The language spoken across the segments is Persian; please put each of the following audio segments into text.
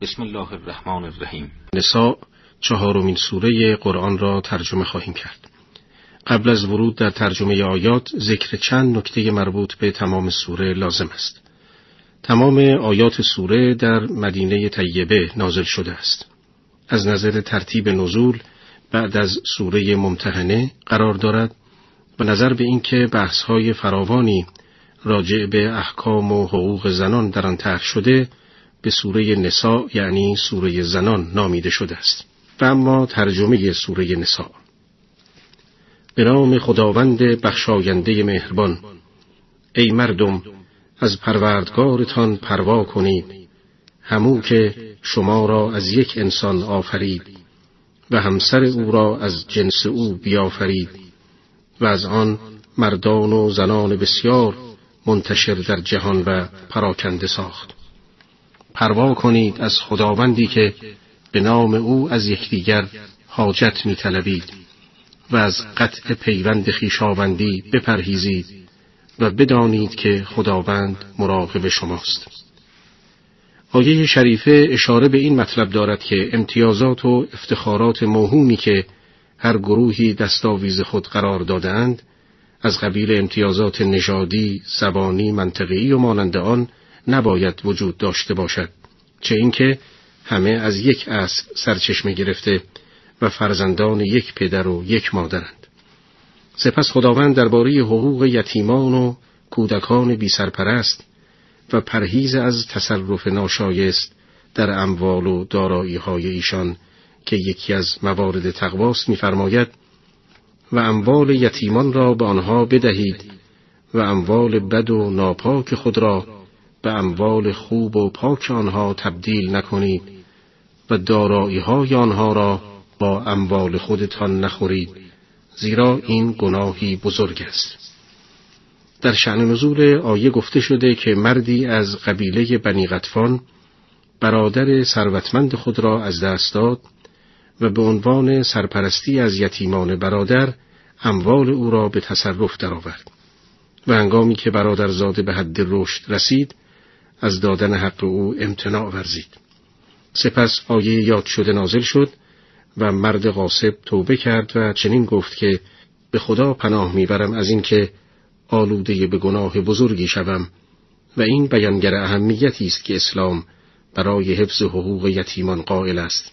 بسم الله الرحمن الرحیم نساء چهارمین سوره قرآن را ترجمه خواهیم کرد. قبل از ورود در ترجمه آیات ذکر چند نکته مربوط به تمام سوره لازم است. تمام آیات سوره در مدینه طیبه نازل شده است. از نظر ترتیب نزول بعد از سوره ممتحنه قرار دارد و نظر به اینکه بحث‌های فراوانی راجع به احکام و حقوق زنان در آن طرح شده به سوره نساء یعنی سوره زنان نامیده شده است. و اما ترجمه سوره نساء. به نام خداوند بخشاینده مهربان ای مردم از پروردگارتان پروا کنید. همو که شما را از یک انسان آفرید و همسر او را از جنس او بیافرید و از آن مردان و زنان بسیار منتشر در جهان و پراکنده ساخت. پروا کنید از خداوندی که به نام او از یکدیگر حاجت می و از قطع پیوند خیشاوندی بپرهیزید و بدانید که خداوند مراقب شماست. آیه شریفه اشاره به این مطلب دارد که امتیازات و افتخارات موهومی که هر گروهی دستاویز خود قرار دادند از قبیل امتیازات نژادی، زبانی، منطقی و مانند آن نباید وجود داشته باشد چه اینکه همه از یک اصل سرچشمه گرفته و فرزندان یک پدر و یک مادرند. سپس خداوند درباره حقوق یتیمان و کودکان بی سرپرست و پرهیز از تصرف ناشایست در اموال و دارایی های ایشان که یکی از موارد تقواست می‌فرماید و اموال یتیمان را به آنها بدهید و اموال بد و ناپاک خود را به اموال خوب و پاک آنها تبدیل نکنید و دارایی های آنها را با اموال خودتان نخورید زیرا این گناهی بزرگ است. در شعن نزول آیه گفته شده که مردی از قبیله بنی غطفان برادر ثروتمند خود را از دست داد و به عنوان سرپرستی از یتیمان برادر اموال او را به تصرف درآورد و انگامی که برادرزاده به حد رشد رسید از دادن حق او امتناع ورزید. سپس آیه یاد شده نازل شد و مرد غاصب توبه کرد و چنین گفت که به خدا پناه می‌برم از اینکه آلوده به گناه بزرگی شوم و این بیانگر اهمیتی است که اسلام برای حفظ حقوق یتیمان قائل است.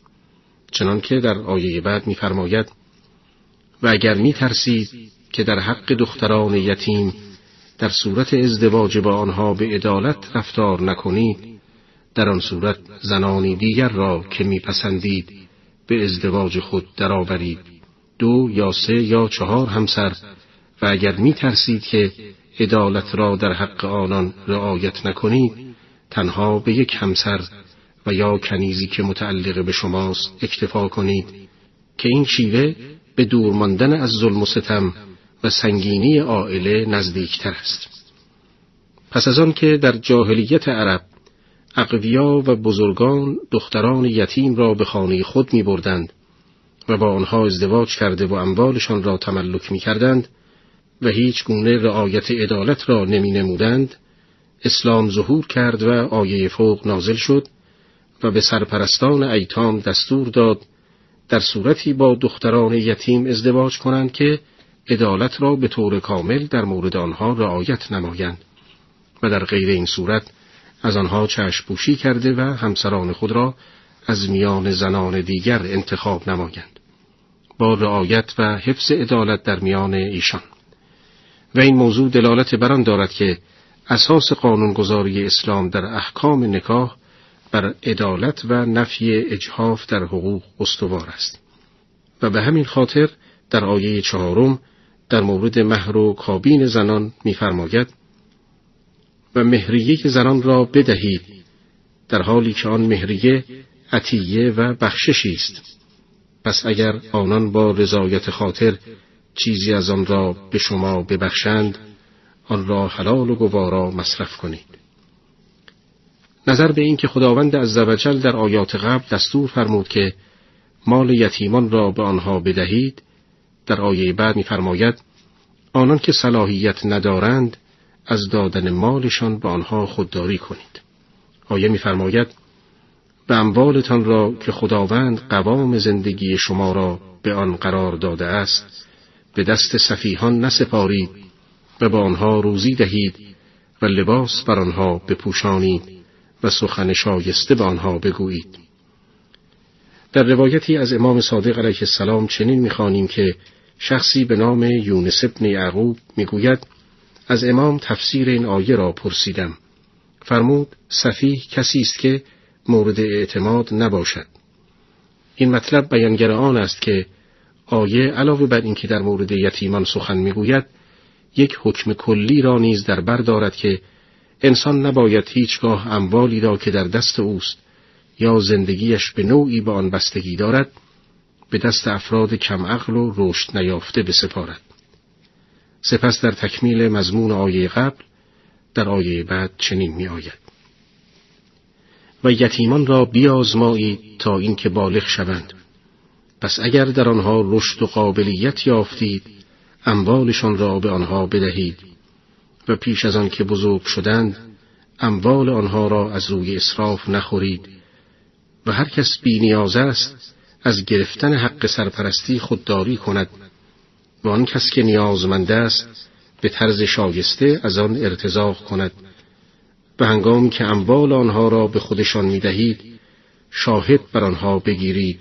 چنانکه در آیه بعد میفرماید و اگر می ترسید که در حق دختران یتیم در صورت ازدواج با آنها به عدالت رفتار نکنید در آن صورت زنانی دیگر را که میپسندید به ازدواج خود درآورید دو یا سه یا چهار همسر و اگر می ترسید که عدالت را در حق آنان رعایت نکنید تنها به یک همسر و یا کنیزی که متعلق به شماست اکتفا کنید که این شیوه به دور ماندن از ظلم و ستم و سنگینی عائله نزدیکتر است. پس از آن که در جاهلیت عرب اقویا و بزرگان دختران یتیم را به خانه خود می بردند و با آنها ازدواج کرده و اموالشان را تملک می کردند و هیچ گونه رعایت عدالت را نمی نمودند اسلام ظهور کرد و آیه فوق نازل شد و به سرپرستان ایتام دستور داد در صورتی با دختران یتیم ازدواج کنند که عدالت را به طور کامل در مورد آنها رعایت نمایند و در غیر این صورت از آنها چشم پوشی کرده و همسران خود را از میان زنان دیگر انتخاب نمایند با رعایت و حفظ عدالت در میان ایشان. و این موضوع دلالت بر آن دارد که اساس قانونگذاری اسلام در احکام نکاح بر عدالت و نفی اجحاف در حقوق استوار است و به همین خاطر در آیه چهارم در مورد مهر و کابین زنان می‌فرماید و مهریه زنان را بدهید در حالی که آن مهریه عطیه و بخششی است. پس اگر آنان با رضایت خاطر چیزی از آن را به شما ببخشند آن را حلال و گوارا مصرف کنید. نظر به این که خداوند عزوجل در آیات قبل دستور فرمود که مال یتیمان را به آنها بدهید در آیه بعد می‌فرماید آنان که صلاحیت ندارند از دادن مالشان به آنها خودداری کنید. آیه می‌فرماید و اموالتان را که خداوند قوام زندگی شما را به آن قرار داده است به دست سفیهان نسپارید و به آنها روزی دهید و لباس بر آنها بپوشانید و سخن شایسته به آنها بگویید. در روایتی از امام صادق علیه السلام چنین می‌خوانیم که شخصی به نام یونس ابن یعقوب می‌گوید از امام تفسیر این آیه را پرسیدم. فرمود صفیح کسی است که مورد اعتماد نباشد. این مطلب بیانگر آن است که آیه علاوه بر اینکه در مورد یتیمان سخن می‌گوید یک حکم کلی را نیز در بر دارد که انسان نباید هیچگاه اموالی را که در دست اوست یا زندگیش به نوعی به آن بستگی دارد به دست افراد کم عقل و رشد نیافته بسپارد. سپس در تکمیل مضمون آیه قبل در آیه بعد چنین می آید. و یتیمان را بیازمایید تا اینکه بالغ شوند. پس اگر در آنها رشد و قابلیت یافتید اموالشان را به آنها بدهید. و پیش از آن که بزرگ شدند اموال آنها را از روی اصراف نخورید. و هر کس بی نیاز است از گرفتن حق سرپرستی خودداری کند و آن کس که نیازمند است به طرز شایسته از آن ارتزاق کند. به هنگامی که اموال آنها را به خودشان می دهید شاهد بر آنها بگیرید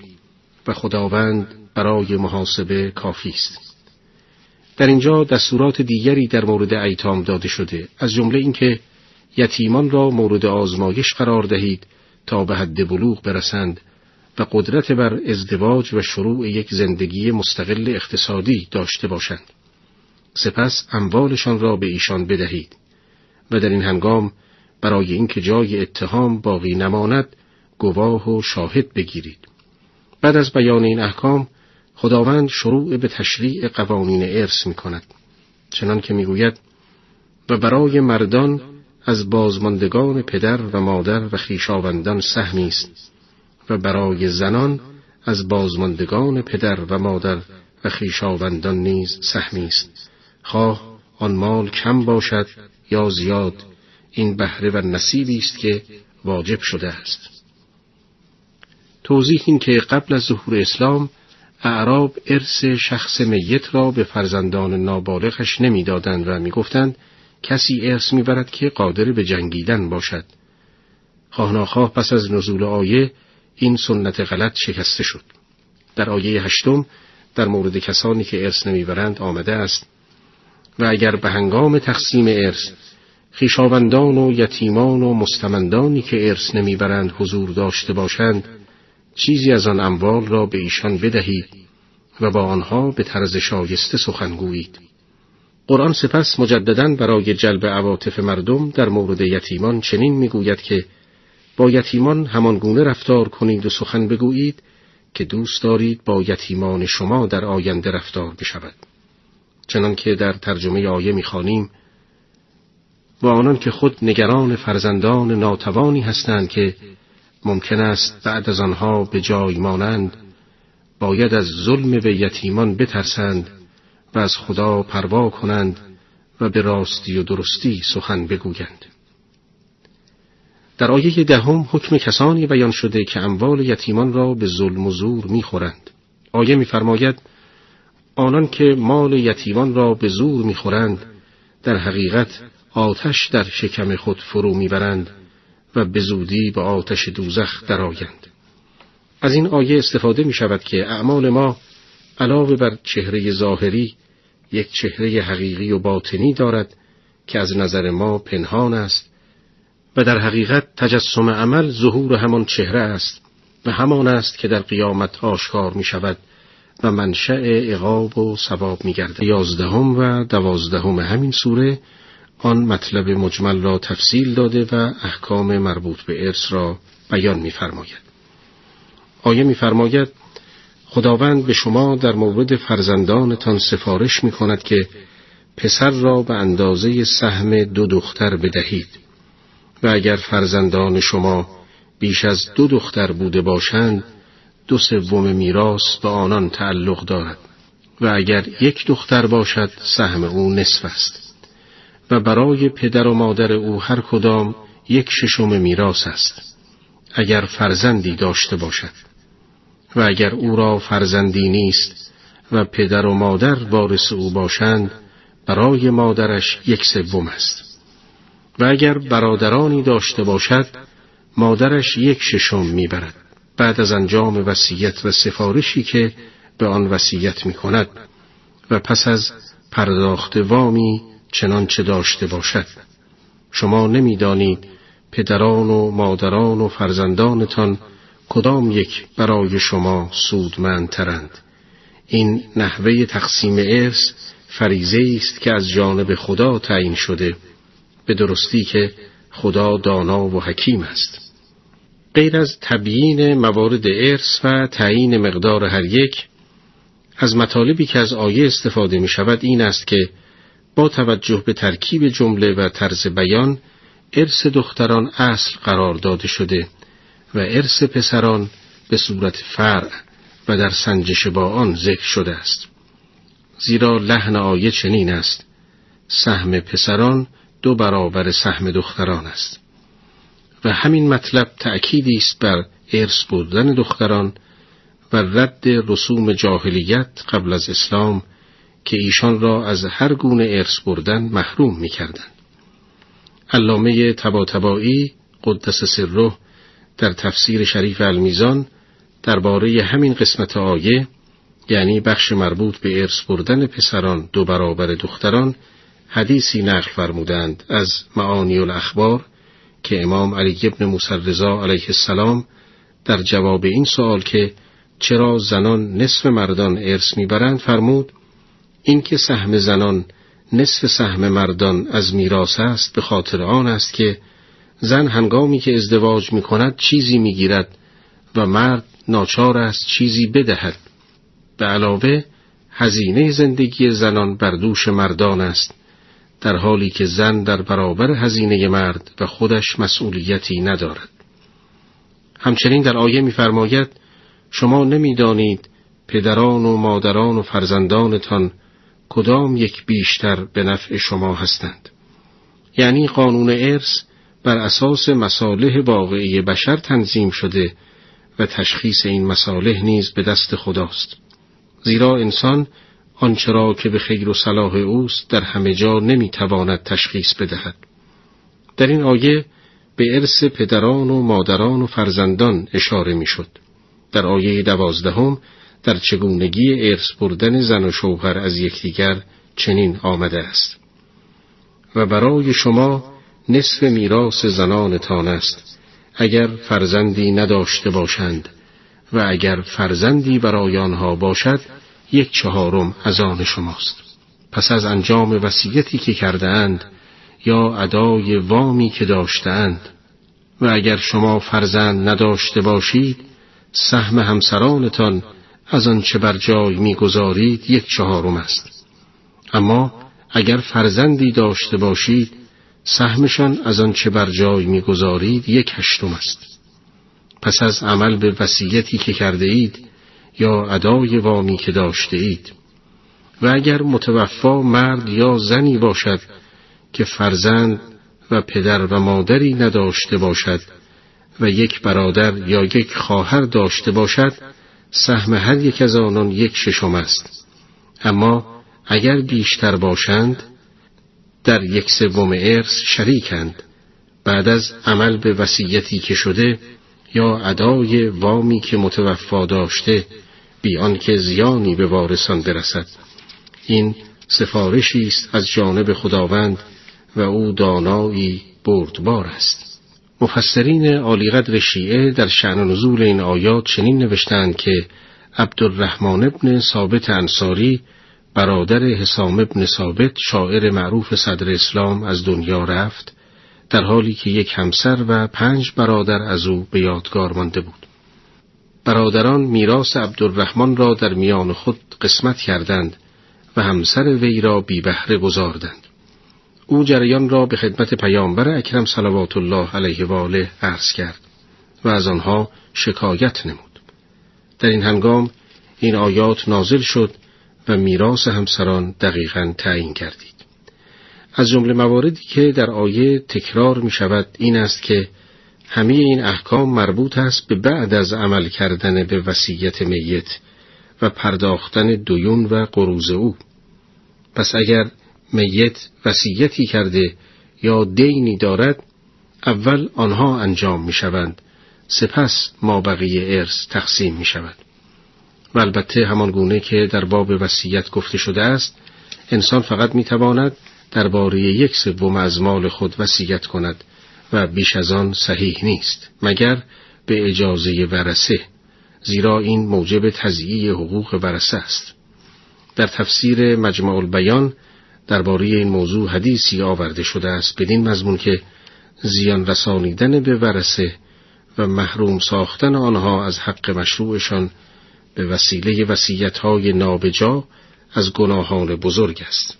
و خداوند برای محاسبه کافی است. در اینجا دستورات دیگری در مورد ایتام داده شده از جمله اینکه یتیمان را مورد آزمایش قرار دهید تا به حد بلوغ برسند و قدرت بر ازدواج و شروع یک زندگی مستقل اقتصادی داشته باشند. سپس اموالشان را به ایشان بدهید و در این هنگام برای اینکه جای اتهام باقی نماند گواه و شاهد بگیرید. بعد از بیان این احکام خداوند شروع به تشریع قوانین ارث می کند. چنان که می گوید و برای مردان از بازماندگان پدر و مادر و خیشاوندان سهمی است و برای زنان از بازماندگان پدر و مادر و خیشاوندان نیز سهمی است. خواه آن مال کم باشد یا زیاد این بهره و نصیبی است که واجب شده است. توضیح این که قبل از ظهور اسلام اعراب ارث شخص میت را به فرزندان نابالغش نمی‌دادند و می‌گفتند کسی ارث می‌برد که قادر به جنگیدن باشد. خواه پس از نزول آیه این سنت غلط شکسته شد. در آیه هشتم در مورد کسانی که ارث نمی‌برند آمده است و اگر به هنگام تقسیم ارث خیشاوندان و یتیمان و مستمندانی که ارث نمی‌برند حضور داشته باشند چیزی از آن اموال را به ایشان بدهید و با آنها به طرز شایسته سخنگویید قرآن سپس مجددا برای جلب عواطف مردم در مورد یتیمان چنین می‌گوید که با یتیمان همان گونه رفتار کنید و سخن بگویید که دوست دارید با یتیمان شما در آینده رفتار بشود. چنان که در ترجمه آیه می‌خوانیم و آنان که خود نگران فرزندان ناتوانی هستند که ممکن است بعد از آنها به جای مانند باید از ظلم به یتیمان بترسند و از خدا پروا کنند و به راستی و درستی سخن بگویند. در آیه دهم حکم کسانی بیان شده که اموال یتیمان را به ظلم و زور می‌خورند. آیه میفرماید آنان که مال یتیمان را به زور می‌خورند در حقیقت آتش در شکم خود فرو می‌برند و به زودی به آتش دوزخ درآیند. از این آیه استفاده می شود که اعمال ما علاوه بر چهره ظاهری یک چهره حقیقی و باطنی دارد که از نظر ما پنهان است و در حقیقت تجسم عمل ظهور همان چهره است و همان است که در قیامت آشکار می شود و منشأ عقاب و ثواب می گرده. یازدهم و دوازدهم همین سوره آن مطلب مجمل را تفصیل داده و احکام مربوط به ارث را بیان می‌فرماید. آیه می‌فرماید خداوند به شما در مورد فرزندانتان سفارش می کند که پسر را به اندازه سهم دو دختر بدهید. و اگر فرزندان شما بیش از دو دختر بوده باشند دو سوم میراث به آنان تعلق دارد. و اگر یک دختر باشد سهم او نصف است. و برای پدر و مادر او هر کدام یک ششم میراث است. اگر فرزندی داشته باشد. و اگر او را فرزندی نیست و پدر و مادر وارث او باشند برای مادرش یک سوم است. و اگر برادرانی داشته باشد مادرش یک ششم می‌برد. بعد از انجام وصیت و سفارشی که به آن وصیت می کند و پس از پرداخت وامی چنانچه داشته باشد. شما نمی‌دانید پدران و مادران و فرزندانتان کدام یک برای شما سودمندترند؟ این نحوه تقسیم ارث فریزه است که از جانب خدا تعیین شده به درستی که خدا دانا و حکیم است. غیر از تبیین موارد ارث و تعیین مقدار هر یک از مطالبی که از آیه استفاده می شود این است که با توجه به ترکیب جمله و طرز بیان ارث دختران اصل قرار داده شده. و ارث پسران به صورت فرع و در سنجش با آن ذکر شده است. زیرا لحن آیه چنین است. سهم پسران دو برابر سهم دختران است. و همین مطلب تأکیدی است بر ارث بودن دختران و رد رسوم جاهلیت قبل از اسلام که ایشان را از هر گونه ارث بردن محروم می کردن. علامه تباتبایی قدس سره در تفسیر شریف المیزان درباره همین قسمت آیه یعنی بخش مربوط به ارث بردن پسران دو برابر دختران حدیثی نقل فرمودند از معانی الاخبار که امام علی ابن موسی رضا علیه السلام در جواب این سوال که چرا زنان نصف مردان ارث می‌برند فرمود اینکه سهم زنان نصف سهم مردان از میراث است به خاطر آن است که زن هنگامی که ازدواج می کند چیزی می گیرد و مرد ناچار است چیزی بدهد. به علاوه هزینه زندگی زنان بر دوش مردان است در حالی که زن در برابر هزینه مرد و خودش مسئولیتی ندارد. همچنین در آیه می‌فرماید شما نمی‌دانید پدران و مادران و فرزندانتان کدام یک بیشتر به نفع شما هستند. یعنی قانون ارث بر اساس مصالح واقعی بشر تنظیم شده و تشخیص این مصالح نیز به دست خداست. زیرا انسان آنچه را که به خیر و صلاح اوست در همه جا نمی‌تواند تشخیص بدهد. در این آیه به ارث پدران و مادران و فرزندان اشاره می‌شد. در آیه دوازدهم در چگونگی ارث بردن زن و شوهر از یکدیگر چنین آمده است. و برای شما نصف میراث زنانتان است اگر فرزندی نداشته باشند و اگر فرزندی برای آنها باشد یک چهارم از آن شماست. پس از انجام وصیتی که کرده اند یا ادای وامی که داشتند و اگر شما فرزند نداشته باشید سهم همسرانتان از آنچه بر جای می‌گذارید یک چهارم است. اما اگر فرزندی داشته باشید سهمشان از آنچه بر جای می‌گذارید یک هشتم است. پس از عمل به وصیتی که کرده اید یا ادای وامی که داشته اید و اگر متوفا مرد یا زنی باشد که فرزند و پدر و مادری نداشته باشد و یک برادر یا یک خواهر داشته باشد سهم هر یک از آنان یک ششم است. اما اگر بیشتر باشند در یک سوم ارث شریکند. بعد از عمل به وصیتی که شده یا ادای وامی که متوفا داشته بی آنکه زیانی به وارثان برسد. این سفارشی است از جانب خداوند و او دانایی بردبار است. مفسرین عالیقدر شیعه در شعن نزول این آیات چنین نوشتند که عبدالرحمن ابن ثابت انصاری برادر حسام ابن ثابت شاعر معروف صدر اسلام از دنیا رفت در حالی که یک همسر و پنج برادر از او به یادگار مانده بود. برادران میراث عبدالرحمن را در میان خود قسمت کردند و همسر وی را بی بهره گذاردند او جریان را به خدمت پیامبر اکرم صلوات الله علیه و آله عرض کرد و از آنها شکایت نمود. در این هنگام این آیات نازل شد و میراث همسران دقیقا تعیین کردید. از جمله مواردی که در آیه تکرار می شود این است که همه این احکام مربوط است به بعد از عمل کردن به وصیت میت و پرداختن دویون و قروز او. پس اگر میت وصیتی کرده یا دینی دارد اول آنها انجام می شوند سپس ما بقیه ارث تقسیم می شود و البته همان گونه که در باب وصیت گفته شده است انسان فقط می تواند درباره یک سوم از مال خود وصیت کند و بیش از آن صحیح نیست مگر به اجازه ورسه زیرا این موجب تضییع حقوق ورسه است. در تفسیر مجمع البیان درباره این موضوع حدیثی آورده شده است بدین مضمون که زیان رسانیدن به ورسه و محروم ساختن آنها از حق مشروعشان به وسیله وسیعتهای نابجا از گناهان بزرگ است.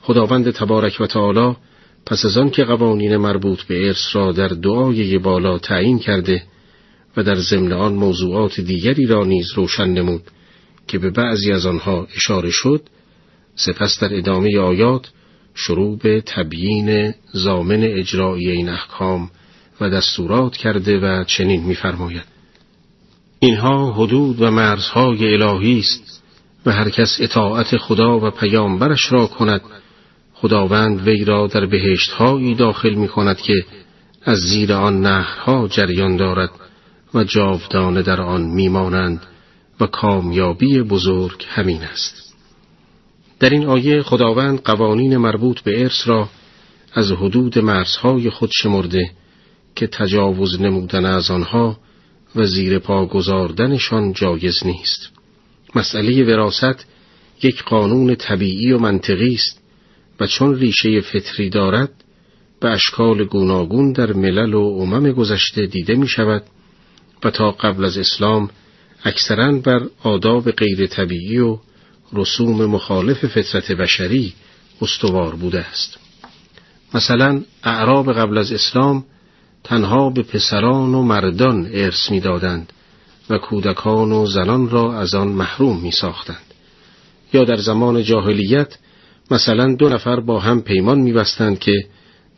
خداوند تبارک و تعالی پس از آن که قوانین مربوط به ارث را در دعای بالا تعیین کرده و در ضمن آن موضوعات دیگری را نیز روشن نمود که به بعضی از آنها اشاره شد سپس در ادامه آیات شروع به تبیین زامن اجرایی این احکام و دستورات کرده و چنین می‌فرماید اینها حدود و مرزهای الهی است و هر کس اطاعت خدا و پیامبرش را کند. خداوند وی را در بهشتهایی داخل می کند که از زیر آن نهرها جریان دارد و جاودانه در آن میمانند و کامیابی بزرگ همین است. در این آیه خداوند قوانین مربوط به ارث را از حدود مرزهای خود شمرده که تجاوز نمودن از آنها و زیر پا گذاردنشان جایز نیست. مسئله وراست یک قانون طبیعی و منطقی است و چون ریشه فطری دارد به اشکال گوناگون در ملل و امم گذشته دیده می شود و تا قبل از اسلام اکثرا بر آداب غیر طبیعی و رسوم مخالف فطرت بشری استوار بوده است. مثلا اعراب قبل از اسلام تنها به پسران و مردان ارث می‌دادند و کودکان و زنان را از آن محروم می ساختند. یا در زمان جاهلیت مثلا دو نفر با هم پیمان میبستند که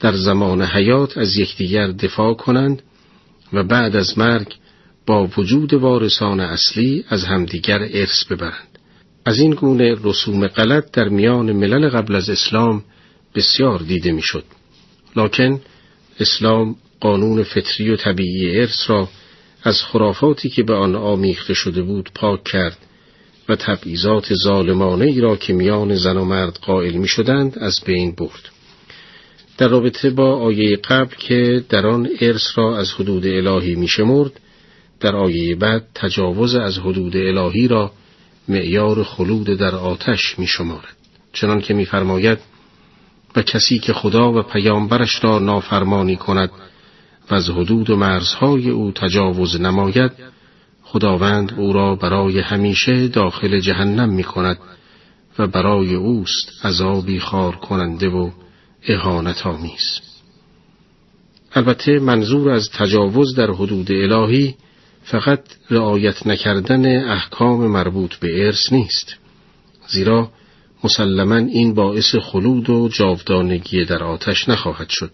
در زمان حیات از یکدیگر دفاع کنند و بعد از مرگ با وجود وارثان اصلی از همدیگر ارث ببرند از این گونه رسوم غلط در میان ملل قبل از اسلام بسیار دیده می‌شد لکن اسلام قانون فطری و طبیعی ارث را از خرافاتی که به آن آمیخته شده بود پاک کرد و تبعیضات ظالمانه ای را که میان زن و مرد قائل می شدند از بین برد. در رابطه با آیه قبل که در آن ارث را از حدود الهی می شمرد، در آیه بعد تجاوز از حدود الهی را معیار خلود در آتش می شمارد. چنان که میفرماید و کسی که خدا و پیامبرش را نافرمانی کند و از حدود و مرزهای او تجاوز نماید خداوند او را برای همیشه داخل جهنم می کند و برای اوست عذابی خار کننده و اهانت آمیز. البته منظور از تجاوز در حدود الهی فقط رعایت نکردن احکام مربوط به ارث نیست زیرا مسلما این باعث خلود و جاودانگی در آتش نخواهد شد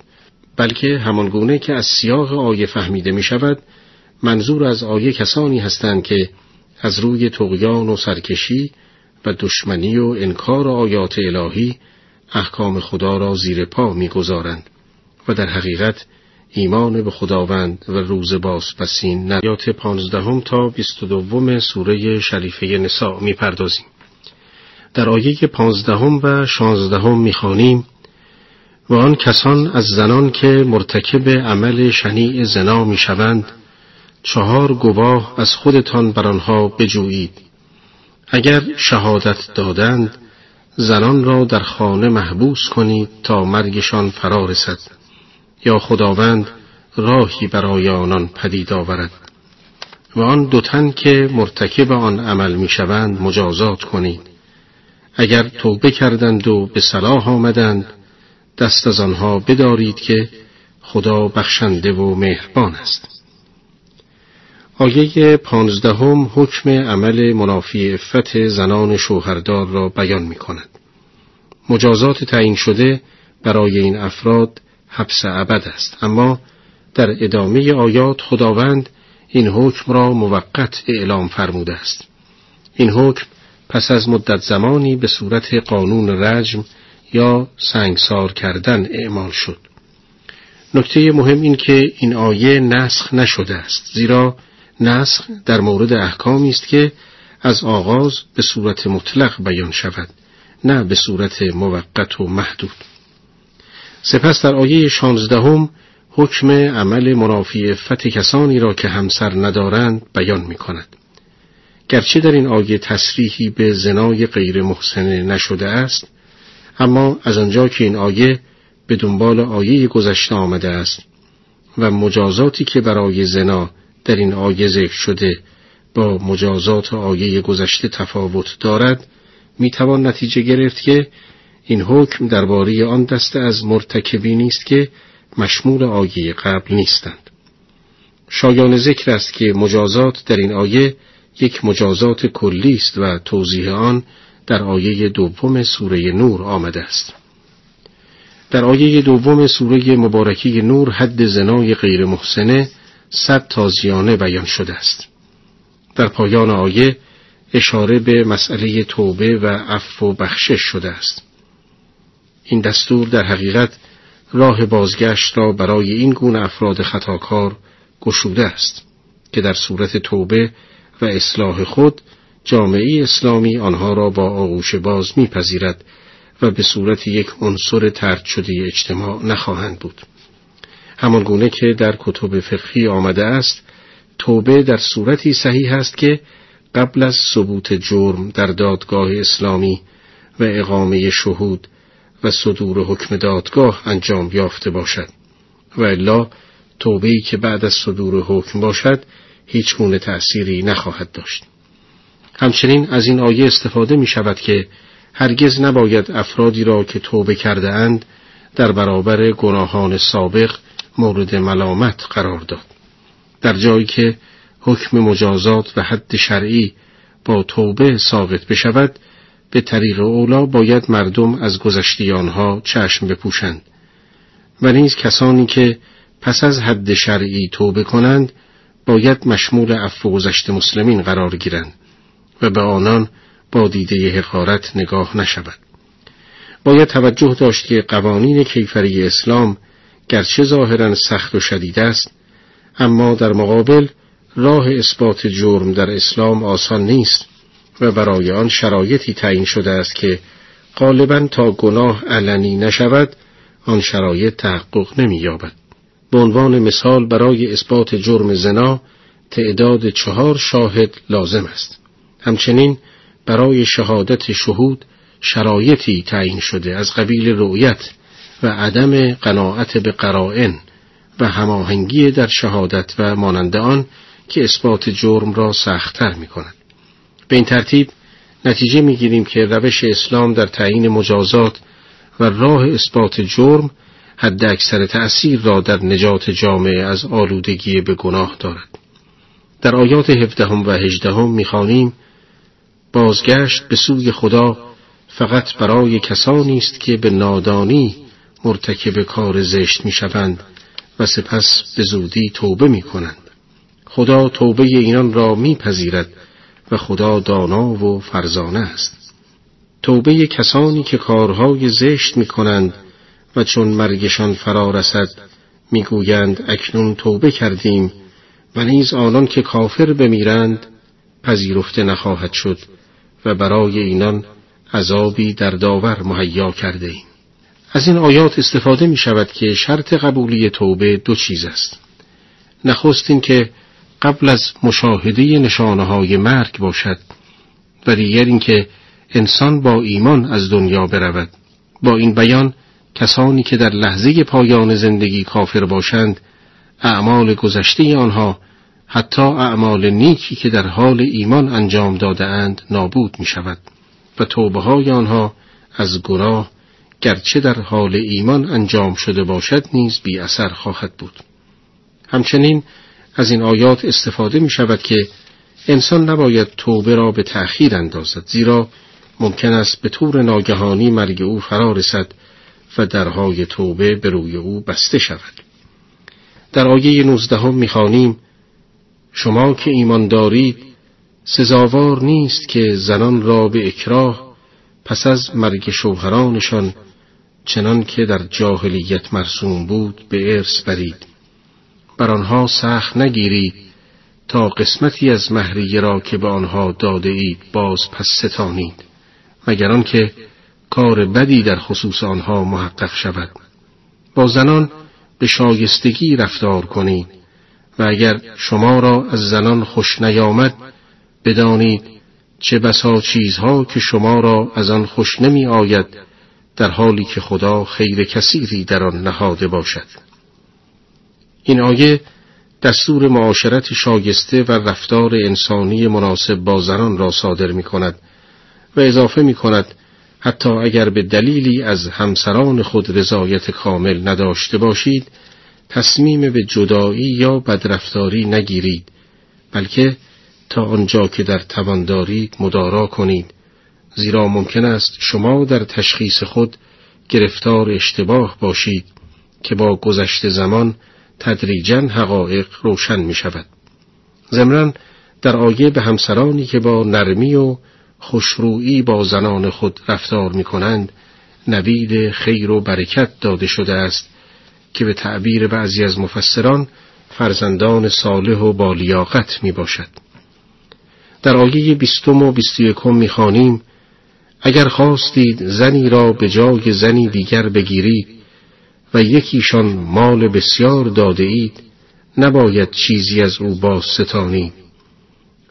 بلکه همانگونه که از سیاق آیه فهمیده می شود منظور از آیه کسانی هستند که از روی تقیان و سرکشی و دشمنی و انکار آیات الهی احکام خدا را زیر پا می‌گذارند و در حقیقت ایمان به خداوند و روز باز پسین نیات پانزدهم تا بیست و دوم سوره شریفه نساء می‌پردازیم. در آیه پانزدهم و شانزدهم می‌خوانیم و آن کسان از زنان که مرتکب عمل شنیع زنا می‌شوند چهار گواه از خودتان بر آنها بجویید. اگر شهادت دادند زنان را در خانه محبوس کنید تا مرگشان فرا رسد یا خداوند راهی برای آنان پدید آورد. و آن دو تن که مرتکب آن عمل می‌شوند مجازات کنید. اگر توبه کردند و به صلاح آمدند دست از آنها بدارید که خدا بخشنده و مهربان است. آیه پانزدهم حکم عمل منافی افت زنان شوهردار را بیان می کند. مجازات تعیین شده برای این افراد حبس ابد است. اما در ادامه آیات خداوند این حکم را موقت اعلام فرموده است. این حکم پس از مدت زمانی به صورت قانون رجم یا سنگسار کردن اعمال شد نکته مهم این که این آیه نسخ نشده است زیرا نسخ در مورد احکامی است که از آغاز به صورت مطلق بیان شود نه به صورت موقت و محدود سپس در آیه شانزدهم حکم عمل منافی فت کسانی را که همسر ندارند بیان می کند. گرچه در این آیه تصریحی به زنای غیر محسنه نشده است اما از آنجا که این آیه به دنبال آیه گذشته آمده است و مجازاتی که برای زنا در این آیه ذکر شده با مجازات آیه گذشته تفاوت دارد می توان نتیجه گرفت که این حکم درباره آن دسته از مرتکبی نیست که مشمول آیه قبل نیستند. شایان ذکر است که مجازات در این آیه یک مجازات کلی است و توضیح آن در آیه دوم سوره نور آمده است. در آیه دوم سوره مبارکی نور حد زنای غیر محسنه صد تازیانه بیان شده است. در پایان آیه اشاره به مسئله توبه و عفو و بخشش شده است. این دستور در حقیقت راه بازگشت را برای این گونه افراد خطاکار گشوده است که در صورت توبه و اصلاح خود جامعه اسلامی آنها را با آغوش باز میپذیرد و به صورت یک عنصر ترد شده اجتماع نخواهند بود. همان گونه که در کتب فقهی آمده است توبه در صورتی صحیح است که قبل از ثبوت جرم در دادگاه اسلامی و اقامه شهود و صدور حکم دادگاه انجام یافته باشد. و الا توبهی که بعد از صدور حکم باشد هیچ گونه تأثیری نخواهد داشت. همچنین از این آیه استفاده می شود که هرگز نباید افرادی را که توبه کرده اند در برابر گناهان سابق مورد ملامت قرار داد. در جایی که حکم مجازات و حد شرعی با توبه ثابت بشود به طریق اولا باید مردم از گذشته آنها چشم بپوشند. و نیز کسانی که پس از حد شرعی توبه کنند باید مشمول عفو گذشت مسلمین قرار گیرند. و به آنان با دیده حقارت نگاه نشود. باید توجه داشت که قوانین کیفری اسلام گرچه ظاهرا سخت و شدید است اما در مقابل راه اثبات جرم در اسلام آسان نیست و برای آن شرایطی تعیین شده است که غالبا تا گناه علنی نشود آن شرایط تحقق نمییابد. به عنوان مثال برای اثبات جرم زنا تعداد چهار شاهد لازم است. همچنین برای شهادت شهود شرایطی تعیین شده از قبیل رؤیت و عدم قناعت به قرائن و هماهنگی در شهادت و مانند آن که اثبات جرم را سختتر می کند. به این ترتیب نتیجه می گیریم که روش اسلام در تعیین مجازات و راه اثبات جرم حد اکثر تأثیر را در نجات جامعه از آلودگی به گناه دارد. در آیات هفدهم و هجدهم می‌خوانیم بازگشت به سوی خدا فقط برای کسانی است که به نادانی مرتکب کار زشت می‌شوند و سپس به زودی توبه می کنند. خدا توبه اینان را میپذیرد و خدا دانا و فرزانه است. توبه کسانی که کارهای زشت می کنند و چون مرگشان فرا رسد می‌گویند اکنون توبه کردیم و نیز آنان که کافر بمیرند پذیرفته نخواهد شد و برای اینان عذابی در داور مهیا کرده ایم. از این آیات استفاده می شود که شرط قبولی توبه دو چیز است. نخست این که قبل از مشاهده نشانه های مرگ باشد و دیگر اینکه انسان با ایمان از دنیا برود. با این بیان کسانی که در لحظه پایان زندگی کافر باشند اعمال گذشته آنها حتی اعمال نیکی که در حال ایمان انجام داده اند نابود می شود و توبه های آنها از گناه گرچه در حال ایمان انجام شده باشد نیز بی اثر خواهد بود. همچنین از این آیات استفاده می شود که انسان نباید توبه را به تأخیر اندازد زیرا ممکن است به طور ناگهانی مرگ او فرا رسد و درهای توبه به روی او بسته شود. در آیه نوزدهم می‌خوانیم شما که ایمان دارید سزاوار نیست که زنان را به اکراه پس از مرگ شوهرانشان چنان که در جاهلیت مرسوم بود به ارث برید. بر آنها سخت نگیرید تا قسمتی از مهریه را که به آنها داده اید باز پس ستانید. مگر آنکه کار بدی در خصوص آنها محقق شود. با زنان به شایستگی رفتار کنید. و اگر شما را از زنان خوش نیامد بدانید چه بسا چیزها که شما را از آن خوش نمی آید در حالی که خدا خیر کثیری در آن نهاده باشد. این آیه دستور معاشرت شایسته و رفتار انسانی مناسب با زنان را صادر می کند و اضافه می کند حتی اگر به دلیلی از همسران خود رضایت کامل نداشته باشید تصمیم به جدایی یا بدرفتاری نگیرید بلکه تا آنجا که در توان دارید مدارا کنید زیرا ممکن است شما در تشخیص خود گرفتار اشتباه باشید که با گذشت زمان تدریجا حقایق روشن می شود. زمران در آیه به همسرانی که با نرمی و خوشرویی با زنان خود رفتار می کنند نوید خیر و برکت داده شده است که به تعبیر بعضی از مفسران فرزندان صالح و بالیاقت می باشد. در آیه بیستم و بیست یکم می خانیم اگر خواستید زنی را به جای زنی دیگر بگیرید و یکیشان مال بسیار داده اید نباید چیزی از او باز ستانید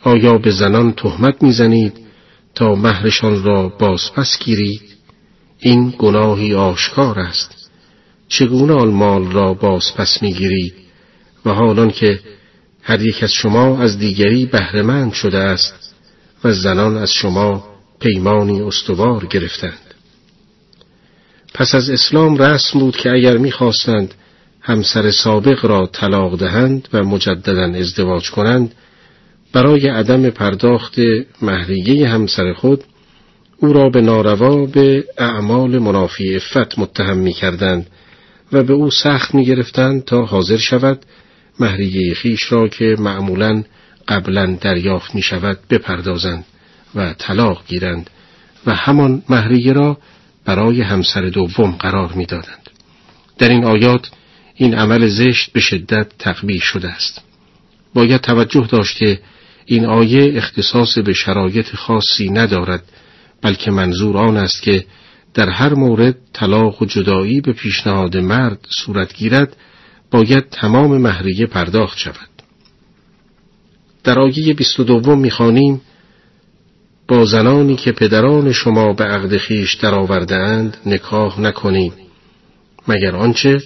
آیا به زنان تهمت می‌زنید تا مهرشان را بازپس گیرید؟ این گناهی آشکار است. چگونه آن مال را بازپس می‌گیرید و حالان که هر یک از شما از دیگری بهرهمند شده است و زنان از شما پیمانی استوار گرفتند. پس از اسلام رسم بود که اگر می‌خواستند همسر سابق را طلاق دهند و مجددا ازدواج کنند برای عدم پرداخت مهریه همسر خود او را به ناروا به اعمال منافی افت متهم می کردند و به او سخت می گرفتند تا حاضر شود مهریه خیش را که معمولا قبلا دریافت می شود بپردازند و طلاق گیرند و همان مهریه را برای همسر دوم قرار می‌دادند. در این آیات این عمل زشت به شدت تقبیح شده است. باید توجه داشت که این آیه اختصاص به شرایط خاصی ندارد بلکه منظور آن است که در هر مورد طلاق و جدایی به پیشنهاد مرد صورت گیرد باید تمام مهریه پرداخت شود. در آیه 22 می‌خوانیم با زنانی که پدران شما به عقد خیش درآورده اند نکاح نکنید مگر آنچه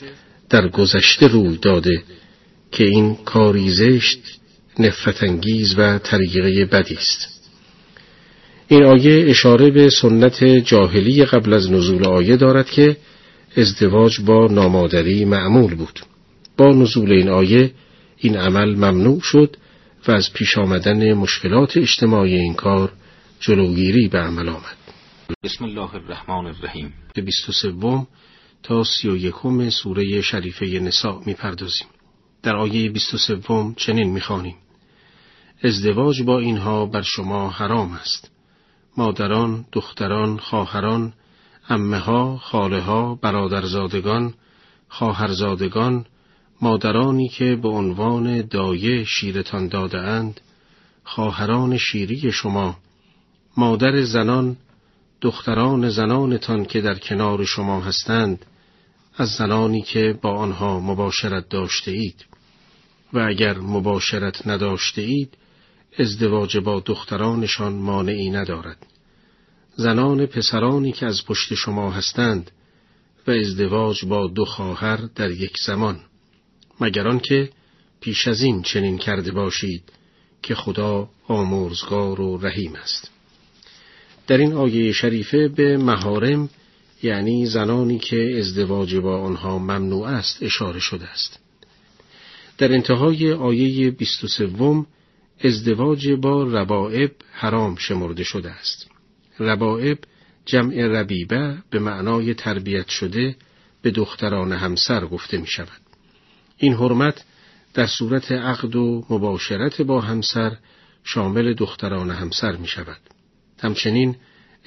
در گذشته روی داده که این کاری زشت نفرتانگیز و طریقه بدی است این آیه اشاره به سنت جاهلی قبل از نزول آیه دارد که ازدواج با نامادری معمول بود. با نزول این آیه این عمل ممنوع شد و از پیش آمدن مشکلات اجتماعی این کار جلوگیری به عمل آمد. بسم الله الرحمن الرحیم. به 23 تا 31 سوره شریفه نساء می‌پردازیم. در آیه 23 چنین می‌خوانیم. ازدواج با اینها بر شما حرام است. مادران، دختران، خواهران، امه ها، خاله ها، برادرزادگان، خواهرزادگان، مادرانی که به عنوان دایه شیرتان داده اند، خواهران شیری شما، مادر زنان دختران زنانتان که در کنار شما هستند از زنانی که با آنها مباشرت داشته اید و اگر مباشرت نداشته اید ازدواج با دخترانشان مانعی ندارد. زنان پسرانی که از پشت شما هستند و ازدواج با دو خواهر در یک زمان. مگر آنکه پیش از این چنین کرده باشید که خدا آمرزگار و رحیم است. در این آیه شریفه به مهارم یعنی زنانی که ازدواج با آنها ممنوع است اشاره شده است. در انتهای آیه 23 ازدواج با ربائب حرام شمرده شده است. ربائب جمع ربیبه به معنای تربیت شده به دختران همسر گفته می شود. این حرمت در صورت عقد و مباشرت با همسر شامل دختران همسر می شود. همچنین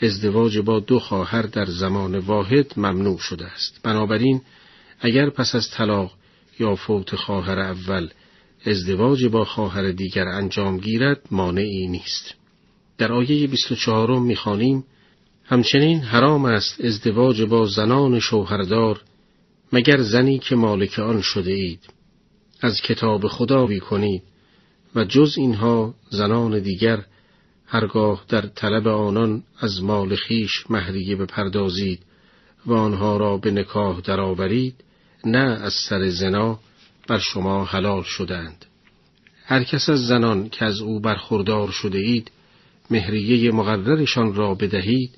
ازدواج با دو خواهر در زمان واحد ممنوع شده است. بنابراین اگر پس از طلاق یا فوت خواهر اول ازدواج با خواهر دیگر انجام گیرد مانعی نیست. در آیه 24 می‌خوانیم همچنین حرام است ازدواج با زنان شوهردار مگر زنی که مالک آن شده اید از کتاب خدا بی کنید و جز اینها زنان دیگر هرگاه در طلب آنان از مال خیش مهریه بپردازید و آنها را به نکاح درآورید نه از سر زنا بر شما حلال شدند. هر کس از زنان که از او برخوردار شده اید مهریه مقررشان را بدهید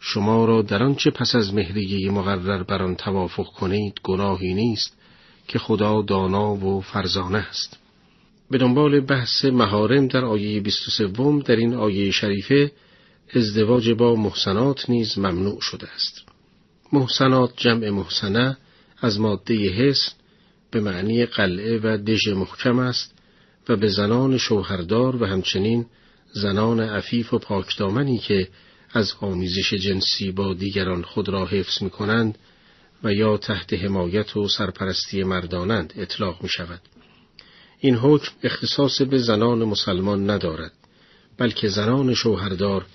شما را در آنچه پس از مهریه مقرر بر آن توافق کنید گناهی نیست که خدا دانا و فرزانه است. به دنبال بحث مهارم در آیه 23 در این آیه شریفه ازدواج با محسنات نیز ممنوع شده است. محسنات جمع محسنه از ماده حسن به معنی قلعه و دژ محکم است و به زنان شوهردار و همچنین زنان عفیف و پاکدامنی که از آمیزش جنسی با دیگران خود را حفظ می کنند و یا تحت حمایت و سرپرستی مردانند اطلاق می شود. این حکم اختصاص به زنان مسلمان ندارد بلکه زنان شوهردار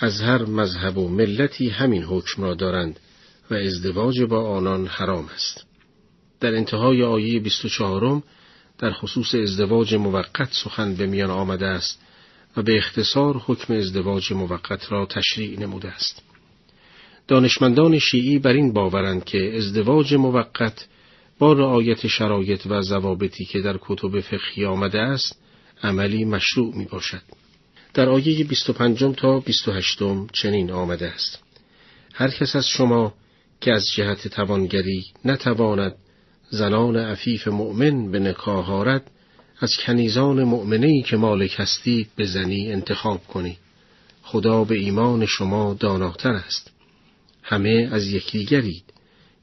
از هر مذهب و ملتی همین حکم را دارند و ازدواج با آنان حرام است. در انتهای آیه 24 در خصوص ازدواج موقت سخن به میان آمده است و به اختصار حکم ازدواج موقت را تشریع نموده است. دانشمندان شیعی بر این باورند که ازدواج موقت با رعایت شرایط و ضوابطی که در کتب فقهی آمده است عملی مشروع می باشد. در آیه 25 تا 28 چنین آمده است. هر کس از شما که از جهت توانگری نتواند زنان عفیف مؤمن به نکاح آرد از کنیزان مؤمنی که مالک هستید به زنی انتخاب کنید خدا به ایمان شما داناتر است. همه از یکدیگرید.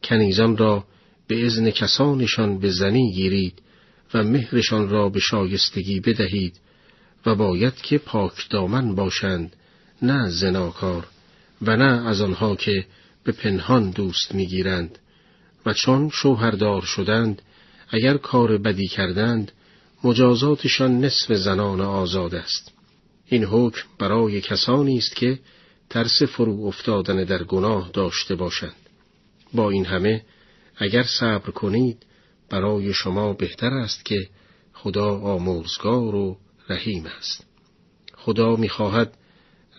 کنیزان را به ازن کسانشان به زنی گیرید و مهرشان را به شایستگی بدهید و باید که پاک دامن باشند نه زناکار و نه از آنها که به پنهان دوست می‌گیرند. و چون شوهردار شدند اگر کار بدی کردند مجازاتشان نصف زنان آزاد است. این حکم برای کسانی است که ترس فرو افتادن در گناه داشته باشند. با این همه اگر صبر کنید برای شما بهتر است که خدا آمرزگار و رحیم است. خدا می‌خواهد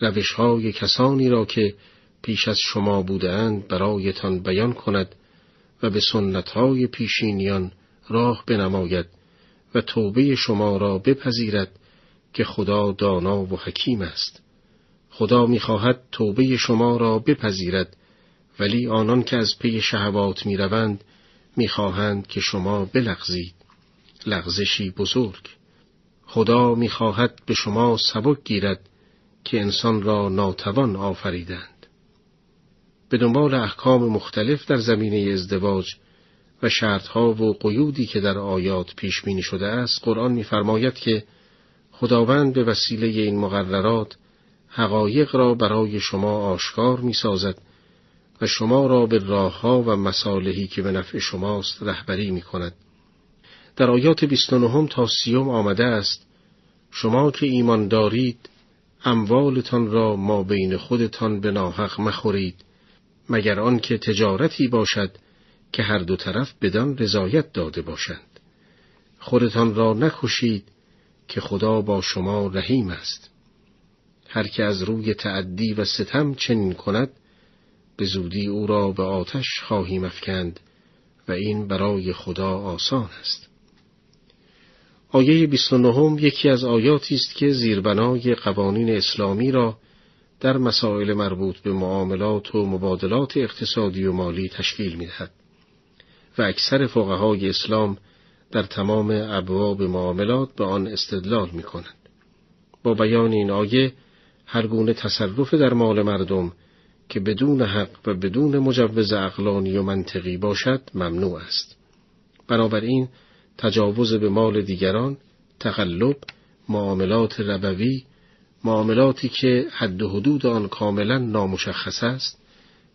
روشهای کسانی را که پیش از شما بودند برایتان بیان کند و به سنتهای پیشینیان راه بنماید و توبه شما را بپذیرد که خدا دانا و حکیم است. خدا می‌خواهد توبه شما را بپذیرد ولی آنان که از پی شهوات می‌روند می‌خواهند که شما بلغزید. لغزشی بزرگ. خدا می‌خواهد به شما سبک گیرد که انسان را ناتوان آفریدند. به دنبال احکام مختلف در زمینه ازدواج و شرطها و قیودی که در آیات پیش بینی شده است قرآن می‌فرماید که خداوند به وسیله این مقررات حقایق را برای شما آشکار می‌سازد و شما را به راهها و مصالحی که به نفع شماست رهبری می کند. در آیات 29 تا سیوم آمده است شما که ایمان دارید اموالتان را ما بین خودتان به ناحق مخورید مگر آنکه تجارتی باشد که هر دو طرف بدان رضایت داده باشند. خودتان را نکشید که خدا با شما رحیم است. هر که از روی تعدی و ستم چنین کند به زودی او را به آتش خواهیم افکند و این برای خدا آسان است. آیه 29 یکی از آیاتی است که زیربنای قوانین اسلامی را در مسائل مربوط به معاملات و مبادلات اقتصادی و مالی تشکیل می‌دهد و اکثر فقهای اسلام در تمام ابواب معاملات به آن استدلال می کنند. با بیان این آیه هر گونه تصرف در مال مردم که بدون حق و بدون مجوز اقلانی و منطقی باشد ممنوع است. بنابراین تجاوز به مال دیگران تقلب معاملات ربوی معاملاتی که حد و حدود آن کاملا نامشخص است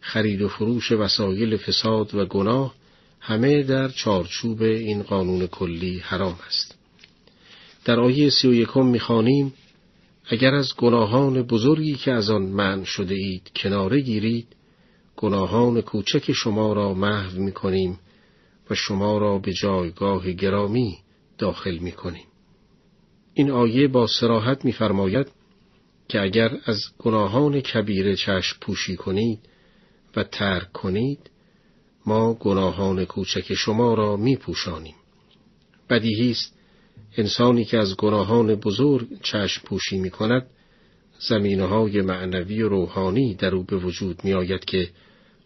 خرید و فروش وسایل فساد و گناه همه در چارچوب این قانون کلی حرام است در آیه سی و یکم می‌خوانیم اگر از گناهان بزرگی که از آن منع شده اید کناره گیرید گناهان کوچک شما را محو می کنیم و شما را به جایگاه گرامی داخل می کنیم. این آیه با سراحت میفرماید که اگر از گناهان کبیره چشم پوشی کنید و ترک کنید ما گناهان کوچک شما را می پوشانیم. بدیهی است انسانی که از گناهان بزرگ چشم پوشی می کند زمینه های معنوی و روحانی در او به وجود می آید که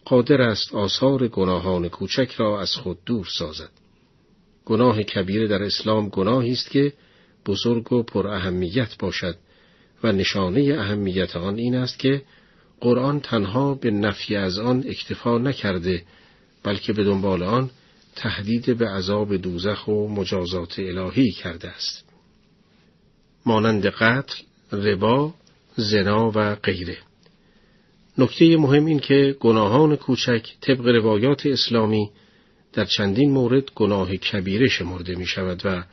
قادر است آثار گناهان کوچک را از خود دور سازد. گناه کبیر در اسلام گناهی است که بزرگ و پر اهمیت باشد و نشانه اهمیت آن این است که قرآن تنها به نفی از آن اکتفا نکرده بلکه به دنبال آن تهدید به عذاب دوزخ و مجازات الهی کرده است. مانند قتل، ربا، زنا و غیره. نکته مهم این که گناهان کوچک طبق روایات اسلامی در چندین مورد گناه کبیره شمرده می شود و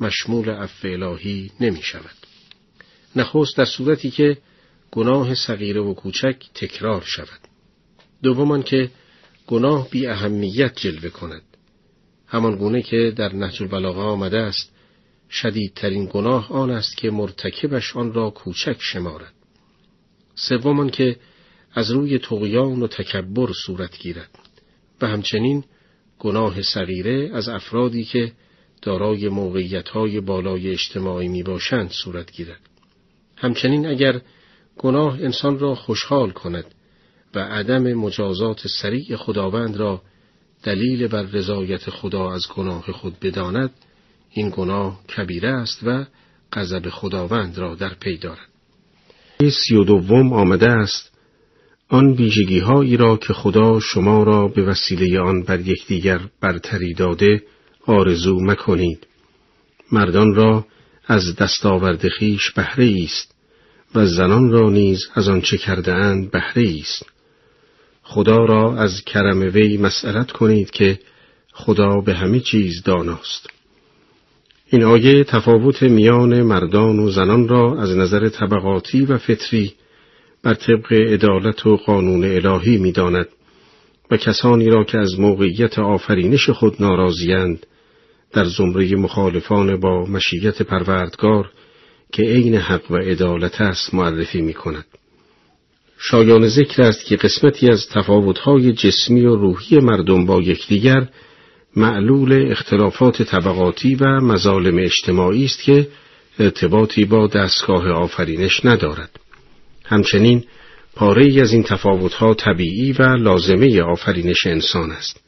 مشمول عفو الهی نمی شود. نخست در صورتی که گناه صغیره و کوچک تکرار شود. دومان که گناه بی اهمیت جلوه کند. همان گونه که در نهج البلاغه آمده است شدیدترین گناه آن است که مرتکبش آن را کوچک شمارد. سومان که از روی تقیان و تکبر صورت گیرد و همچنین گناه صغیره از افرادی که دارای موقعیت‌های بالای اجتماعی می باشند صورت گیرد. همچنین اگر گناه انسان را خوشحال کند و عدم مجازات سریع خداوند را دلیل بر رضایت خدا از گناه خود بداند این گناه کبیره است و غضب خداوند را در پی دارد. سی و دوم آمده است آن ویژگی هایی را که خدا شما را به وسیله آن بر یکدیگر برتری داده آرزو مکنید مردان را از دستاورد خیش بهره است و زنان را نیز از آنچه کرده اند بهره است خدا را از کرم وی مسئلت کنید که خدا به همه چیز داناست. این آیه تفاوت میان مردان و زنان را از نظر طبقاتی و فطری بر طبق عدالت و قانون الهی می‌داند و کسانی را که از موقعیت آفرینش خود ناراضیند در زمره مخالفان با مشیت پروردگار که عین حق و عدالت است معرفی می کند. شایان ذکر است که قسمتی از تفاوتهای جسمی و روحی مردم با یکدیگر معلول اختلافات طبقاتی و مظالم اجتماعی است که ارتباطی با دستگاه آفرینش ندارد. همچنین پاره از این تفاوتها طبیعی و لازمه آفرینش انسان است.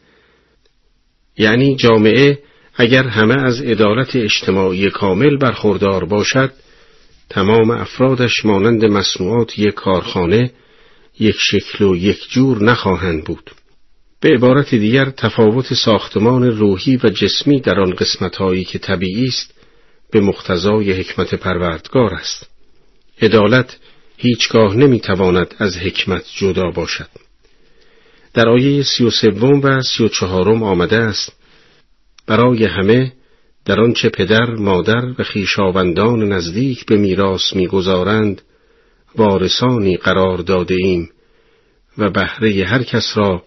یعنی جامعه اگر همه از عدالت اجتماعی کامل برخوردار باشد تمام افرادش مانند مصنوعات یک کارخانه یک شکل و یک جور نخواهند بود. به عبارت دیگر تفاوت ساختمان روحی و جسمی در آن قسمتهایی که طبیعی است به مقتضای حکمت پروردگار است. عدالت هیچگاه نمی‌تواند از حکمت جدا باشد. در آیه سی و سوم و سی و چهارم آمده است برای همه در آنچه پدر، مادر و خیشاوندان نزدیک به میراث می‌گذارند وارثانی قرار داده ایم و بهره هر کس را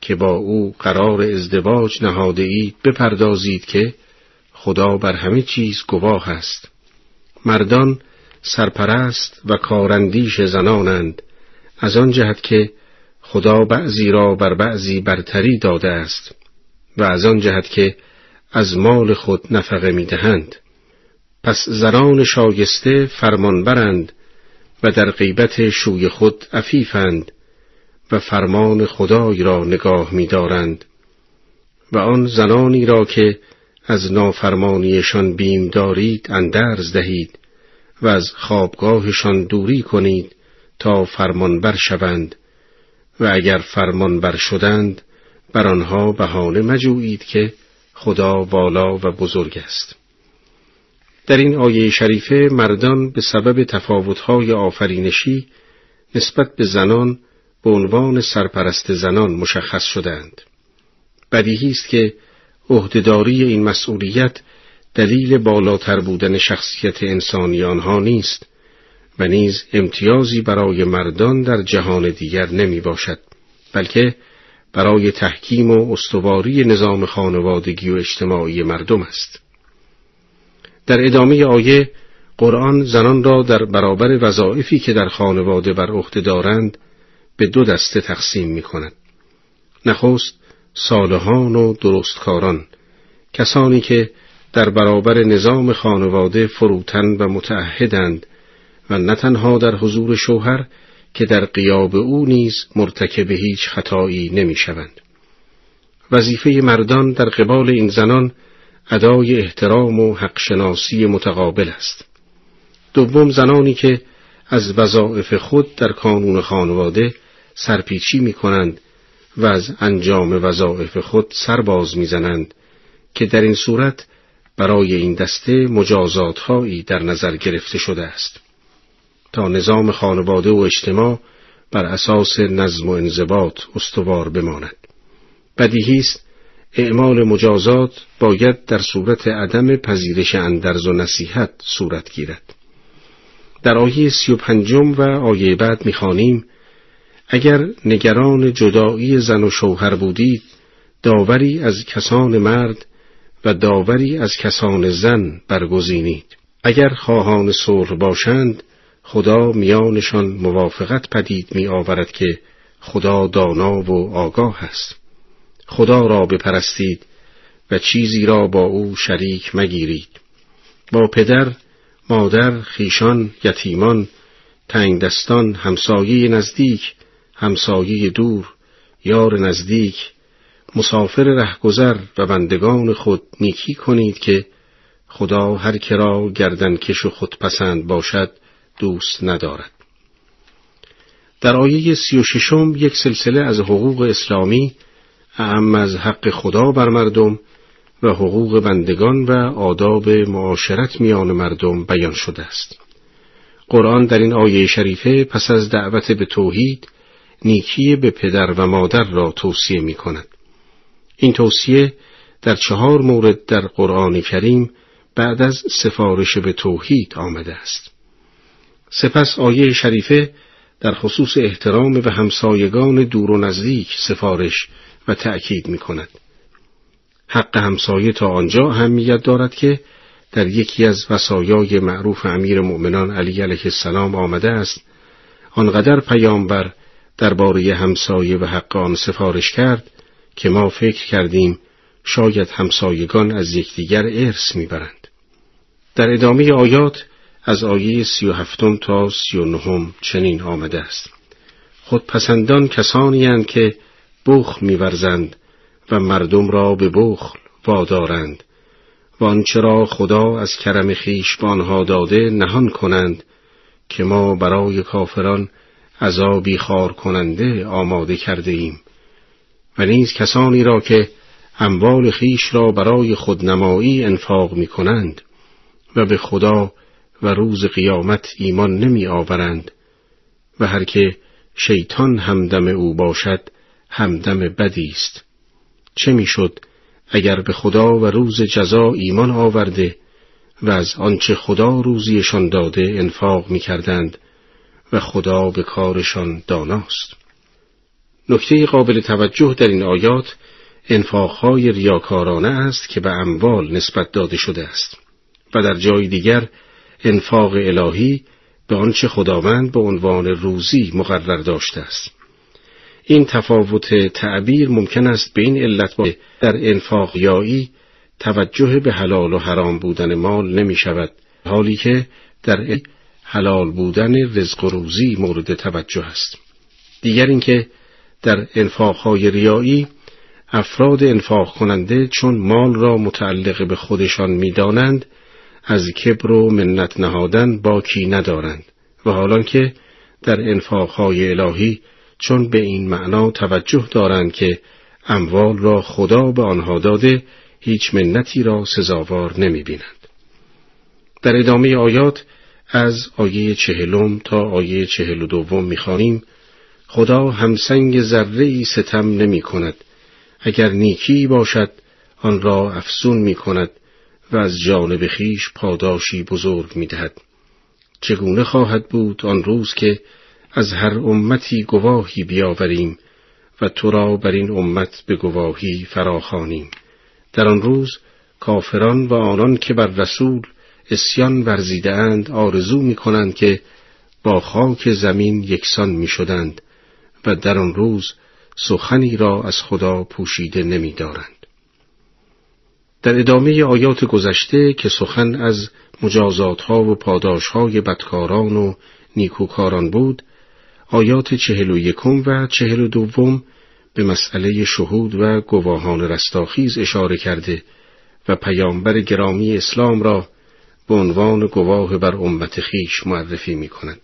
که با او قرار ازدواج نهاده اید بپردازید که خدا بر همه چیز گواه است. مردان سرپرست و کارندیش زنانند از آن جهت که خدا بعضی را بر بعضی برتری داده است و از آن جهت که از مال خود نفقه می دهند. پس زنان شاگسته فرمانبرند و در غیبت شوی خود عفیفند و فرمان خدای را نگاه می دارند و آن زنانی را که از نافرمانیشان بیم دارید اندرز دهید و از خوابگاهشان دوری کنید تا فرمانبر شوند و اگر فرمانبر شدند بر آنها بهانه مجویید که خدا والا و بزرگ است در این آیه شریفه مردان به سبب تفاوتهای آفرینشی نسبت به زنان به عنوان سرپرست زنان مشخص شدند. بدیهی است که عهدهداری این مسئولیت دلیل بالاتر بودن شخصیت انسانی آنها نیست و نیز امتیازی برای مردان در جهان دیگر نمی باشد بلکه برای تحکیم و استواری نظام خانوادگی و اجتماعی مردم است. در ادامه آیه قرآن زنان را در برابر وظایفی که در خانواده بر عهده دارند به دو دسته تقسیم می کند. نخست صالحان و درستکاران کسانی که در برابر نظام خانواده فروتن و متعهدند و نه تنها در حضور شوهر که در قیاب او نیز مرتکب هیچ خطایی نمی شوند. وظیفه مردان در قبال این زنان ادای احترام و حقشناسی متقابل است. دوم زنانی که از وظایف خود در کانون خانواده سرپیچی می کنند و از انجام وظایف خود سرباز می‌زنند که در این صورت برای این دسته مجازات هایی در نظر گرفته شده است تا نظام خانواده و اجتماع بر اساس نظم و انضباط استوار بماند. بدیهی است اعمال مجازات باید در صورت عدم پذیرش اندرز و نصیحت صورت گیرد. در آیه سی و پنجم و آیه بعد می‌خوانیم اگر نگران جدایی زن و شوهر بودید داوری از کسان مرد و داوری از کسان زن برگزینید. اگر خواهان صلح باشند خدا میانشان موافقت پدید می آورد که خدا دانا و آگاه است. خدا را بپرستید و چیزی را با او شریک مگیرید. با پدر مادر خیشان یتیمان تنگ دستان همسایه نزدیک همسایه دور یار نزدیک مسافر رهگذر و بندگان خود نیکی کنید که خدا هر کرا گردن کش و خودپسند باشد دوست ندارد در آیه سی و ششم یک سلسله از حقوق اسلامی اعم از حق خدا بر مردم و حقوق بندگان و آداب معاشرت میان مردم بیان شده است. قرآن در این آیه شریفه پس از دعوت به توحید نیکی به پدر و مادر را توصیه می کند. این توصیه در چهار مورد در قرآن کریم بعد از سفارش به توحید آمده است. سپس آیه شریفه در خصوص احترام به همسایگان دور و نزدیک سفارش و تأکید می کند. حق همسایه تا آنجا اهمیت دارد که در یکی از وسایای معروف امیر مؤمنان علی علیه السلام آمده است آنقدر پیامبر درباره همسایه و حق آن سفارش کرد که ما فکر کردیم شاید همسایگان از یکدیگر ارث می‌برند. در ادامه آیات از آیه سی و هفتم تا سی و نهم چنین آمده است. خودپسندان کسانی که بخل میورزند و مردم را به بخل وادارند و آنچه را خدا از کرم خیش به داده نهان کنند که ما برای کافران عذابی خار کننده آماده کرده ایم و نیز کسانی را که اموال خیش را برای خودنمایی انفاق می کنند و به خدا و روز قیامت ایمان نمی آورند و هر که شیطان همدم او باشد همدم بدی است چه می‌شد اگر به خدا و روز جزا ایمان آورده و از آنچه خدا روزیشان داده انفاق می کردند و خدا به کارشان داناست. نکته قابل توجه در این آیات انفاقهای ریاکارانه است که به اموال نسبت داده شده است و در جای دیگر انفاق الهی به آنچه خداوند به عنوان روزی مقرر داشته است. این تفاوت تعبیر ممکن است به این علت با در انفاق یایی توجه به حلال و حرام بودن مال نمی شود حالی که در حلال بودن رزق و روزی مورد توجه است. دیگر اینکه در انفاقهای ریایی افراد انفاق کننده چون مال را متعلق به خودشان می‌دانند از کبر و منت نهادن باکی ندارند و حالان که در انفاقهای الهی چون به این معنا توجه دارند که اموال را خدا به آنها داده هیچ منتی را سزاوار نمی بینند. در ادامه آیات از آیه چهلم تا آیه چهل و دوم می‌خوانیم خدا همسنگ ذره ای ستم نمی کند اگر نیکی باشد آن را افزون می کند و از جانب خیش پاداشی بزرگ می دهد. چگونه خواهد بود آن روز که از هر امتی گواهی بیاوریم و تو را بر این امت به گواهی فراخوانیم در آن روز کافران و آنان که بر رسول اسیان ورزیده اند آرزو می کنند که با خاک زمین یکسان می شدند و در آن روز سخنی را از خدا پوشیده نمی دارند. در ادامه آیات گذشته که سخن از مجازات ها و پاداش های بدکاران و نیکوکاران بود، آیات چهل و یکم و چهل و دوم به مسئله شهود و گواهان رستاخیز اشاره کرده و پیامبر گرامی اسلام را به عنوان گواه بر امت خیش معرفی می کند.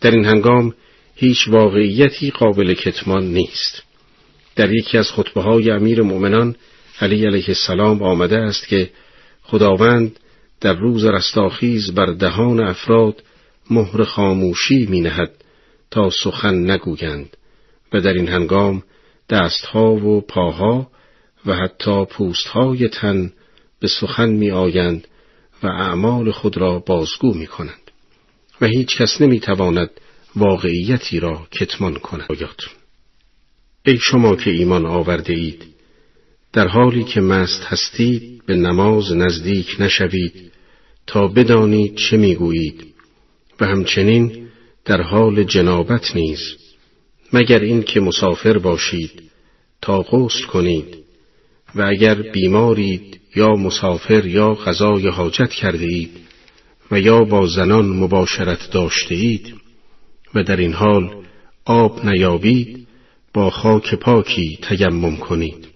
در این هنگام هیچ واقعیتی قابل کتمان نیست. در یکی از خطبه های امیر مؤمنان علی علیه السلام آمده است که خداوند در روز رستاخیز بر دهان افراد مهر خاموشی می نهد تا سخن نگویند و در این هنگام دستها و پاها و حتی پوستهای تن به سخن می آیند و اعمال خود را بازگو می کنند و هیچ کس نمی تواند واقعیتی را کتمان کند. ای شما که ایمان آورده اید در حالی که مست هستید به نماز نزدیک نشوید تا بدانید چه می‌گویید. و همچنین در حال جنابت نیز مگر این که مسافر باشید تا غسل کنید. و اگر بیمارید یا مسافر یا غذای حاجت کرده اید و یا با زنان مباشرت داشته اید و در این حال آب نیابید با خاک پاکی تیمم کنید.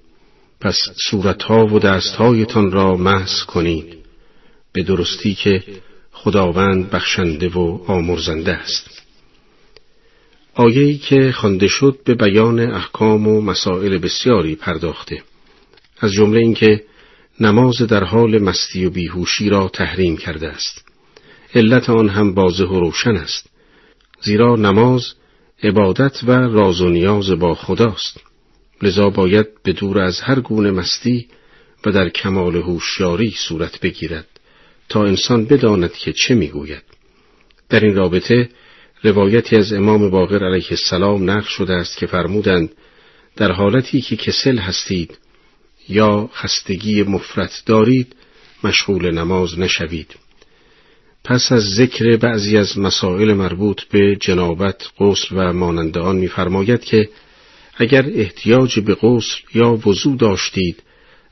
پس صورتها و دستهایتان را محض کنید. به درستی که خداوند بخشنده و آمرزنده است. آیه‌ای که خوانده شد به بیان احکام و مسائل بسیاری پرداخته. از جمله اینکه نماز در حال مستی و بیهوشی را تحریم کرده است. علت آن هم واضح و روشن است. زیرا نماز عبادت و راز و نیاز با خداست. لذا باید به دور از هر گونه مستی و در کمال هوشیاری صورت بگیرد تا انسان بداند که چه می‌گوید. در این رابطه روایتی از امام باقر علیه السلام نقل شده است که فرمودند در حالتی که کسل هستید یا خستگی مفرت دارید مشغول نماز نشوید. پس از ذکر بعضی از مسائل مربوط به جنابت، غسل و مانند آن می‌فرماید که اگر احتیاج به غسل یا وضوع داشتید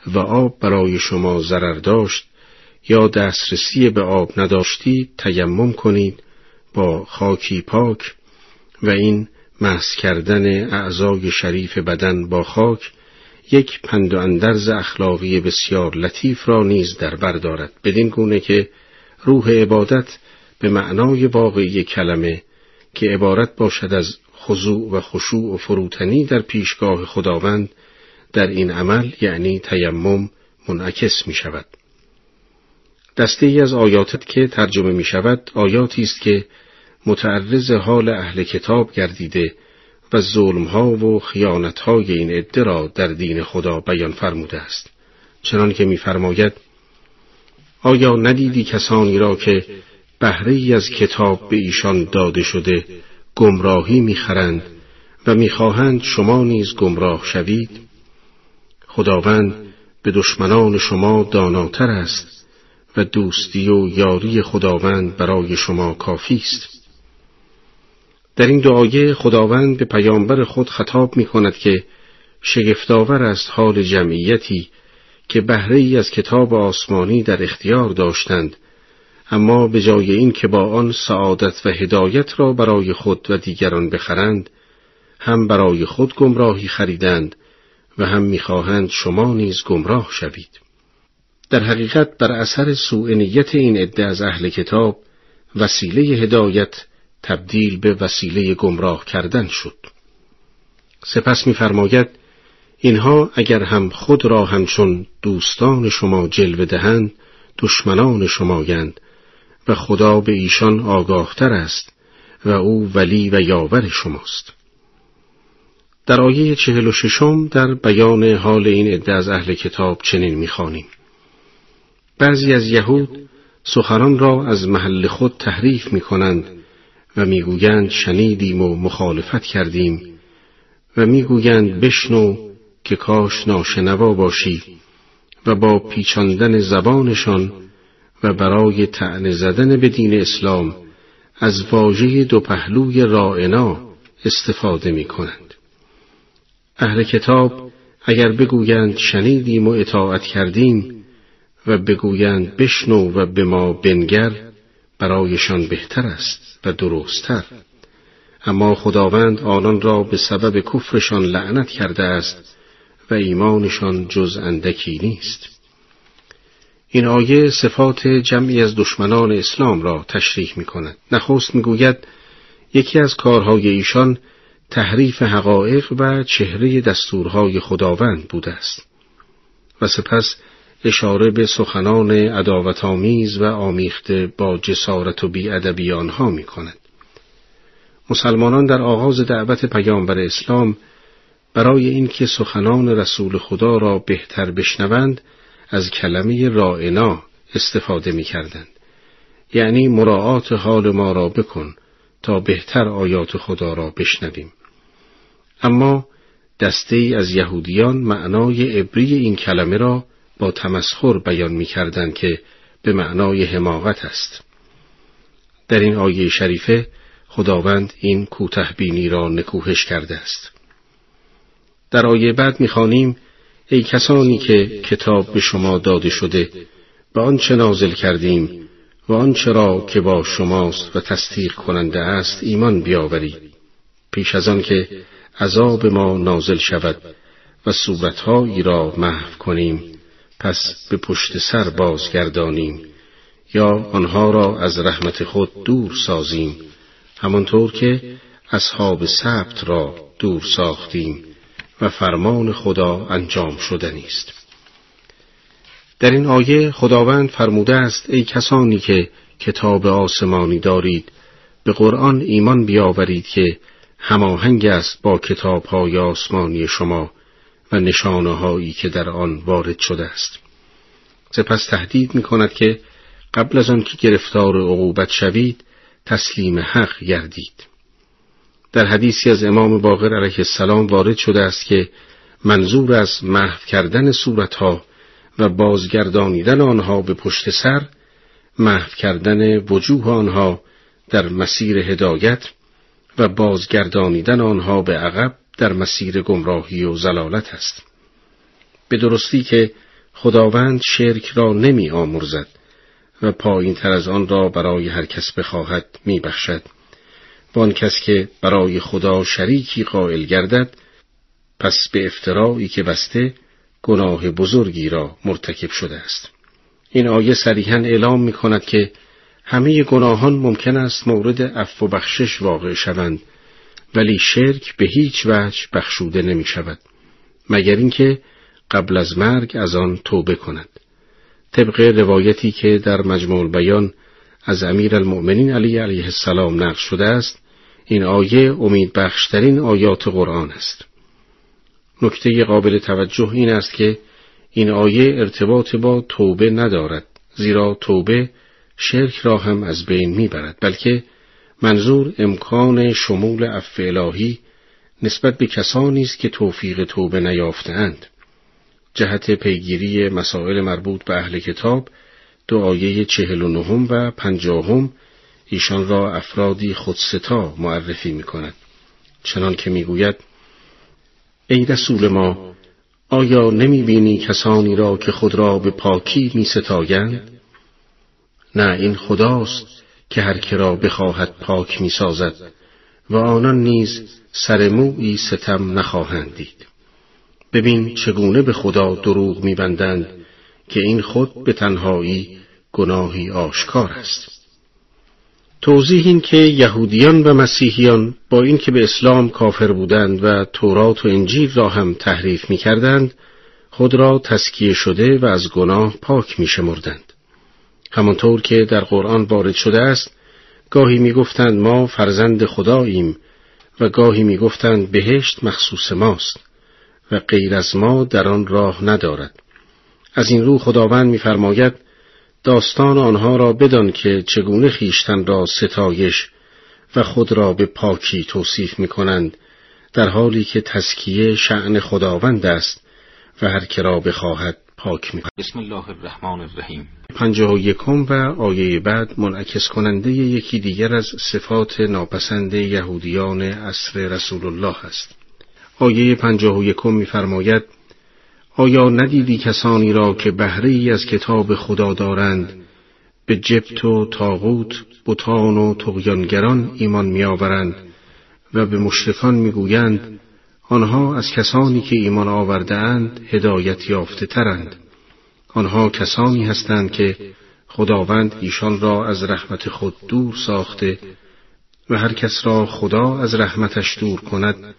و آب برای شما ضرر داشت یا دسترسی به آب نداشتید تیمم کنید با خاکی پاک و این محض کردن اعضای شریف بدن با خاک یک پند و اندرز اخلاقی بسیار لطیف را نیز در بر دارد. بدین گونه که روح عبادت به معنای واقعی کلمه که عبارت باشد از خضوع و خشوع و فروتنی در پیشگاه خداوند در این عمل یعنی تیمم منعکس می شود. دسته ای از آیاتت که ترجمه می شود آیاتی است که متعرض حال اهل کتاب گردیده و ظلمها و خیانتهای این عده را در دین خدا بیان فرموده است چنان که میفرماید آیا ندیدی کسانی را که بهره ای از کتاب به ایشان داده شده گمراهی می‌خرند و می‌خواهند شما نیز گمراه شوید. خداوند به دشمنان شما داناتر است و دوستی و یاری خداوند برای شما کافی است. در این دعایه خداوند به پیامبر خود خطاب می کند که شگفتآور است حال جمعیتی که بهره ای از کتاب آسمانی در اختیار داشتند اما به جای این که با آن سعادت و هدایت را برای خود و دیگران بخرند هم برای خود گمراهی خریدند و هم می‌خواهند شما نیز گمراه شوید. در حقیقت بر اثر سوء نیت این عده از اهل کتاب وسیله هدایت تبدیل به وسیله گمراه کردن شد. سپس می‌فرماید اینها اگر هم خود را همچون دوستان شما جلوه دهند دشمنان شمایند و خدا به ایشان آگاهتر است و او ولی و یاور شماست. در آیه چهل و ششم در بیان حال این عده از اهل کتاب چنین می‌خوانیم. بعضی از یهود سخنان را از محل خود تحریف می کنند و می‌گویند شنیدیم و مخالفت کردیم و می‌گویند بشنو که کاش ناشنوا باشی و با پیچاندن زبانشان و برای تعنه زدن به دین اسلام از واژه دو پهلوی رائنا استفاده می کنند. اهل کتاب اگر بگویند شنیدیم و اطاعت کردیم و بگویند بشنو و به ما بنگر برایشان بهتر است و درستتر اما خداوند آنان را به سبب کفرشان لعنت کرده است و ایمانشان جز اندکی نیست این آیه صفات جمعی از دشمنان اسلام را تشریح می کند. نخست می گوید یکی از کارهای ایشان تحریف حقایق و چهره دستورهای خداوند بوده است و سپس اشاره به سخنان عداوتآمیز و آمیخته با جسارت و بیادبی آنها می کند. مسلمانان در آغاز دعوت پیامبر اسلام برای اینکه سخنان رسول خدا را بهتر بشنوند از کلمه رائنا استفاده می کردند. یعنی مراعات حال ما را بکن تا بهتر آیات خدا را بشنویم. اما دسته ای از یهودیان معنای عبری این کلمه را با تمسخر بیان می کردند که به معنای حماقت است. در این آیه شریفه خداوند این کوتهبینی را نکوهش کرده است. در آیه بعد می‌خوانیم ای کسانی که کتاب به شما داده شده به آنچه نازل کردیم و آنچه را که با شماست و تصدیق کننده است ایمان بیاورید پیش از آن که عذاب ما نازل شود و صورتهایی را محو کنیم پس به پشت سر بازگردانیم یا آنها را از رحمت خود دور سازیم همانطور که اصحاب سبت را دور ساختیم. فرمان خدا انجام شدنی است در این آیه خداوند فرموده است ای کسانی که کتاب آسمانی دارید به قرآن ایمان بیاورید که هماهنگ است با کتابهای آسمانی شما و نشانه هایی که در آن وارد شده است. سپس تهدید می کند که قبل از آن که گرفتار عقوبت شوید تسلیم حق گردید. در حدیثی از امام باقر علیه السلام وارد شده است که منظور از محو کردن صورتها و بازگردانیدن آنها به پشت سر محو کردن وجوه آنها در مسیر هدایت و بازگردانیدن آنها به عقب در مسیر گمراهی و زلالت است. به درستی که خداوند شرک را نمی آمرزد و پایین تر از آن را برای هر کس بخواهد می بخشد و آن کس که برای خدا شریکی قائل گردد پس به افترایی که بسته گناه بزرگی را مرتکب شده است. این آیه صریحا اعلام می کند که همه گناهان ممکن است مورد عفو و بخشش واقع شوند ولی شرک به هیچ وجه بخشوده نمی شود مگر اینکه قبل از مرگ از آن توبه کند. طبق روایتی که در مجموع بیان از امیر المؤمنین علی علیه السلام نقل شده است این آیه امید بخشترین آیات قرآن است. نکته قابل توجه این است که این آیه ارتباط با توبه ندارد زیرا توبه شرک را هم از بین می‌برد بلکه منظور امکان شمول عفو الهی نسبت به کسانی است که توفیق توبه نیافتهاند. جهت پیگیری مسائل مربوط به اهل کتاب دو آیه چهل و نهم و پنجاهم ایشان را افرادی خودستا معرفی می کند. چنان که می گوید ای رسول ما آیا نمی بینی کسانی را که خود را به پاکی می ستایند؟ نه این خداست که هر که را بخواهد پاک می سازد و آنان نیز سر موی ستم نخواهند دید. ببین چگونه به خدا دروغ میبندند که این خود به تنهایی گناهی آشکار است. توضیح این که یهودیان و مسیحیان با اینکه به اسلام کافر بودند و تورات و انجیل را هم تحریف می کردند خود را تسکیه شده و از گناه پاک می شمردند. همانطور که در قرآن وارد شده است گاهی می گفتند ما فرزند خداییم و گاهی می گفتند بهشت مخصوص ماست و غیر از ما در آن راه ندارد. از این رو خداوند میفرماید داستان آنها را بدان که چگونه خیشتن را ستایش و خود را به پاکی توصیف می کنند در حالی که تسکیه شعن خداوند است و هر که را بخواهد پاک می بسم الله الرحمن الرحیم. پنجه و یکم و آیه بعد منعکس کننده یکی دیگر از صفات ناپسند یهودیان عصر رسول الله است. آیه پنجاه و یکم میفرماید آیا ندیدی کسانی را که بهره ای از کتاب خدا دارند؟ به جبت و تاغوت بوتان و تغیانگران ایمان میآورند و به مشرکان می‌گویند آنها از کسانی که ایمان آورده اند هدایت یافته ترند آنها کسانی هستند که خداوند ایشان را از رحمت خود دور ساخته و هر کس را خدا از رحمتش دور کند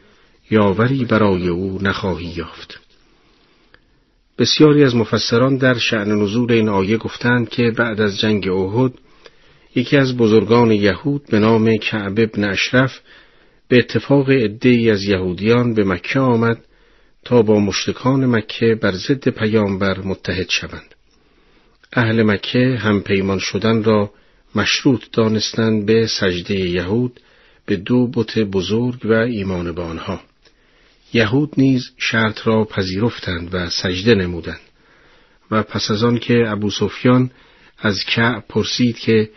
یاوری برای او نخواهی یافت. بسیاری از مفسران در شعن نزول این آیه گفتند که بعد از جنگ احد یکی از بزرگان یهود به نام کعب ابن اشرف به اتفاق عدهای از یهودیان به مکه آمد تا با مشتکان مکه بر ضد پیامبر متحد شوند. اهل مکه هم پیمان شدن را مشروط دانستند به سجده یهود به دو بت بزرگ و ایمان به آنها. یهود نیز شرط را پذیرفتند و سجده نمودند. و پس از آن که ابو سفیان از کعب پرسید که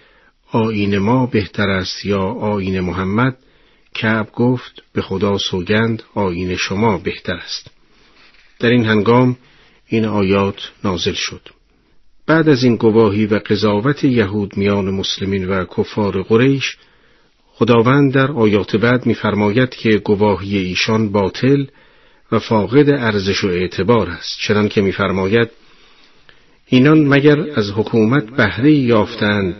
آین ما بهتر است یا آین محمد کعب گفت به خدا سوگند آین شما بهتر است. در این هنگام این آیات نازل شد. بعد از این گواهی و قضاوت یهود میان مسلمین و کفار قریش خداوند در آیات بعد می‌فرماید که گواهی ایشان باطل و فاقد ارزش و اعتبار است. چنان که می‌فرماید اینان مگر از حکومت بهره یافتند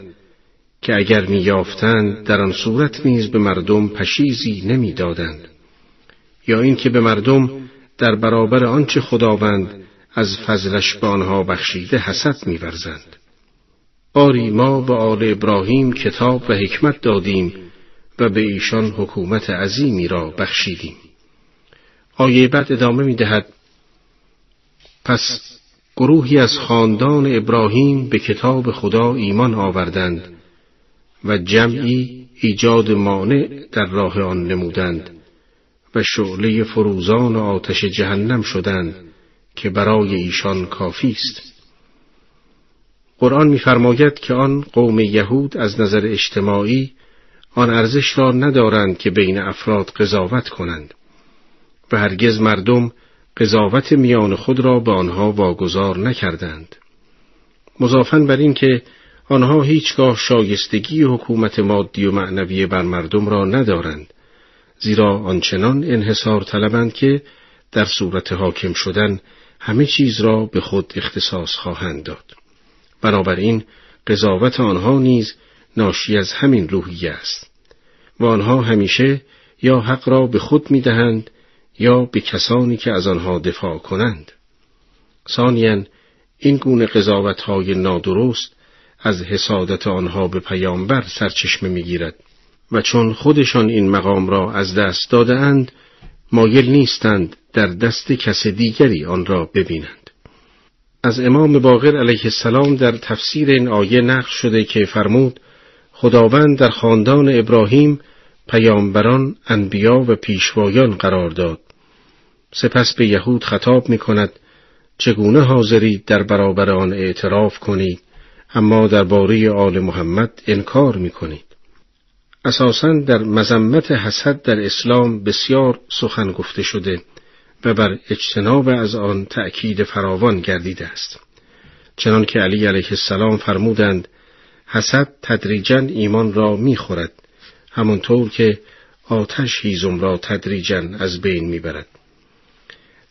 که اگر می‌یافتند در آن صورت نیز به مردم پشیزی نمی‌دادند؟ یا اینکه به مردم در برابر آنچه خداوند از فضلش به آنها بخشیده حسد می‌ورزند؟ آری ما به آل ابراهیم کتاب و حکمت دادیم و به ایشان حکومت عظیمی را بخشیدیم. آیه بعد ادامه می دهد پس گروهی از خاندان ابراهیم به کتاب خدا ایمان آوردند و جمعی ایجاد مانع در راه آن نمودند و شعله فروزان و آتش جهنم شدند که برای ایشان کافی است. قرآن می‌فرماید که آن قوم یهود از نظر اجتماعی آن ارزش را ندارند که بین افراد قضاوت کنند و هرگز مردم قضاوت میان خود را به آنها واگذار نکردند. مضافن بر این که آنها هیچگاه شایستگی حکومت مادی و معنوی بر مردم را ندارند زیرا آنچنان انحصار طلبند که در صورت حاکم شدن همه چیز را به خود اختصاص خواهند داد. بنابراین قضاوت آنها نیز ناشی از همین روحیه است و آنها همیشه یا حق را به خود می دهند یا به کسانی که از آنها دفاع کنند. ثانیا این گونه قضاوت های نادرست از حسادت آنها به پیامبر سرچشمه می‌گیرد و چون خودشان این مقام را از دست داده اند مایل نیستند در دست کس دیگری آن را ببینند. از امام باقر علیه السلام در تفسیر این آیه نقل شده که فرمود خداوند در خاندان ابراهیم پیامبران انبیا و پیشوایان قرار داد. سپس به یهود خطاب می کند چگونه حاضرید در برابر آن اعتراف کنید اما درباره آل محمد انکار می کنید اساسا در مذمت حسد در اسلام بسیار سخن گفته شده و بر اجتناب از آن تأکید فراوان گردیده است. چنان که علی علیه السلام فرمودند حسد تدریجا ایمان را می‌خورد همانطور که آتش هیزم را تدریجا از بین می‌برد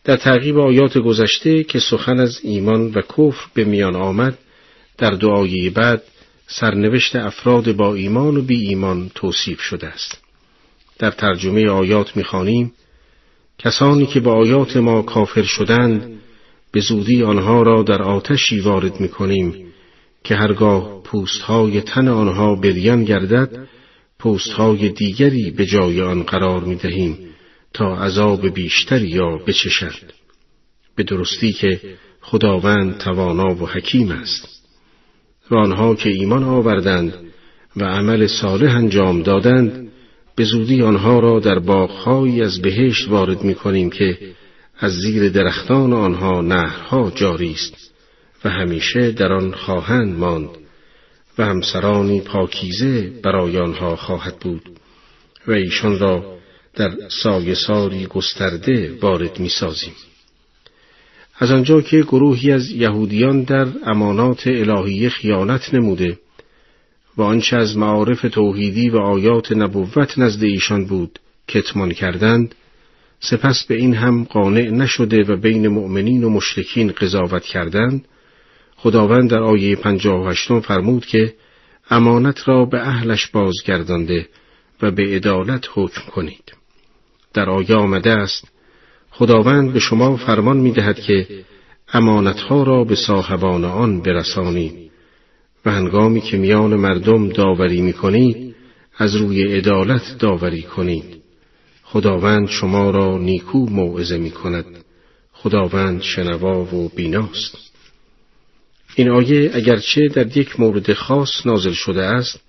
در تعقیب آیات گذشته که سخن از ایمان و کفر به میان آمد در دعای بعد سرنوشت افراد با ایمان و بی ایمان توصیف شده است. در ترجمه آیات می‌خوانیم کسانی که با آیات ما کافر شدند به زودی آنها را در آتشی وارد می‌کنیم که هرگاه پوستهای تن آنها بریان گردد پوستهای دیگری به جای آن قرار می دهیم تا عذاب بیشتری یا بچشد. به درستی که خداوند توانا و حکیم است. و آنها که ایمان آوردند و عمل صالح انجام دادند به زودی آنها را در باغهایی از بهشت وارد می کنیم که از زیر درختان آنها نهرها جاری است. و همیشه در آن خواهند ماند و همسرانی پاکیزه برای آنها خواهد بود و ایشان را در سایساری گسترده وارد می سازیم. از آنجا که گروهی از یهودیان در امانات الهی خیانت نموده و آنچه از معارف توحیدی و آیات نبوت نزد ایشان بود کتمان کردند سپس به این هم قانع نشده و بین مؤمنین و مشرکین قضاوت کردند خداوند در آیه پنجاه و هشتم فرمود که امانت را به اهلش بازگردانده و به عدالت حکم کنید. در آیه آمده است خداوند به شما فرمان می دهد که امانتها را به صاحبان آن برسانید و هنگامی که میان مردم داوری می کنید از روی عدالت داوری کنید. خداوند شما را نیکو موعظه می کند. خداوند شنوا و بیناست. این آیه اگرچه در یک مورد خاص نازل شده است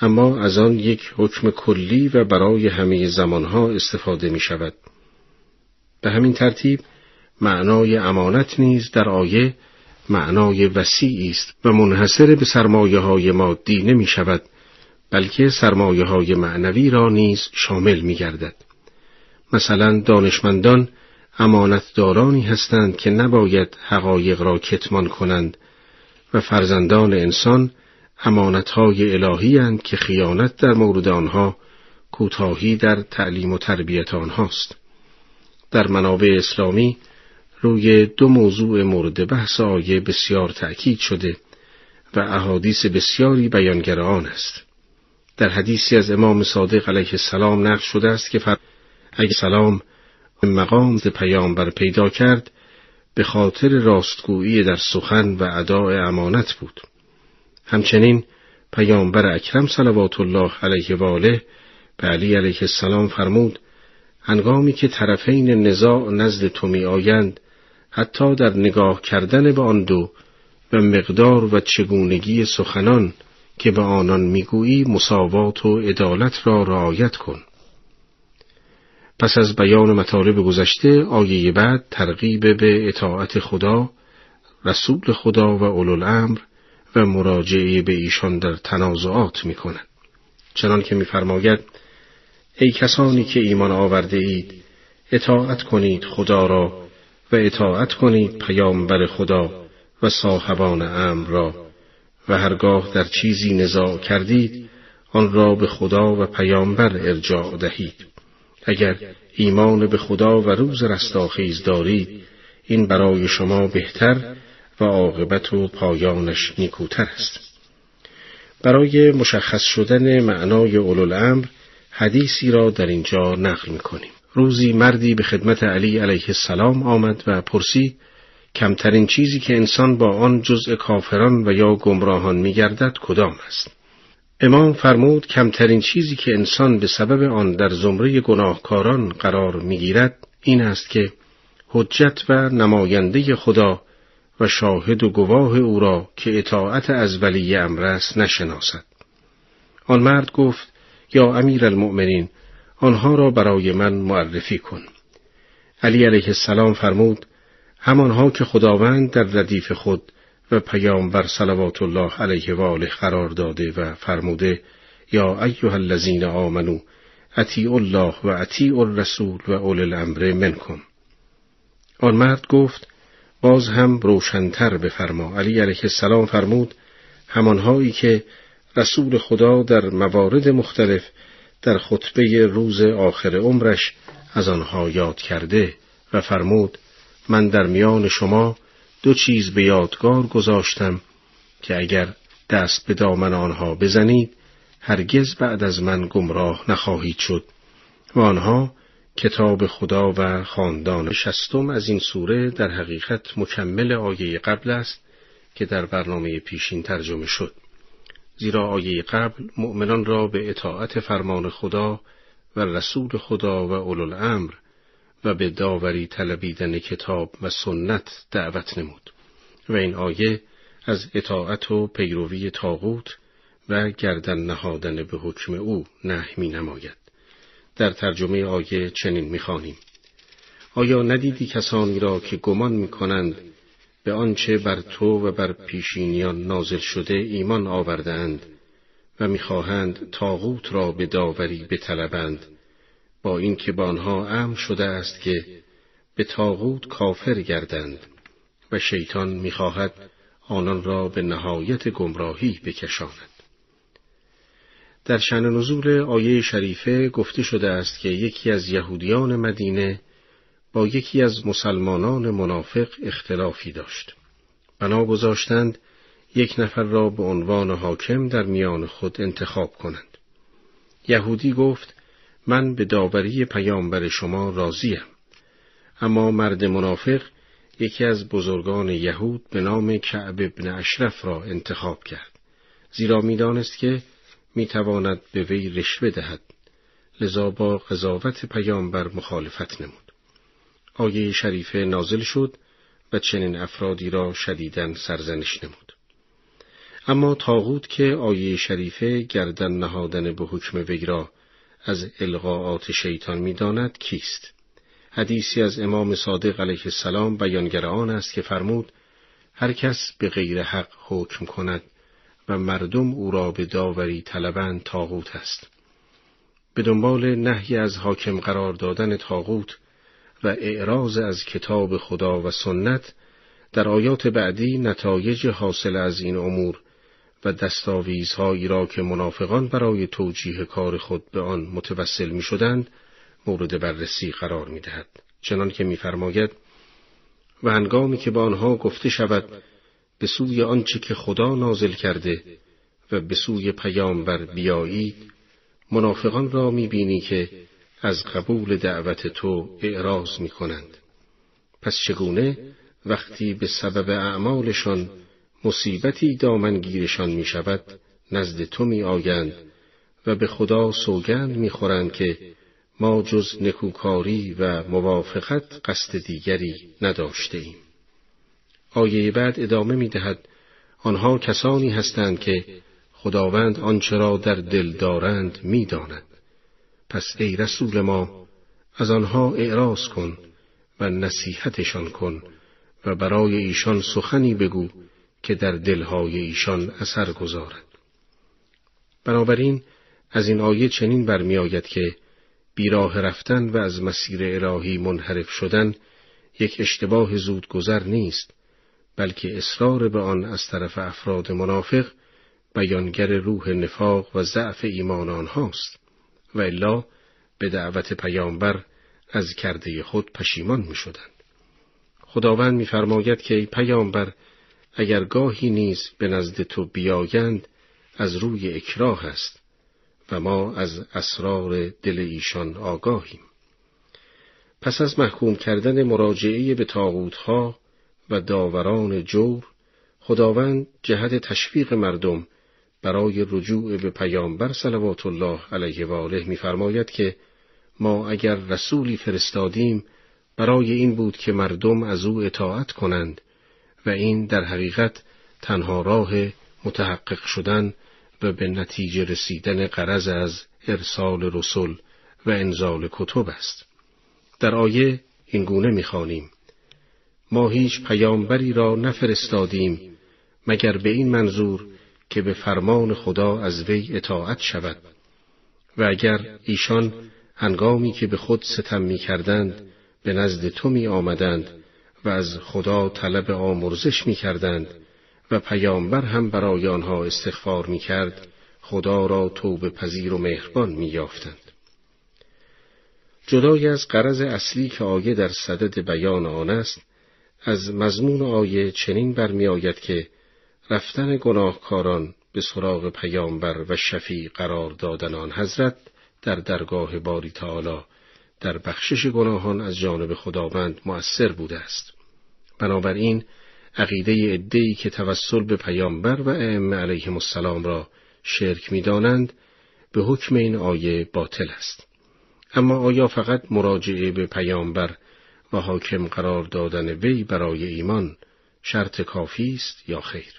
اما از آن یک حکم کلی و برای همه زمانها استفاده می شود. به همین ترتیب معنای امانت نیز در آیه معنای وسیعی است و منحصر به سرمایه های مادی نمی شود بلکه سرمایه های معنوی را نیز شامل می گردد. مثلا دانشمندان امانتدارانی هستند که نباید حقایق را کتمان کنند و فرزندان انسان امانتهای الهی هند که خیانت در مورد آنها کوتاهی در تعلیم و تربیت آنهاست. در منابع اسلامی روی دو موضوع مورد بحث آیه بسیار تأکید شده و احادیث بسیاری بیانگر آن است. در حدیثی از امام صادق علیه السلام نقل شده است که فر... اگه سلام مقام پیامبر پیدا کرد به خاطر راستگویی در سخن و اداء امانت بود. همچنین پیامبر اکرم صلوات الله علیه و آله به علی علیه السلام فرمود هنگامی که طرفین نزاع نزد تو می آیند حتی در نگاه کردن به آن دو و مقدار و چگونگی سخنان که به آنان می‌گویی مساوات و عدالت را رعایت کن پس از بیان مطالب گذشته آیه بعد ترغیب به اطاعت خدا رسول خدا و اولوالامر و مراجعه به ایشان در تنازعات می کند. چنان که میفرماید ای کسانی که ایمان آورده اید اطاعت کنید خدا را و اطاعت کنید پیامبر خدا و صاحبان امر را و هرگاه در چیزی نزاع کردید آن را به خدا و پیامبر ارجاع دهید اگر ایمان به خدا و روز رستاخیز دارید این برای شما بهتر و عاقبت و پایانش نیکوتر است. برای مشخص شدن معنای اولوالامر حدیثی را در اینجا نقل می‌کنیم. روزی مردی به خدمت علی علیه السلام آمد و پرسید کمترین چیزی که انسان با آن جزء کافران و یا گمراهان میگردد کدام است؟ امام فرمود کمترین چیزی که انسان به سبب آن در زمره گناهکاران قرار می‌گیرد این است که حجت و نماینده خدا و شاهد و گواه او را که اطاعت از ولی امر است نشناسد. آن مرد گفت یا امیر المؤمنین آنها را برای من معرفی کن. علی علیه السلام فرمود همانها که خداوند در ردیف خود و پیامبر صلوات الله علیه و آله قرار داده و فرموده یا ایها الذین آمنو اطیعوا الله و اطیعوا الرسول و اول الامر منکم. آن مرد گفت باز هم روشنتر بفرما. علی علیه السلام فرمود همانهایی که رسول خدا در موارد مختلف در خطبه روز آخر عمرش از آنها یاد کرده و فرمود من در میان شما دو چیز به یادگار گذاشتم که اگر دست به دامن آنها بزنید هرگز بعد از من گمراه نخواهید شد. و آنها کتاب خدا و خاندان شستم از این سوره در حقیقت مکمل آیه قبل است که در برنامه پیشین ترجمه شد. زیرا آیه قبل مؤمنان را به اطاعت فرمان خدا و رسول خدا و اولوالامر و به داوری طلبیدن کتاب و سنت دعوت نمود و این آیه از اطاعت و پیروی تاغوت و گردن نهادن به حکم او نه می نماید. در ترجمه آیه چنین می‌خوانیم آیا ندیدی کسانی را که گمان می‌کنند به آنچه بر تو و بر پیشینیان نازل شده ایمان آوردهاند و می‌خواهند تاغوت را به داوری بطلبند با اینکه با آنها امر شده است که به تاغوت کافر گردند و شیطان می‌خواهد آنان را به نهایت گمراهی بکشاند در شن نزول آیه شریفه گفته شده است که یکی از یهودیان مدینه با یکی از مسلمانان منافق اختلافی داشت. بنا گذاشتند یک نفر را به عنوان حاکم در میان خود انتخاب کنند. یهودی گفت من به داوری پیامبر شما راضیم. اما مرد منافق یکی از بزرگان یهود به نام کعب ابن اشرف را انتخاب کرد. زیرا می‌دانست که می‌تواند به وی رشوه دهد. لذا با قضاوت پیامبر مخالفت نمود. آیه شریفه نازل شد و چنین افرادی را شدیدن سرزنش نمود. اما تاغوت که آیه شریفه گردن نهادن به حکم وی را از القاعات شیطان می‌داند کیست؟ حدیثی از امام صادق علیه السلام بیانگر آن است که فرمود هر کس به غیر حق حکم کند و مردم او را به داوری طلبند تاغوت است. به دنبال نهی از حاکم قرار دادن تاغوت و اعراض از کتاب خدا و سنت در آیات بعدی نتایج حاصل از این امور و دستاویزهایی را که منافقان برای توجیه کار خود به آن متوسل می شدند مورد بررسی قرار می دهد. چنان که میفرماید و هنگامی که به آنها گفته شود به سوی آنچه که خدا نازل کرده و به سوی پیامبر بیایید منافقان را می‌بینی که از قبول دعوت تو اعراض می کنند. پس چگونه وقتی به سبب اعمالشان مصیبتی دامنگیرشان می شود نزد تو می آیند و به خدا سوگند می خورند که ما جز نکوکاری و موافقت قصد دیگری نداشته ایم. آیه بعد ادامه می دهد آنها کسانی هستند که خداوند آنچه را در دل دارند می داند. پس ای رسول ما از آنها اعراض کن و نصیحتشان کن و برای ایشان سخنی بگو که در دلهای ایشان اثر گذارد. بنابراین از این آیه چنین برمیآید که بیراه رفتن و از مسیر الهی منحرف شدن یک اشتباه زود گذر نیست بلکه اصرار به آن از طرف افراد منافق بیانگر روح نفاق و ضعف ایمان آنهاست و الا به دعوت پیامبر از کرده خود پشیمان می شدند. خداوند میفرماید که ای پیامبر اگر گاهی نیز به نزد تو بیایند از روی اکراه است و ما از اسرار دل ایشان آگاهیم. پس از محکوم کردن مراجعه به تاغوتها و داوران جور خداوند جهت تشویق مردم برای رجوع به پیامبر صلوات الله علیه و آله می‌فرماید که ما اگر رسولی فرستادیم برای این بود که مردم از او اطاعت کنند و این در حقیقت تنها راه متحقق شدن و به نتیجه رسیدن قرض از ارسال رسول و انزال کتب است. در آیه این گونه می‌خوانیم ما هیچ پیامبری را نفرستادیم مگر به این منظور که به فرمان خدا از وی اطاعت شود و اگر ایشان هنگامی که به خود ستم می کردند به نزد تو می آمدند و از خدا طلب آمرزش می کردند و پیامبر هم برای آنها استغفار می کرد خدا را توبه پذیر و مهربان می یافتند. جدای از قرض اصلی که آیه در صدد بیان آن است از مضمون آیه چنین برمی آید که رفتن گناهکاران به سراغ پیامبر و شفی قرار دادن آن حضرت در درگاه باری تعالی در بخشش گناهان از جانب خداوند مؤثر بوده است بنابراین عقیده ادهی که توسل به پیامبر و ائمه علیهم السلام را شرک می‌دانند به حکم این آیه باطل است اما آیا فقط مراجعه به پیامبر و حاکم قرار دادن وی برای ایمان شرط کافی است یا خیر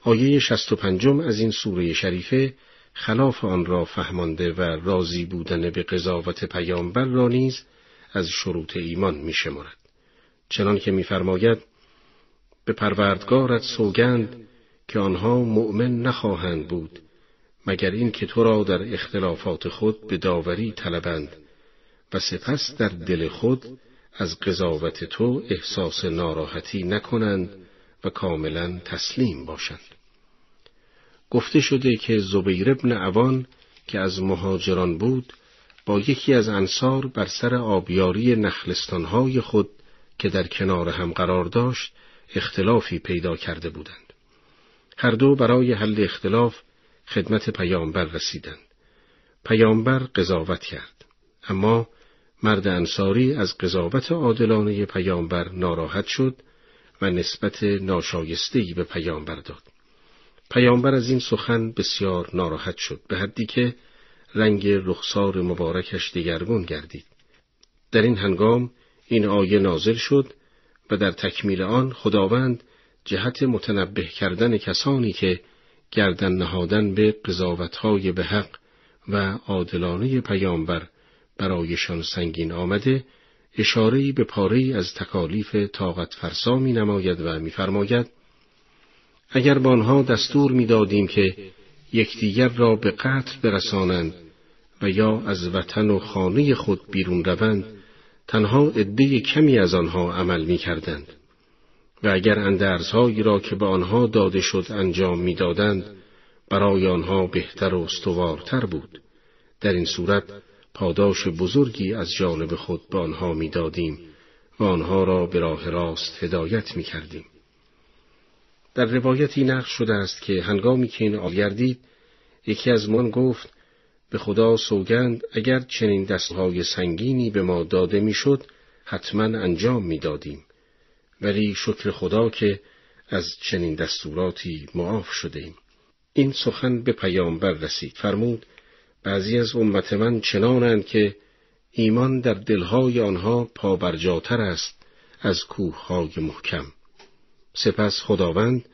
آیه 65 از این سوره شریفه خلاف آن را فهمانده و راضی بودن به قضاوت پیامبر را نیز از شروط ایمان می شمارد. چنان که میفرماید به پروردگارت سوگند که آنها مؤمن نخواهند بود مگر این که تو را در اختلافات خود به داوری طلبند و سپس در دل خود از قضاوت تو احساس ناراحتی نکنند و کاملا تسلیم باشند. گفته شده که زبیر ابن عوان که از مهاجران بود با یکی از انصار بر سر آبیاری نخلستانهای خود که در کنار هم قرار داشت اختلافی پیدا کرده بودند. هر دو برای حل اختلاف خدمت پیامبر رسیدند. پیامبر قضاوت کرد. اما مرد انصاری از قضاوت عادلانه پیامبر ناراحت شد و نسبت ناشایستهی به پیامبر داد. پیامبر از این سخن بسیار ناراحت شد به حدی که رنگ رخسار مبارکش دگرگون گردید. در این هنگام این آیه نازل شد و در تکمیل آن خداوند جهت متنبه کردن کسانی که گردن نهادن به قضاوتهای به حق و عادلانه پیامبر برایشان سنگین آمده اشارهی به پاره از تکالیف طاقت فرسا می نماید و میفرماید اگر با آنها دستور می‌دادیم که یکدیگر را به قتل برسانند و یا از وطن و خانه خود بیرون روند تنها عده کمی از آنها عمل می کردند. و اگر اندرزهایی را که به آنها داده شد انجام می‌دادند برای آنها بهتر و استوارتر بود در این صورت پاداش بزرگی از جانب خود به آنها می‌دادیم و آنها را به راه راست هدایت می کردیم. در روایتی نقل شده است که هنگامی که این آگردید یکی از من گفت به خدا سوگند اگر چنین دستهای سنگینی به ما داده می‌شد حتما انجام می‌دادیم. ولی شکر خدا که از چنین دستوراتی معاف شده ایم. این سخن به پیامبر رسید. فرمود بعضی از امت من چنانند که ایمان در دلهای آنها پابرجاتر است از کوههای محکم. سپس خداوند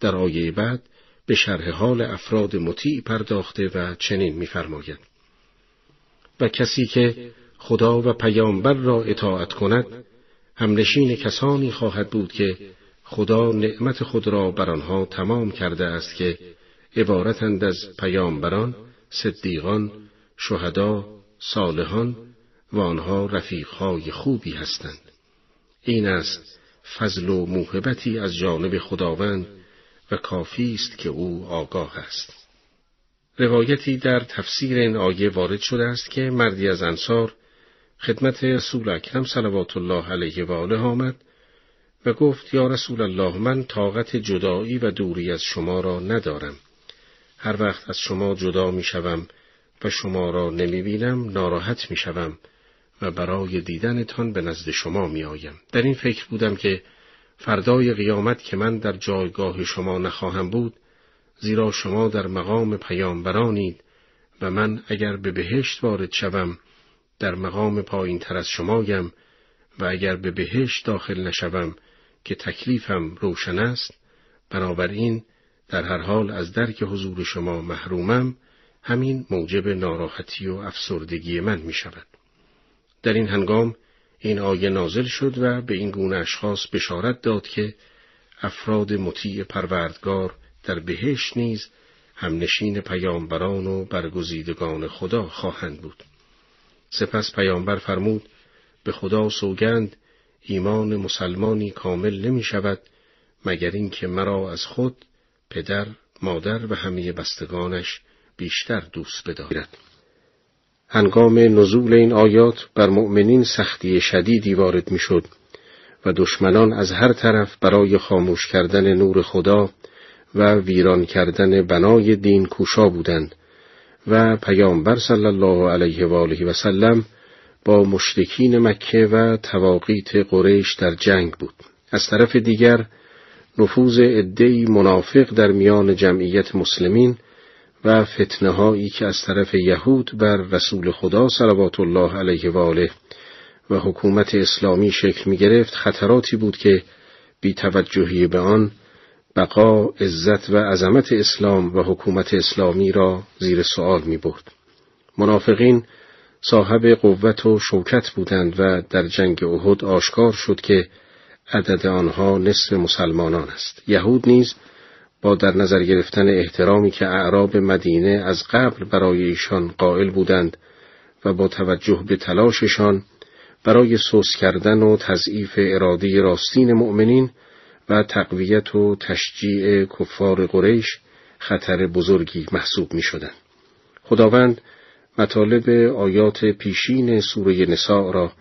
در آیه بعد به شرح حال افراد مطیع پرداخته و چنین می‌فرماید و کسی که خدا و پیامبر را اطاعت کند همنشین کسانی خواهد بود که خدا نعمت خود را بر آنها تمام کرده است که عبارتند از پیامبران، صدیقان، شهدا، صالحان و آنها رفیقهای خوبی هستند. این است فضل و موهبتی از جانب خداوند کافی است که او آگاه است. روایتی در تفسیر این آیه وارد شده است که مردی از انصار خدمت رسول اکرم صلوات الله علیه و آله آمد و گفت یا رسول الله من طاقت جدایی و دوری از شما را ندارم. هر وقت از شما جدا می شوم و شما را نمی بینم ناراحت می شوم و برای دیدنتان به نزد شما می آیم. در این فکر بودم که فردای قیامت که من در جایگاه شما نخواهم بود زیرا شما در مقام پیامبرانید و من اگر به بهشت وارد شوم در مقام پایین تر از شمایم و اگر به بهشت داخل نشوم که تکلیفم روشن است بنابراین در هر حال از درک حضور شما محرومم همین موجب ناراحتی و افسردگی من می شود. در این هنگام این آیه نازل شد و به این گونه اشخاص بشارت داد که افراد مطیع پروردگار در بهشت نیز همنشین پیامبران و برگزیدگان خدا خواهند بود. سپس پیامبر فرمود به خدا سوگند ایمان مسلمانی کامل نمی شود مگر اینکه مرا از خود پدر، مادر و همه بستگانش بیشتر دوست بدارد. هنگام نزول این آیات بر مؤمنین سختی شدیدی وارد می‌شد و دشمنان از هر طرف برای خاموش کردن نور خدا و ویران کردن بنای دین کوشا بودند و پیامبر صلی الله علیه و آله و سلم با مشرکین مکه و تواقیت قریش در جنگ بود. از طرف دیگر نفوذ عدهای منافق در میان جمعیت مسلمین و فتنه هایی که از طرف یهود بر رسول خدا صلوات الله علیه و آله و حکومت اسلامی شکل می گرفت خطراتی بود که بی توجهی به آن بقا عزت و عظمت اسلام و حکومت اسلامی را زیر سوال می برد. منافقین صاحب قوت و شوکت بودند و در جنگ احد آشکار شد که عدد آنها نصف مسلمانان است. یهود نیز با در نظر گرفتن احترامی که اعراب مدینه از قبل برای ایشان قائل بودند و با توجه به تلاششان برای سوس کردن و تضعیف اراده راستین مؤمنین و تقویت و تشجیع کفار قریش خطر بزرگی محسوب می شدن. خداوند مطالب آیات پیشین سوره نساء را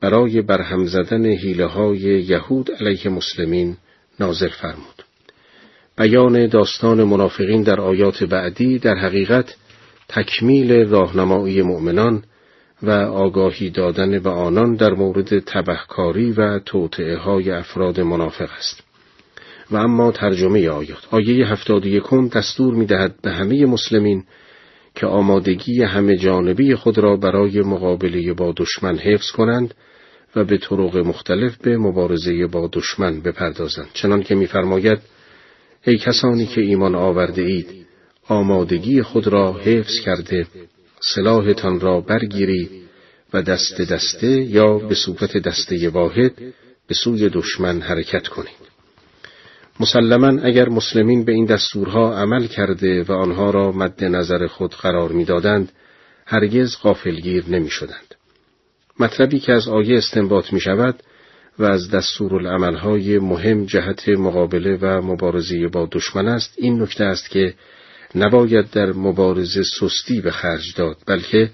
برای برهم زدن حیله های یهود علیه مسلمین نازل فرمود. بیان داستان منافقین در آیات بعدی در حقیقت تکمیل راهنمایی مؤمنان و آگاهی دادن به آنان در مورد تبهکاری و توطعه های افراد منافق است. و اما ترجمه آیات آیه هفتاد یکم دستور می دهد به همه مسلمین که آمادگی همه جانبی خود را برای مقابله با دشمن حفظ کنند و به طرق مختلف به مبارزه با دشمن بپردازند چنان که می‌فرماید ای کسانی که ایمان آورده اید آمادگی خود را حفظ کرده سلاحتان را برگیرید و دست دسته یا به صورت دسته واحد به سوی دشمن حرکت کنید. مسلما اگر مسلمین به این دستورها عمل کرده و آنها را مد نظر خود قرار می‌دادند هرگز غافلگیر نمی شدند. مطلبی که از آیه استنباط می شود و از دستورالعملهای مهم جهت مقابله و مبارزه با دشمن است این نکته است که نباید در مبارزه سستی به خرج داد بلکه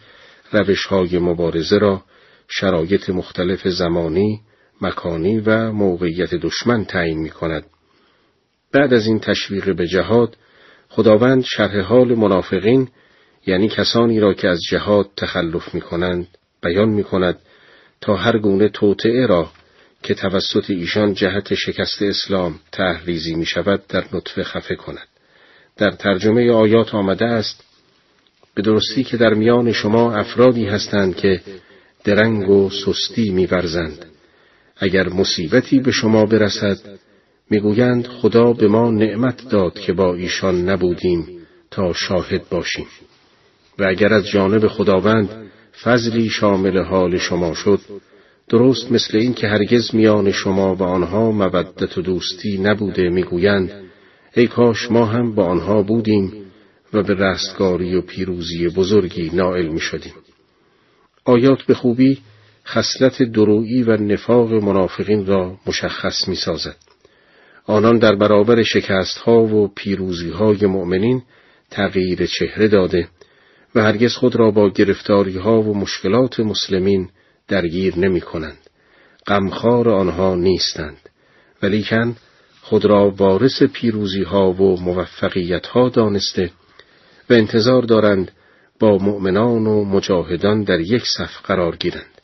روش های مبارزه را شرایط مختلف زمانی، مکانی و موقعیت دشمن تعیین می کند. بعد از این تشویق به جهاد خداوند شرح حال منافقین یعنی کسانی را که از جهاد تخلف می کنند بیان می کند تا هر گونه توطعه را که توسط ایشان جهت شکست اسلام تحریزی می شود در نطفه خفه کند. در ترجمه آیات آمده است به درستی که در میان شما افرادی هستند که درنگ و سستی میورزند اگر مصیبتی به شما برسد می‌گویند خدا به ما نعمت داد که با ایشان نبودیم تا شاهد باشیم و اگر از جانب خداوند فضلی شامل حال شما شد درست مثل این که هرگز میان شما و آنها مودت و دوستی نبوده می‌گویند ای کاش ما هم با آنها بودیم و به رستگاری و پیروزی بزرگی نائل می شدیم. آیات به خوبی خصلت درویی و نفاق منافقین را مشخص می سازد. آنان در برابر شکست ها و پیروزی های مؤمنین تغییر چهره داده و هرگز خود را با گرفتاری ها و مشکلات مسلمین درگیر نمی کنند. غمخوار آنها نیستند. ولیکن خود را وارث پیروزی ها و موفقیت ها دانسته و انتظار دارند با مؤمنان و مجاهدان در یک صف قرار گیرند.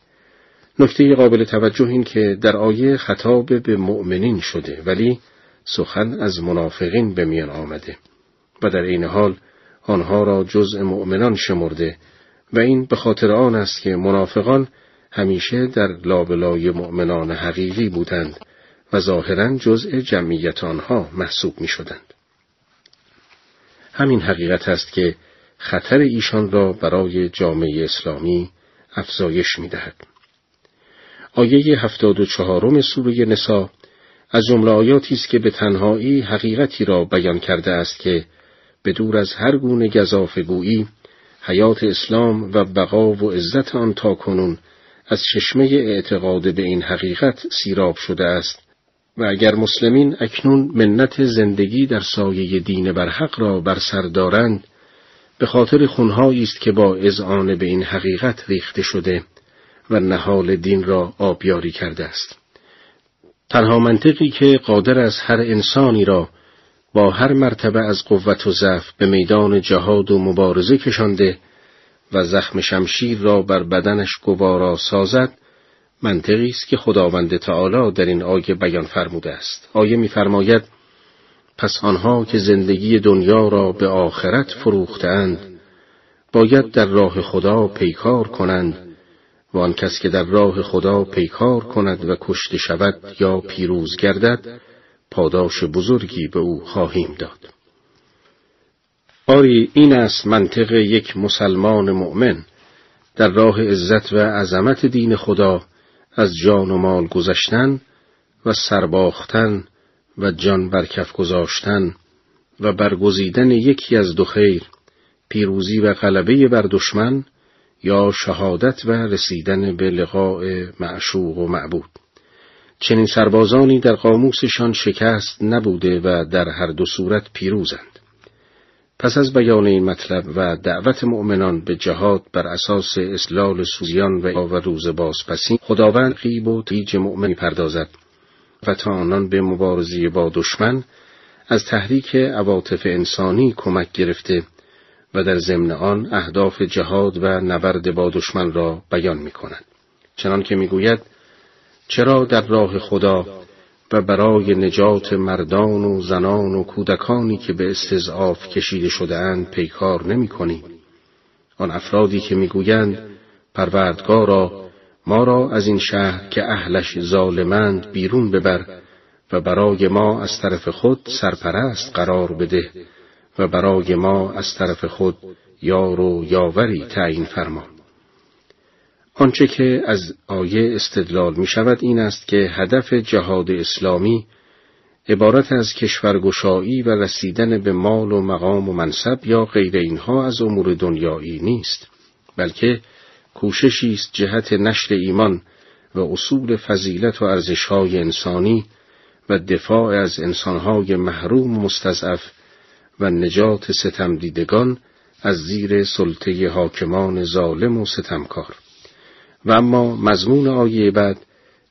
نکته قابل توجه این که در آیه خطاب به مؤمنین شده ولی سخن از منافقین به میان آمده و در این حال آنها را جزء مؤمنان شمرده و این به خاطر آن است که منافقان همیشه در لابلای مؤمنان حقیقی بودند و ظاهرا جزء جمعیت آنها محسوب می شدند. همین حقیقت است که خطر ایشان را برای جامعه اسلامی افزایش می دهد. آیه هفتاد و چهارم سوره نسا از جمله آیاتی است که به تنهایی حقیقتی را بیان کرده است که به دور از هر گونه گذافگویی حیات اسلام و بقا و عزت آن تا کنون از چشمه اعتقاد به این حقیقت سیراب شده است. و اگر مسلمین اکنون منت زندگی در سایه دین برحق را بر سر دارند به خاطر خونهایی است که با اذعان به این حقیقت ریخته شده و نهال دین را آبیاری کرده است. تنها منطقی که قادر از هر انسانی را با هر مرتبه از قوت و ضعف به میدان جهاد و مبارزه کشانده و زخم شمشیر را بر بدنش گوارا سازد منطقی است که خداوند تعالی در این آیه بیان فرموده است. آیه می‌فرماید پس آنها که زندگی دنیا را به آخرت فروختند باید در راه خدا پیکار کنند و آن کس که در راه خدا پیکار کند و کشته شود یا پیروز گردد پاداش بزرگی به او خواهیم داد. آری این است منطق یک مسلمان مؤمن در راه عزت و عظمت دین خدا از جان و مال گذشتن و سرباختن و جان برکف گذاشتن و برگزیدن یکی از دو خیر پیروزی و غلبه بر دشمن یا شهادت و رسیدن به لقاء معشوق و معبود. چنین سربازانی در قاموسشان شکست نبوده و در هر دو صورت پیروزند. پس از بیان این مطلب و دعوت مؤمنان به جهاد بر اساس اسلال سوزیان و, و روز بازپسی خداوند قیب و تیج مؤمن پردازد و تا آنان به مبارزی با دشمن از تحریک عواطف انسانی کمک گرفته و در ضمن آن اهداف جهاد و نبرد با دشمن را بیان می کند. چنان که می گوید چرا در راه خدا و برای نجات مردان و زنان و کودکانی که به استضعاف کشیده شده اند پیکار نمی کنی؟ آن افرادی که می‌گویند پروردگارا ما را از این شهر که اهلش ظالمند بیرون ببر و برای ما از طرف خود سرپرست قرار بده و برای ما از طرف خود یار و یاوری تعیین فرما آنچه که از آیه استدلال می شود این است که هدف جهاد اسلامی عبارت از کشورگشایی و رسیدن به مال و مقام و منصب یا غیر اینها از امور دنیایی نیست بلکه کوششی است جهت نشر ایمان و اصول فضیلت و ارزشهای انسانی و دفاع از انسانهای محروم و مستضعف و نجات ستم دیدگان از زیر سلطه حاکمان ظالم و ستمکار. و اما مضمون آیه بعد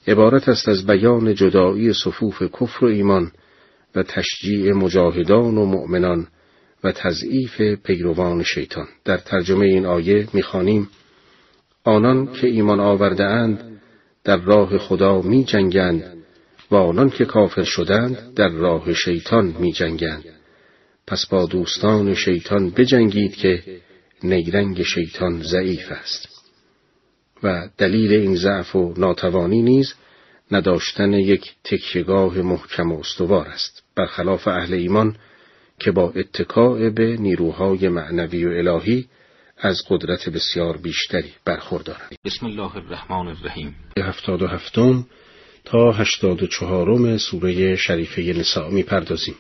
عبارت است از بیان جدایی صفوف کفر و ایمان و تشجیع مجاهدان و مؤمنان و تضعیف پیروان شیطان در ترجمه این آیه می‌خوانیم آنان که ایمان آورده اند در راه خدا می جنگند و آنان که کافر شدند در راه شیطان می جنگند. پس با دوستان شیطان بجنگید که نیرنگ شیطان ضعیف است و دلیل این ضعف و ناتوانی نیز نداشتن یک تکیگاه محکم و استوار است برخلاف اهل ایمان که با اتکاع به نیروهای معنوی و الهی از قدرت بسیار بیشتری برخوردارند. بسم الله الرحمن الرحیم. هفتاد و هفتم تا هشتاد و چهارم سوره شریفه نساء می‌پردازیم.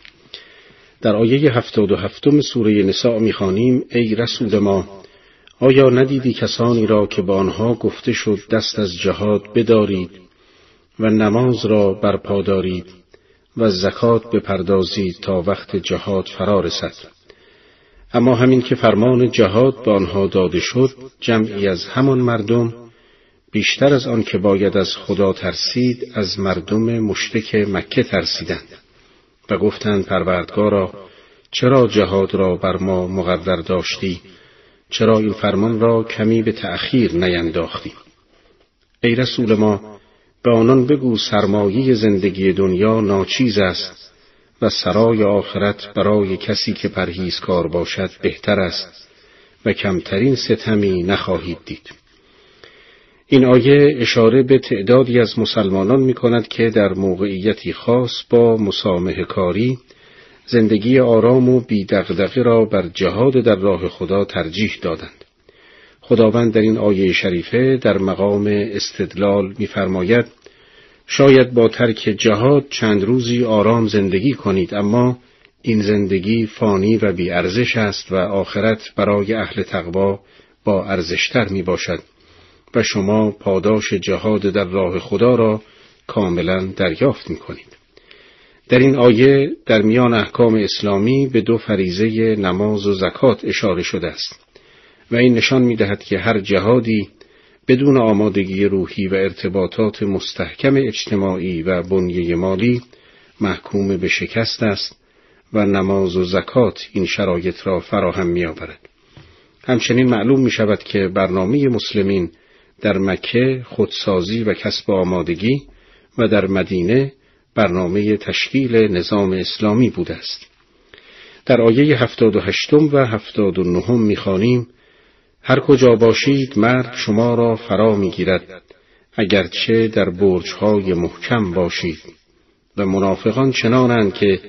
در آیه هفتاد و هفتم سوره نساء می‌خوانیم ای رسول ما آیا ندیدی کسانی را که با آنها گفته شد دست از جهاد بدارید و نماز را برپا دارید و زکات بپردازید تا وقت جهاد فرا رسد؟ اما همین که فرمان جهاد به آنها داده شد جمعی از همان مردم بیشتر از آن که باید از خدا ترسید از مردم مشتک مکه ترسیدند و گفتند پروردگارا چرا جهاد را بر ما مقدر داشتی؟ چرا این فرمان را کمی به تأخیر نینداختی ای رسول ما به آنان بگو سرمایه زندگی دنیا ناچیز است و سرای آخرت برای کسی که پرهیزکار باشد بهتر است و کمترین ستمی نخواهید دید. این آیه اشاره به تعدادی از مسلمانان می کند که در موقعیتی خاص با مسامه کاری زندگی آرام و بیدغدغه را بر جهاد در راه خدا ترجیح دادند. خداوند در این آیه شریفه در مقام استدلال می‌فرماید شاید با ترک جهاد چند روزی آرام زندگی کنید اما این زندگی فانی و بی ارزش است و آخرت برای اهل تقوا با ارزشتر می باشد و شما پاداش جهاد در راه خدا را کاملا دریافت می کنید. در این آیه در میان احکام اسلامی به دو فریزه نماز و زکات اشاره شده است و این نشان می دهد که هر جهادی بدون آمادگی روحی و ارتباطات مستحکم اجتماعی و بنیه مالی محکوم به شکست است و نماز و زکات این شرایط را فراهم می آورد. همچنین معلوم می شود که برنامه مسلمین در مکه خودسازی و کسب آمادگی و در مدینه برنامه تشکیل نظام اسلامی بوده است. در آیه هفتاد و هشتم و هفتاد هر کجا باشید مرد شما را فرا می‌گیرد اگرچه در برجهای محکم باشید. و منافقان چنانند که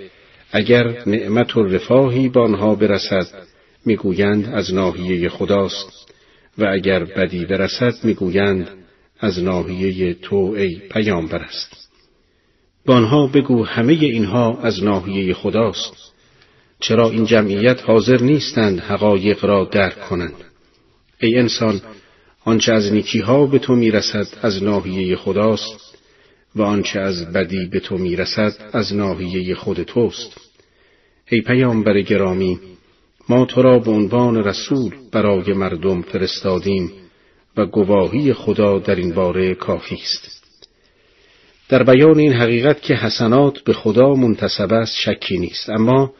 اگر نعمت و رفاهی به آنها برسد می‌گویند از ناحیه خداست. و اگر بدی برسد می‌گویند از ناحیه تو ای پیامبر است. به آنها بگو همه اینها از ناحیه خداست. چرا این جمعیت حاضر نیستند حقایق را درک کنند؟ ای انسان آنچه از نیکیها به تو می‌رسد از ناحیه خداست و آنچه از بدی به تو می‌رسد از ناحیه خود توست. ای پیامبر گرامی ما تو را به عنوان رسول برای مردم فرستادیم و گواهی خدا در این باره کافی است. در بیان این حقیقت که حسنات به خدا منتصب است شکی نیست اما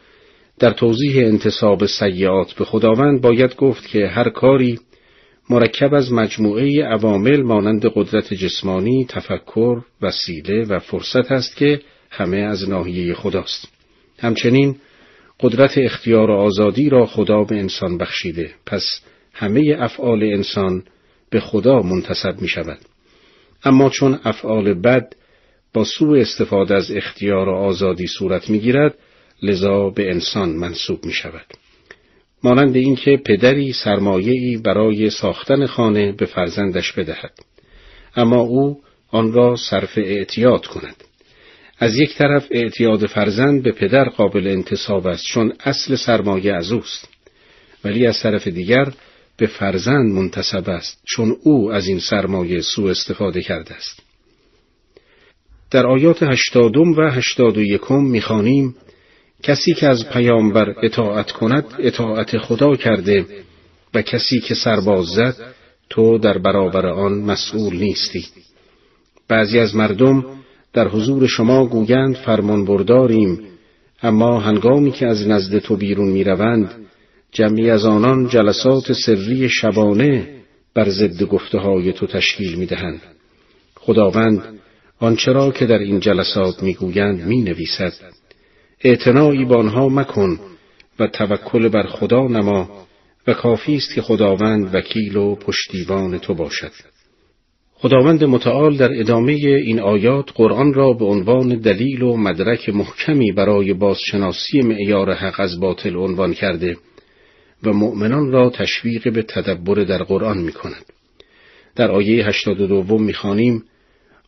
در توضیح انتصاب سیعات به خداوند باید گفت که هر کاری مرکب از مجموعه عوامل مانند قدرت جسمانی، تفکر، وسیله و فرصت است که همه از ناحیه خداست. همچنین قدرت اختیار و آزادی را خدا به انسان بخشیده پس همه افعال انسان به خدا منتصب می شود. اما چون افعال بد با سوء استفاده از اختیار و آزادی صورت می گیرد لذا به انسان منصوب می شود. مانند اینکه پدری سرمایه‌ای برای ساختن خانه به فرزندش بدهد. اما او آن را صرف اعتیاد کند. از یک طرف اعتیاد فرزند به پدر قابل انتصاب است چون اصل سرمایه از اوست. ولی از طرف دیگر به فرزند منتصب است چون او از این سرمایه سوء استفاده کرده است. در آیات هشتادم و هشتاد و یکم می‌خوانیم کسی که از پیامبر اطاعت کند اطاعت خدا کرده و کسی که سرباز زد تو در برابر آن مسئول نیستی. بعضی از مردم در حضور شما گویند فرمان برداریم اما هنگامی که از نزد تو بیرون می‌روند جمعی از آنان جلسات سری شبانه بر ضد گفته های تو تشکیل می‌دهند. خداوند آنچه را که در این جلسات می‌گویند می نویسد اعتنایی با آنها مکن و توکل بر خدا نما و کافی است که خداوند وکیل و پشتیبان تو باشد خداوند متعال در ادامه این آیات قرآن را به عنوان دلیل و مدرک محکمی برای بازشناسی معیار حق از باطل عنوان کرده و مؤمنان را تشویق به تدبر در قرآن می کند. در آیه 82 می‌خوانیم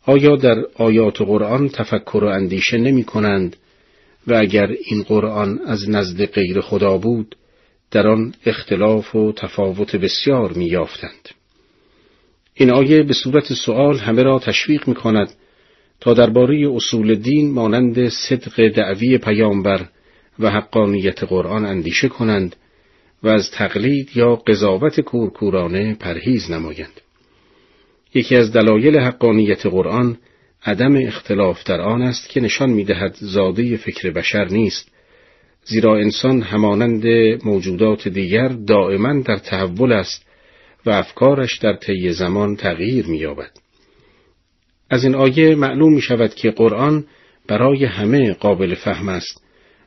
آیا در آیات قرآن تفکر و اندیشه نمی کنند و اگر این قرآن از نزد غیر خدا بود در آن اختلاف و تفاوت بسیار می یافتند. این آیه به صورت سؤال همه را تشویق می کند تا درباره اصول دین مانند صدق دعوی پیامبر و حقانیت قرآن اندیشه کنند و از تقلید یا قضاوت کورکورانه پرهیز نمایند. یکی از دلایل حقانیت قرآن عدم اختلاف در آن است که نشان می دهد زاده فکر بشر نیست زیرا انسان همانند موجودات دیگر دائما در تحول است و افکارش در طی زمان تغییر می‌یابد. از این آیه معلوم می شود که قرآن برای همه قابل فهم است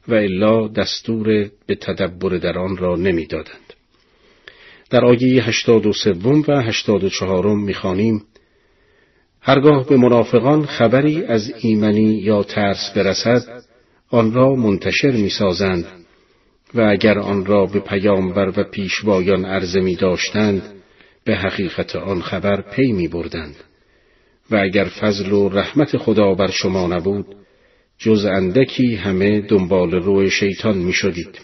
و الا دستور به تدبر در آن را نمی‌دادند. در آیه 83 و 84 می‌خوانیم هرگاه به منافقان خبری از ایمنی یا ترس برسد آن را منتشر می‌سازند و اگر آن را به پیامبر و پیشوایان عرضه می داشتند به حقیقت آن خبر پی می بردند و اگر فضل و رحمت خدا بر شما نبود جز اندکی همه دنبال روی شیطان می شدید.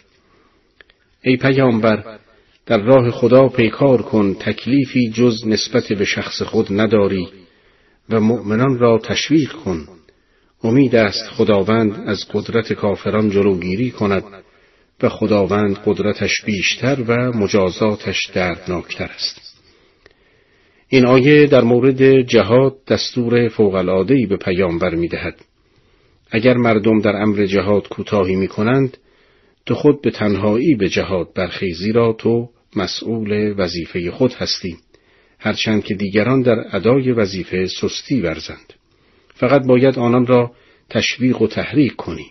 ای پیامبر در راه خدا پیکار کن تکلیفی جز نسبت به شخص خود نداری و مؤمنان را تشویق کن امید است خداوند از قدرت کافران جلوگیری کند و خداوند قدرتش بیشتر و مجازاتش دردناکتر است این آیه در مورد جهاد دستور فوق‌العاده‌ای به پیامبر می‌دهد. اگر مردم در امر جهاد کوتاهی می کنند تو خود به تنهایی به جهاد برخیزی را تو مسئول وظیفه خود هستی هرچند که دیگران در ادای وظیفه سستی ورزند. فقط باید آنان را تشویق و تحریک کنی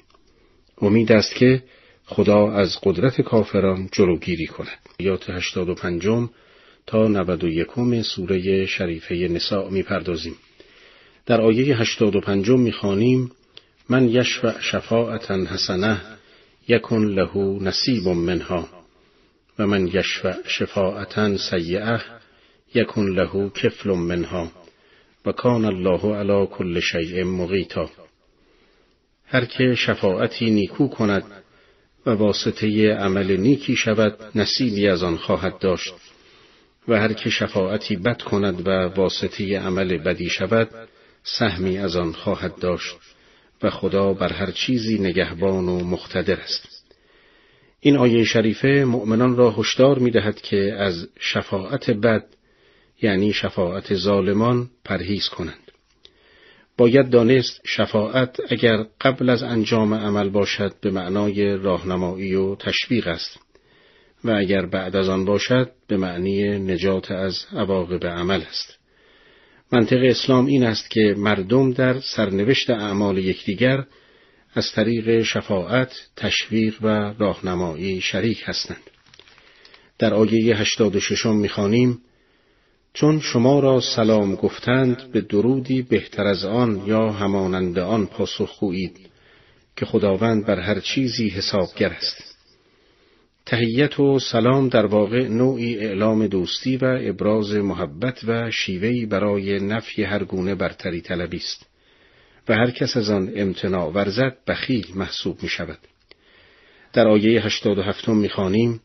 امید است که خدا از قدرت کافران جلوگیری کند. آیات 85 تا 91 سوره شریفه نساء می‌پردازیم. در آیه 85 می‌خوانیم من یشفع شفاعتا حسنه یکن له نصیب منها. و من یشفع شفاعتا سیئه یکن له کفل منها و کان الله علی کل شیء مقیتا هر که شفاعتی نیکو کند و واسطه عمل نیکی شود نصیبی از آن خواهد داشت. و هر که شفاعتی بد کند و واسطه عمل بدی شود سهمی از آن خواهد داشت. و خدا بر هر چیزی نگهبان و مقتدر است. این آیه شریفه مؤمنان را هشدار می دهد که از شفاعت بد یعنی شفاعت ظالمان پرهیز کنند. باید دانست شفاعت اگر قبل از انجام عمل باشد به معنای راهنمایی و تشویق است و اگر بعد از آن باشد به معنی نجات از عواقب عمل است. منطق اسلام این است که مردم در سرنوشت اعمال یکدیگر از طریق شفاعت، تشویق و راهنمایی شریک هستند. در آیه 86 می‌خوانیم چون شما را سلام گفتند به درودی بهتر از آن یا همانند آن پاسخ گویید که خداوند بر هر چیزی حسابگر است. تهیت و سلام در واقع نوعی اعلام دوستی و ابراز محبت و شیوهی برای نفی هر گونه برتری طلبی است. و هر کس از آن امتناع ورزد بخیل محسوب می شود. در آیه 87 می‌خوانیم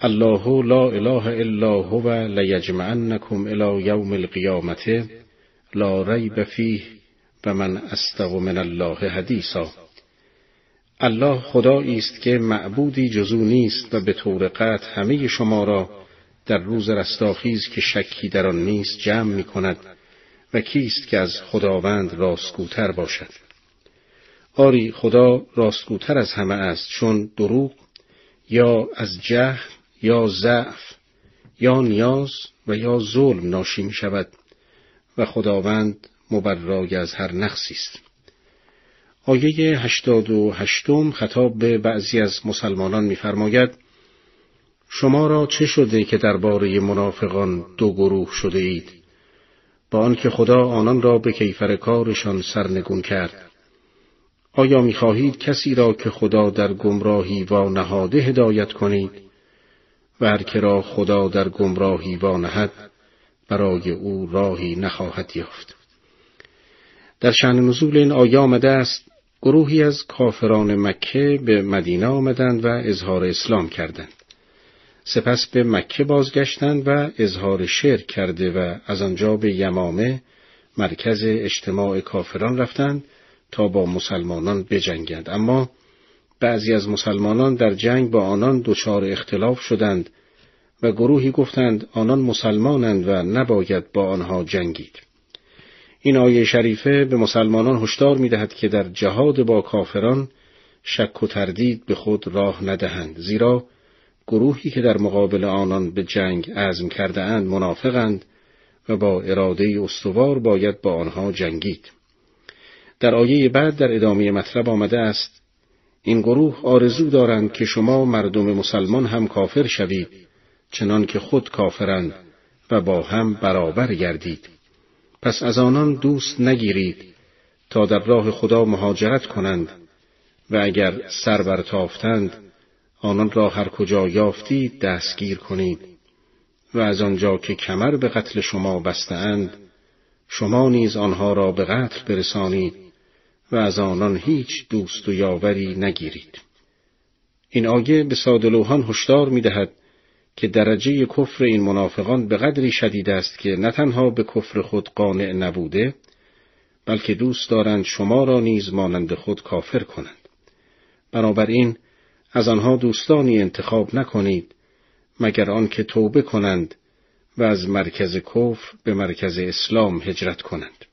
الله لا اله الا هو لیجمعنکم الی یوم القیامت لا ریب فیه و من استق من الله حدیثا الله خدایی است که معبودی جزو نیست و به طور قطع همه شما را در روز رستاخیز که شکی در آن نیست جمع می کند و کیست که از خداوند راستگوتر باشد. آری خدا راستگوتر از همه است چون دروغ یا از جهل یا ضعف یا نیاز و یا ظلم ناشی می شود و خداوند مبرای از هر نقصی است. آیه هشتاد و هشتم خطاب به بعضی از مسلمانان می‌فرماید شما را چه شده که درباره منافقان دو گروه شده اید؟ با آنکه خدا آنان را به کیفر کارشان سرنگون کرد. آیا می‌خواهید کسی را که خدا در گمراهی و نهاده هدایت کنید و هر که را خدا در گمراهی و نهد برای او راهی نخواهد یافت؟ در شأن نزول این آیه آمده است گروهی از کافران مکه به مدینه آمدند و اظهار اسلام کردند. سپس به مکه بازگشتند و اظهار شرک کرده و از آنجا به یمامه مرکز اجتماع کافران رفتند تا با مسلمانان بجنگند. اما بعضی از مسلمانان در جنگ با آنان دچار اختلاف شدند و گروهی گفتند آنان مسلمانند و نباید با آنها جنگید. این آیه شریفه به مسلمانان هشدار می‌دهد که در جهاد با کافران شک و تردید به خود راه ندهند زیرا گروهی که در مقابل آنان به جنگ عزم کرده اند منافقند و با اراده استوار باید با آنها جنگید. در آیه بعد در ادامه مطلب آمده است این گروه آرزو دارند که شما مردم مسلمان هم کافر شوید چنان که خود کافرند و با هم برابر گردید پس از آنان دوست نگیرید تا در راه خدا مهاجرت کنند و اگر سر برتافتند آنان را هر کجا یافتید دستگیر کنید. و از آنجا که کمر به قتل شما بستند شما نیز آنها را به قتل برسانید و از آنان هیچ دوست و یاوری نگیرید. این آیه به سادلوهان هشدار می دهد که درجه کفر این منافقان به قدری شدید است که نه تنها به کفر خود قانع نبوده بلکه دوست دارند شما را نیز مانند خود کافر کنند. بنابراین از آنها دوستانی انتخاب نکنید مگر آنکه توبه کنند و از مرکز کفر به مرکز اسلام هجرت کنند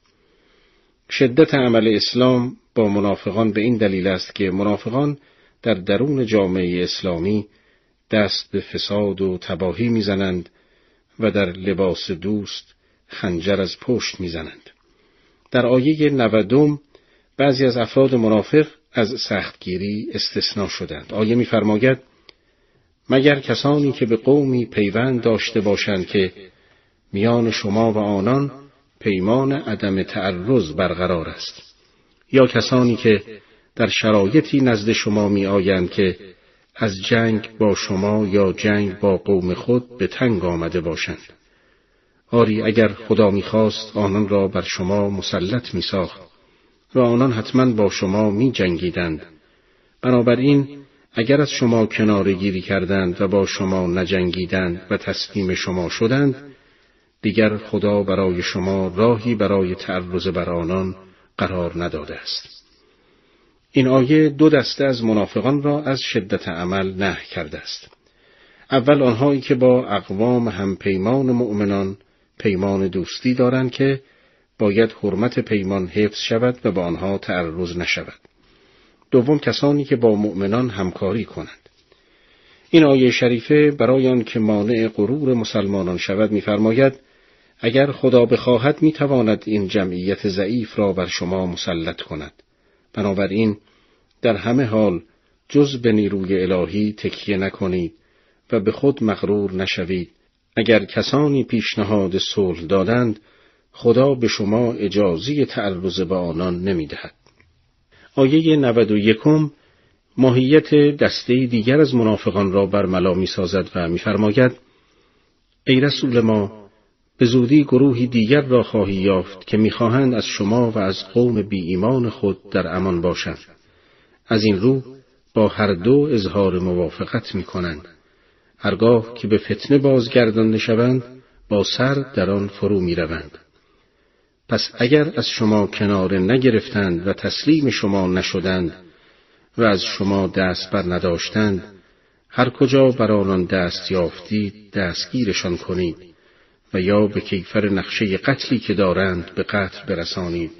شدت عمل اسلام با منافقان به این دلیل است که منافقان در درون جامعه اسلامی دست به فساد و تباهی می‌زنند و در لباس دوست خنجر از پشت می‌زنند. در آیه نودم بعضی از افراد منافق از سختگیری استثنا شدند. آیه میفرماید مگر کسانی که به قومی پیوند داشته باشند که میان شما و آنان پیمان عدم تعرض برقرار است یا کسانی که در شرایطی نزد شما می آیند که از جنگ با شما یا جنگ با قوم خود به تنگ آمده باشند آری اگر خدا می‌خواست آنان را بر شما مسلط می ساخت و آنان حتما با شما می جنگیدند بنابراین اگر از شما کناره گیری کردند و با شما نجنگیدند و تسلیم شما شدند دیگر خدا برای شما راهی برای تعرض بر آنان قرار نداده است. این آیه دو دسته از منافقان را از شدت عمل نه کرده است. اول آنهایی که با اقوام هم پیمان مؤمنان پیمان دوستی دارند که باید حرمت پیمان حفظ شود و به آنها تعرض نشود. دوم کسانی که با مؤمنان همکاری کنند. این آیه شریفه برای آن که مانع غرور مسلمانان شود می‌فرماید اگر خدا بخواهد می‌تواند این جمعیت ضعیف را بر شما مسلط کند. بنابراین در همه حال جز به نیروی الهی تکیه نکنید و به خود مغرور نشوید. اگر کسانی پیشنهاد صلح دادند خدا به شما اجازه تعرض به آنان نمی‌دهد آیه 91 ماهیت دسته دیگر از منافقان را برملا می سازد و میفرماید ای رسول ما به زودی گروهی دیگر را خواهی یافت که می‌خواهند از شما و از قوم بی ایمان خود در امان باشند. از این رو با هر دو اظهار موافقت می کنند. هرگاه که به فتنه بازگردان شوند با سر در آن فرو می روند. پس اگر از شما کنار نگرفتند و تسلیم شما نشدند و از شما دست بر نداشتند هر کجا بر آنان دست یافتید دستگیرشان کنید و یا به کیفر نقشه قتلی که دارند به قتل برسانید.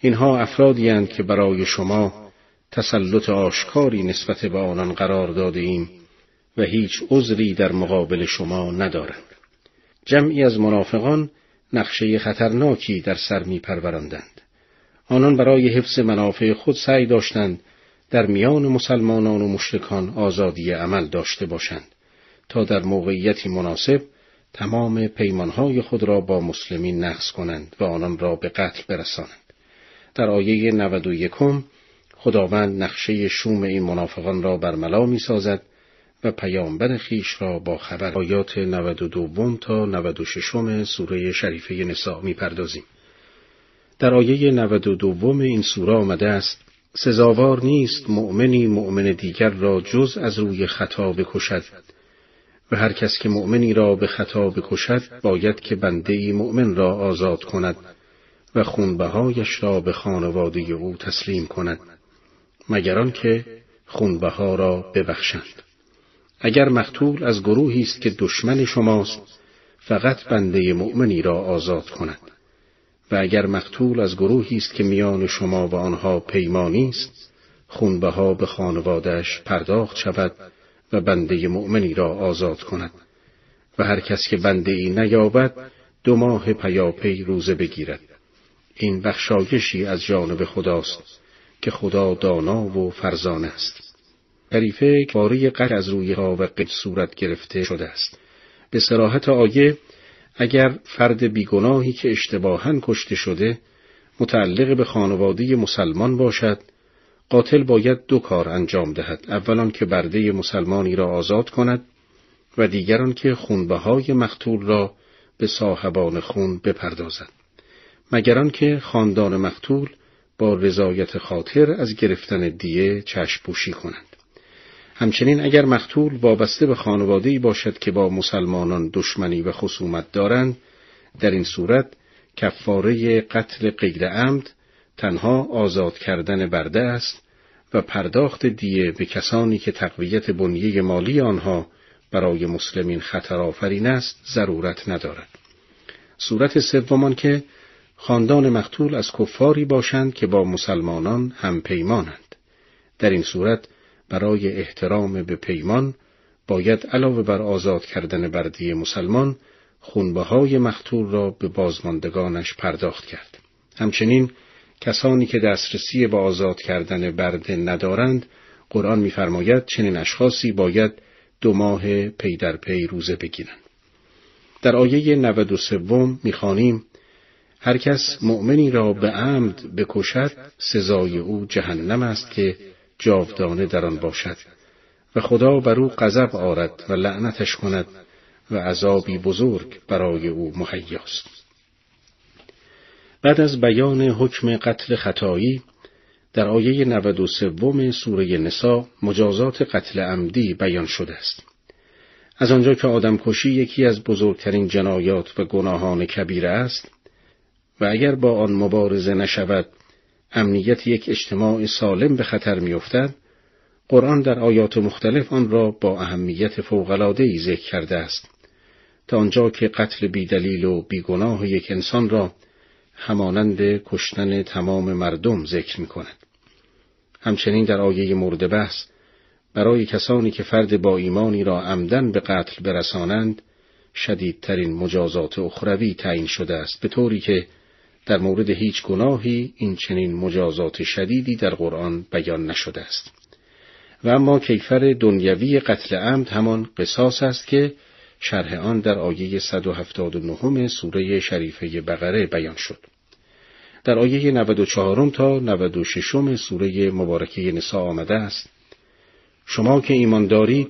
اینها افرادی که برای شما تسلط آشکاری نسبت به آنان قرار داده ایم و هیچ عذری در مقابل شما ندارند. جمعی از منافقان نقشه خطرناکی در سر می پرورندند. آنان برای حفظ منافع خود سعی داشتند در میان مسلمانان و مشرکان آزادی عمل داشته باشند تا در موقعیتی مناسب تمام پیمانهای خود را با مسلمین نقض کنند و آنان را به قتل برسانند. در آیه 91 خداوند نقشه شوم این منافقان را برملا می سازد و پیامبر خیش را با خبر آیات 92 تا 96 سوره شریفه نساء می پردازیم. در آیه 92 این سوره آمده است سزاوار نیست مؤمنی مؤمن دیگر را جز از روی خطا بکشد و هر کس که مؤمنی را به خطا بکشد باید که بنده ای مؤمن را آزاد کند و خونبهایش را به خانواده او تسلیم کند مگر که خونبها را ببخشند اگر مقتول از گروهی است که دشمن شماست فقط بنده مؤمنی را آزاد کند. و اگر مقتول از گروهی است که میان شما و آنها پیمانی است خونبها به خانوادهش پرداخت شود و بنده مؤمنی را آزاد کند. و هر کس که بنده ای نیابد دو ماه پیاپی روزه بگیرد. این بخشایشی از جانب خداست که خدا دانا و فرزان است. شریفه باره قر از روی قد صورت گرفته شده است. به سراحت آیه اگر فرد بیگناهی که اشتباها کشته شده متعلق به خانواده مسلمان باشد قاتل باید دو کار انجام دهد. اولان که برده مسلمانی را آزاد کند و دیگران که خونبهای مقتول را به صاحبان خون بپردازد. مگران که خاندان مقتول با رضایت خاطر از گرفتن دیه چشم پوشی کنند. همچنین اگر مقتول وابسته به خانواده‌ای باشد که با مسلمانان دشمنی و خصومت دارند در این صورت کفاره قتل غیر عمد تنها آزاد کردن برده است و پرداخت دیه به کسانی که تقویت بنیه مالی آنها برای مسلمین خطرآفرین است ضرورت ندارد. صورت سومان که خاندان مقتول از کفاری باشند که با مسلمانان هم پیمانند. در این صورت برای احترام به پیمان باید علاوه بر آزاد کردن بردی مسلمان خونبه های مختور را به بازماندگانش پرداخت کرد. همچنین کسانی که دسترسی به آزاد کردن برده ندارند قرآن می‌فرماید چنین اشخاصی باید دو ماه پی در پی روزه بگیرند. در آیه 93 می‌خوانیم هر کس مؤمنی را به عمد بکشد سزای او جهنم است که جاودانه در آن باشد و خدا بر او غضب آرد و لعنتش کند و عذابی بزرگ برای او مهیاست. بعد از بیان حکم قتل خطایی در آیه 93 سوره نسا مجازات قتل عمدی بیان شده است. از آنجا که آدمکشی یکی از بزرگترین جنایات و گناهان کبیره است و اگر با آن مبارزه نشود امنیت یک اجتماع سالم به خطر میافتد قرآن در آیات مختلف آن را با اهمیت فوق‌العاده‌ای ذکر کرده است تا آنجا که قتل بیدلیل و بیگناه یک انسان را همانند کشتن تمام مردم ذکر می کند. همچنین در آیه مورد بحث برای کسانی که فرد با ایمانی را عمدن به قتل برسانند شدیدترین مجازات اخروی تعیین شده است به طوری که در مورد هیچ گناهی این چنین مجازات شدیدی در قرآن بیان نشده است. و اما کیفر دنیوی قتل عمد همان قصاص است که شرح آن در آیه 179 سوره شریفه بقره بیان شد. در آیه 94 تا 96 سوره مبارکه نسا آمده است. شما که ایمان دارید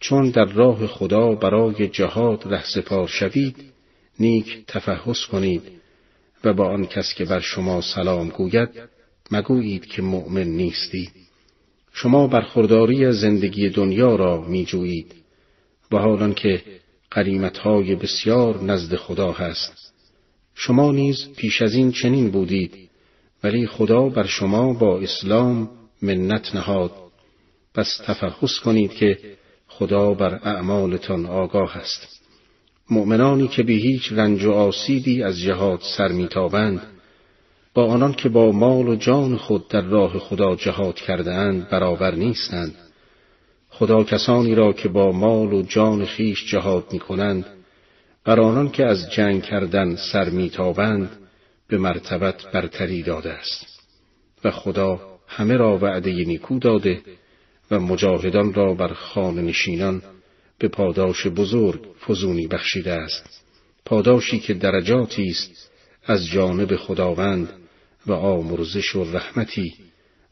چون در راه خدا برای جهاد رهسپار شوید نیک تفحص کنید و با آن کس که بر شما سلام گوید مگویید که مؤمن نیستید شما برخورداری از زندگی دنیا را می جویید و حالان که قریمتهای بسیار نزد خدا هست. شما نیز پیش از این چنین بودید ولی خدا بر شما با اسلام منت نهاد. پس تفحص کنید که خدا بر اعمالتان آگاه است. مؤمنانی که به هیچ رنج و آسیبی از جهاد سر میتابند با آنان که با مال و جان خود در راه خدا جهاد کرده اند برابر نیستند. خدا کسانی را که با مال و جان خیش جهاد می کنند بر آنان که از جنگ کردن سر میتابند به مرتبت برتری داده است. و خدا همه را وعده نیکو داده و مجاهدان را بر خانه نشینان به پاداش بزرگ فزونی بخشیده است. پاداشی که درجاتی است از جانب خداوند و آمرزش و رحمتی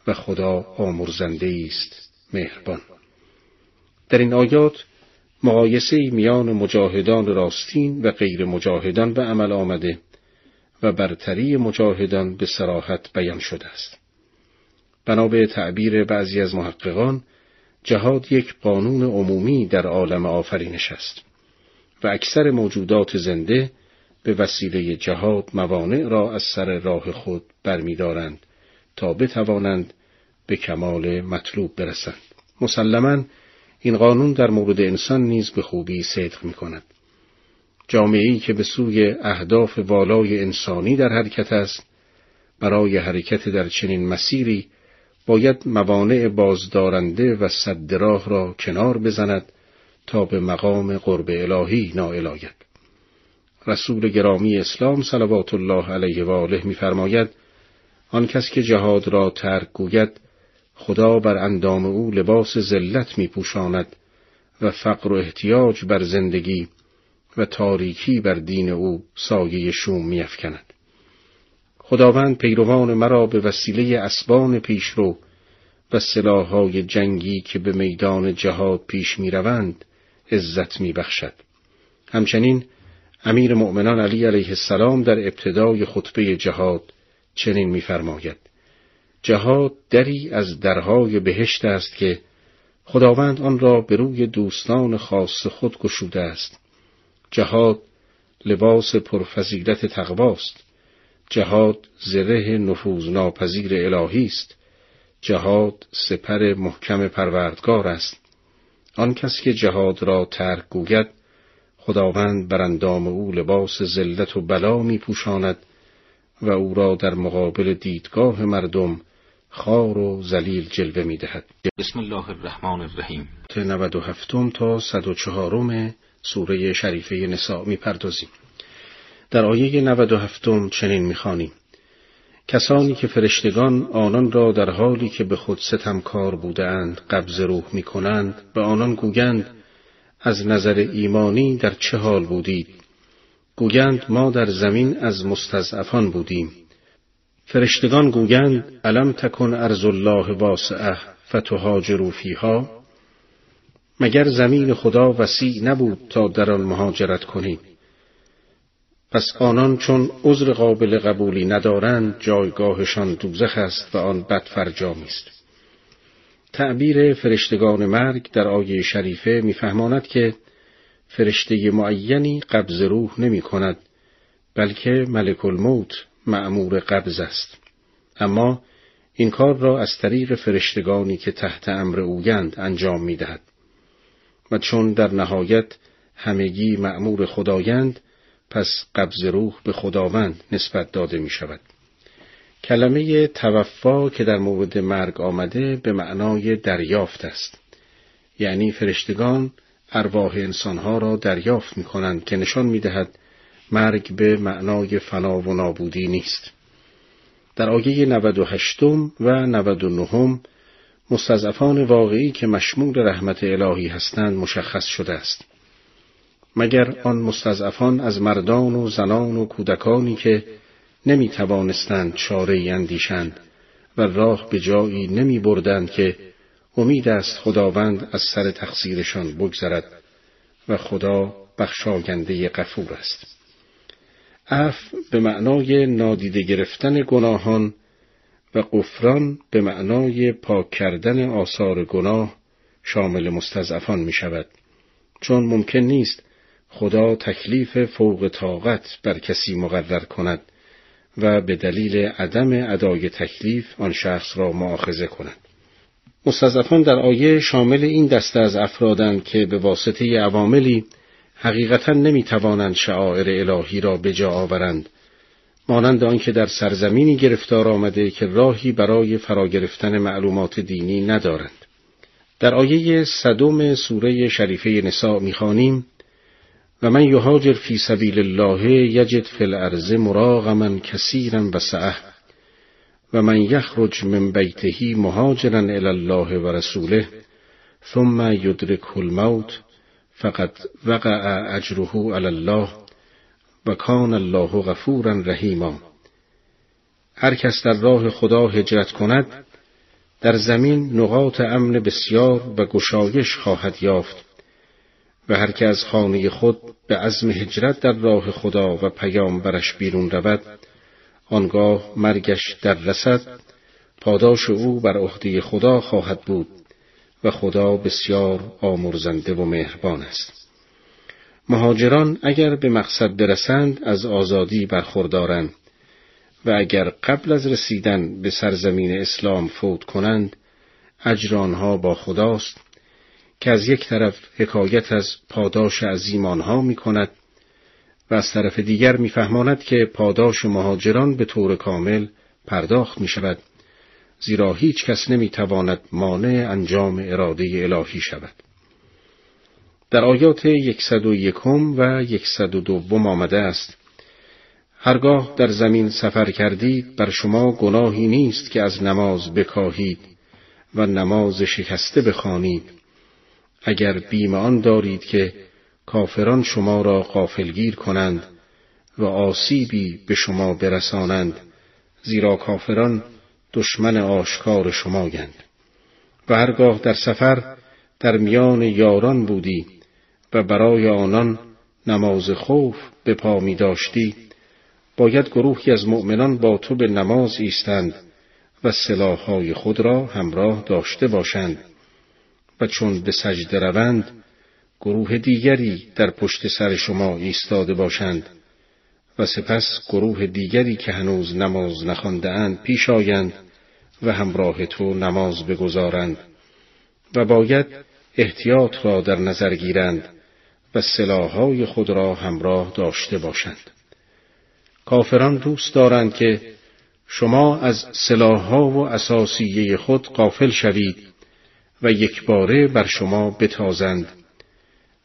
و خدا آمرزنده است. مهربان. در این آیات مقایسه میان مجاهدان راستین و غیر مجاهدان به عمل آمده و برتری مجاهدان به سراحت بیان شده است. بنا به تعبیر بعضی از محققان جهاد یک قانون عمومی در عالم آفرینش است و اکثر موجودات زنده به وسیله جهاد موانع را از سر راه خود برمیدارند تا بتوانند به کمال مطلوب برسند. مسلما این قانون در مورد انسان نیز به خوبی صدق می کند. جامعه‌ای که به سوی اهداف والای انسانی در حرکت است برای حرکت در چنین مسیری باید موانع بازدارنده و صد راه را کنار بزند تا به مقام قرب الهی نائل آید رسول گرامی اسلام صلوات الله علیه و آله می‌فرماید آن کس که جهاد را ترک گوید خدا بر اندام او لباس ذلت میپوشاند و فقر و احتیاج بر زندگی و تاریکی بر دین او سایه شوم میافکند. خداوند پیروان مرا به وسیله اسبان پیشرو و سلاحهای جنگی که به میدان جهاد پیش می‌روند عزت میبخشد. همچنین امیر مؤمنان علی علیه السلام در ابتدای خطبه جهاد چنین میفرماید. جهاد دری از درهای بهشت است که خداوند آن را به روی دوستان خاص خود گشوده است. جهاد لباس پرفضیلت تقواست. جهاد زره نفوذ ناپذیر الهی است جهاد سپر محکم پروردگار است آن کس که جهاد را ترک گوید خداوند بر اندام او لباس ذلت و بلا می پوشاند و او را در مقابل دیدگاه مردم خار و زلیل جلوه می دهد. بسم الله الرحمن الرحیم 97 تا 104 سوره شریفه نساء می پردازیم. در آیه 97 چنین می خانیم. کسانی که فرشتگان آنان را در حالی که به خود ستمکار بودند قبض روح می کنند به آنان گویند از نظر ایمانی در چه حال بودید؟ گویند ما در زمین از مستضعفان بودیم. فرشتگان گویند علم تکن ارز الله واسعه فتهاجروا فیها؟ مگر زمین خدا وسیع نبود تا در آن مهاجرت کنید؟ پس آنان چون عذر قابل قبولی ندارند جایگاهشان دوزخ است و آن بد فرجامی است تعبیر فرشتگان مرگ در آیه شریفه میفهماند که فرشته معینی قبض روح نمی کند بلکه ملک الموت معمور قبض است اما این کار را از طریق فرشتگانی که تحت امر اویند انجام می دهد. و چون در نهایت همگی معمور خدایند پس قبض روح به خداوند نسبت داده می شود. کلمه توفا که در مورد مرگ آمده به معنای دریافت است. یعنی فرشتگان ارواح انسانها را دریافت می کنند که نشان می دهد مرگ به معنای فنا و نابودی نیست. در آیه 98 و 99 مستضعفان واقعی که مشمول رحمت الهی هستند مشخص شده است. مگر آن مستضعفان از مردان و زنان و کودکانی که نمی توانستند چاره اندیشند و راه به جایی نمی بردند که امید است خداوند از سر تقصیرشان بگذرد و خدا بخشاینده غفور است. اف به معنای نادیده گرفتن گناهان و قفران به معنای پاک کردن آثار گناه شامل مستضعفان می شود. چون ممکن نیست خدا تکلیف فوق طاقت بر کسی مقرر کند و به دلیل عدم ادای تکلیف آن شخص را معاخذه کند. مستضعفان در آیه شامل این دسته از افرادند که به واسطه عواملی حقیقتا نمی توانند شعائر الهی را به جا آورند مانند آنکه در سرزمینی گرفتار آمده که راهی برای فرا گرفتن معلومات دینی ندارند در آیه صدم سوره شریفه نساء می‌خوانیم و من یهاجر فی سبیل الله یجد فی الارض مراغما کثیرا و سعه و من یخرج من بیته مهاجرا الی الله و رسوله ثم یدرک الموت فقط وقع اجره علی الله و کان الله غفورا رحیما. هر کس در راه خدا هجرت کند در زمین نقاط امن بسیار و گشایش خواهد یافت. و هر که از خانه خود به عزم هجرت در راه خدا و پیام برش بیرون رود آنگاه مرگش در رسد پاداش او بر عهده خدا خواهد بود و خدا بسیار آمرزنده و مهربان است. مهاجران اگر به مقصد برسند از آزادی برخوردارند و اگر قبل از رسیدن به سرزمین اسلام فوت کنند اجر آنها با خداست که از یک طرف حکایت از پاداش عظیم آنها می کند و از طرف دیگر میفهماند که پاداش مهاجران به طور کامل پرداخت می شود زیرا هیچ کس نمی تواند مانع انجام اراده الهی شود. در آیات یکصد و یکم و یکصد و دوم آمده است هرگاه در زمین سفر کردید بر شما گناهی نیست که از نماز بکاهید و نماز شکسته بخوانید اگر بیم آن دارید که کافران شما را غافلگیر کنند و آسیبی به شما برسانند زیرا کافران دشمن آشکار شمایند. و هرگاه در سفر در میان یاران بودی و برای آنان نماز خوف به پا می داشتی باید گروهی از مؤمنان با تو به نماز ایستند و سلاحهای خود را همراه داشته باشند. و چون به سجده روند گروه دیگری در پشت سر شما ایستاده باشند و سپس گروه دیگری که هنوز نماز نخوانده اند پیش آیند و همراه تو نماز بگذارند و باید احتیاط را در نظر گیرند و سلاحهای خود را همراه داشته باشند. کافران دوست دارند که شما از سلاحها و اساسیه خود قافل شوید و یک باره بر شما بتازند.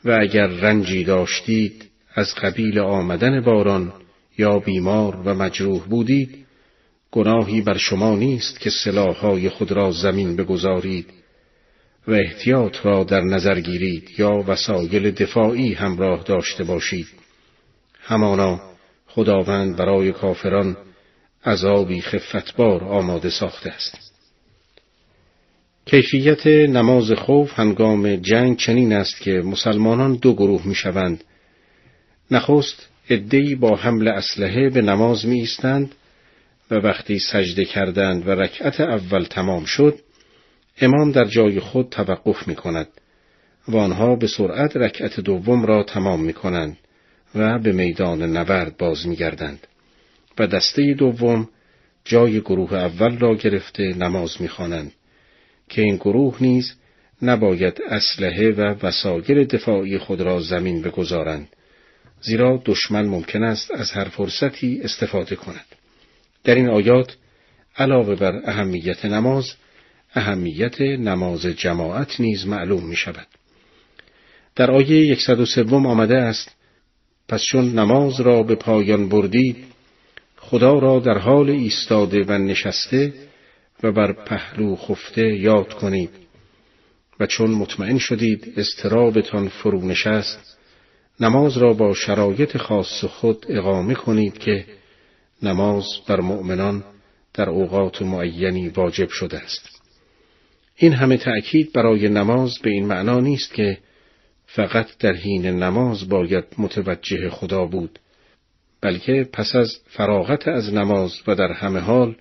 و اگر رنجی داشتید از قبیل آمدن باران یا بیمار و مجروح بودید گناهی بر شما نیست که سلاحهای خود را زمین بگذارید و احتیاط را در نظر گیرید یا وسایل دفاعی همراه داشته باشید. همانا خداوند برای کافران عذابی خفتبار آماده ساخته است. کیفیت نماز خوف هنگام جنگ چنین است که مسلمانان دو گروه می شوند. نخست ادهی با حمل اسلحه به نماز می ایستند و وقتی سجده کردند و رکعت اول تمام شد امام در جای خود توقف می کند و آنها به سرعت رکعت دوم را تمام می کنند و به میدان نبرد باز می گردند و دسته دوم جای گروه اول را گرفته نماز می خوانند که این گروه نیز نباید اسلحه و وسایل دفاعی خود را زمین بگذارند زیرا دشمن ممکن است از هر فرصتی استفاده کند در این آیات علاوه بر اهمیت نماز اهمیت نماز جماعت نیز معلوم می شود. در آیه 103 آمده است پس چون نماز را به پایان بردید خدا را در حال ایستاده و نشسته و بر پهلو خفته یاد کنید. و چون مطمئن شدید استرابتان فرو نشست نماز را با شرایط خاص خود اقامه کنید که نماز بر مؤمنان در اوقات معینی واجب شده است. این همه تأکید برای نماز به این معنا نیست که فقط در حین نماز باید متوجه خدا بود بلکه پس از فراغت از نماز و در همه حال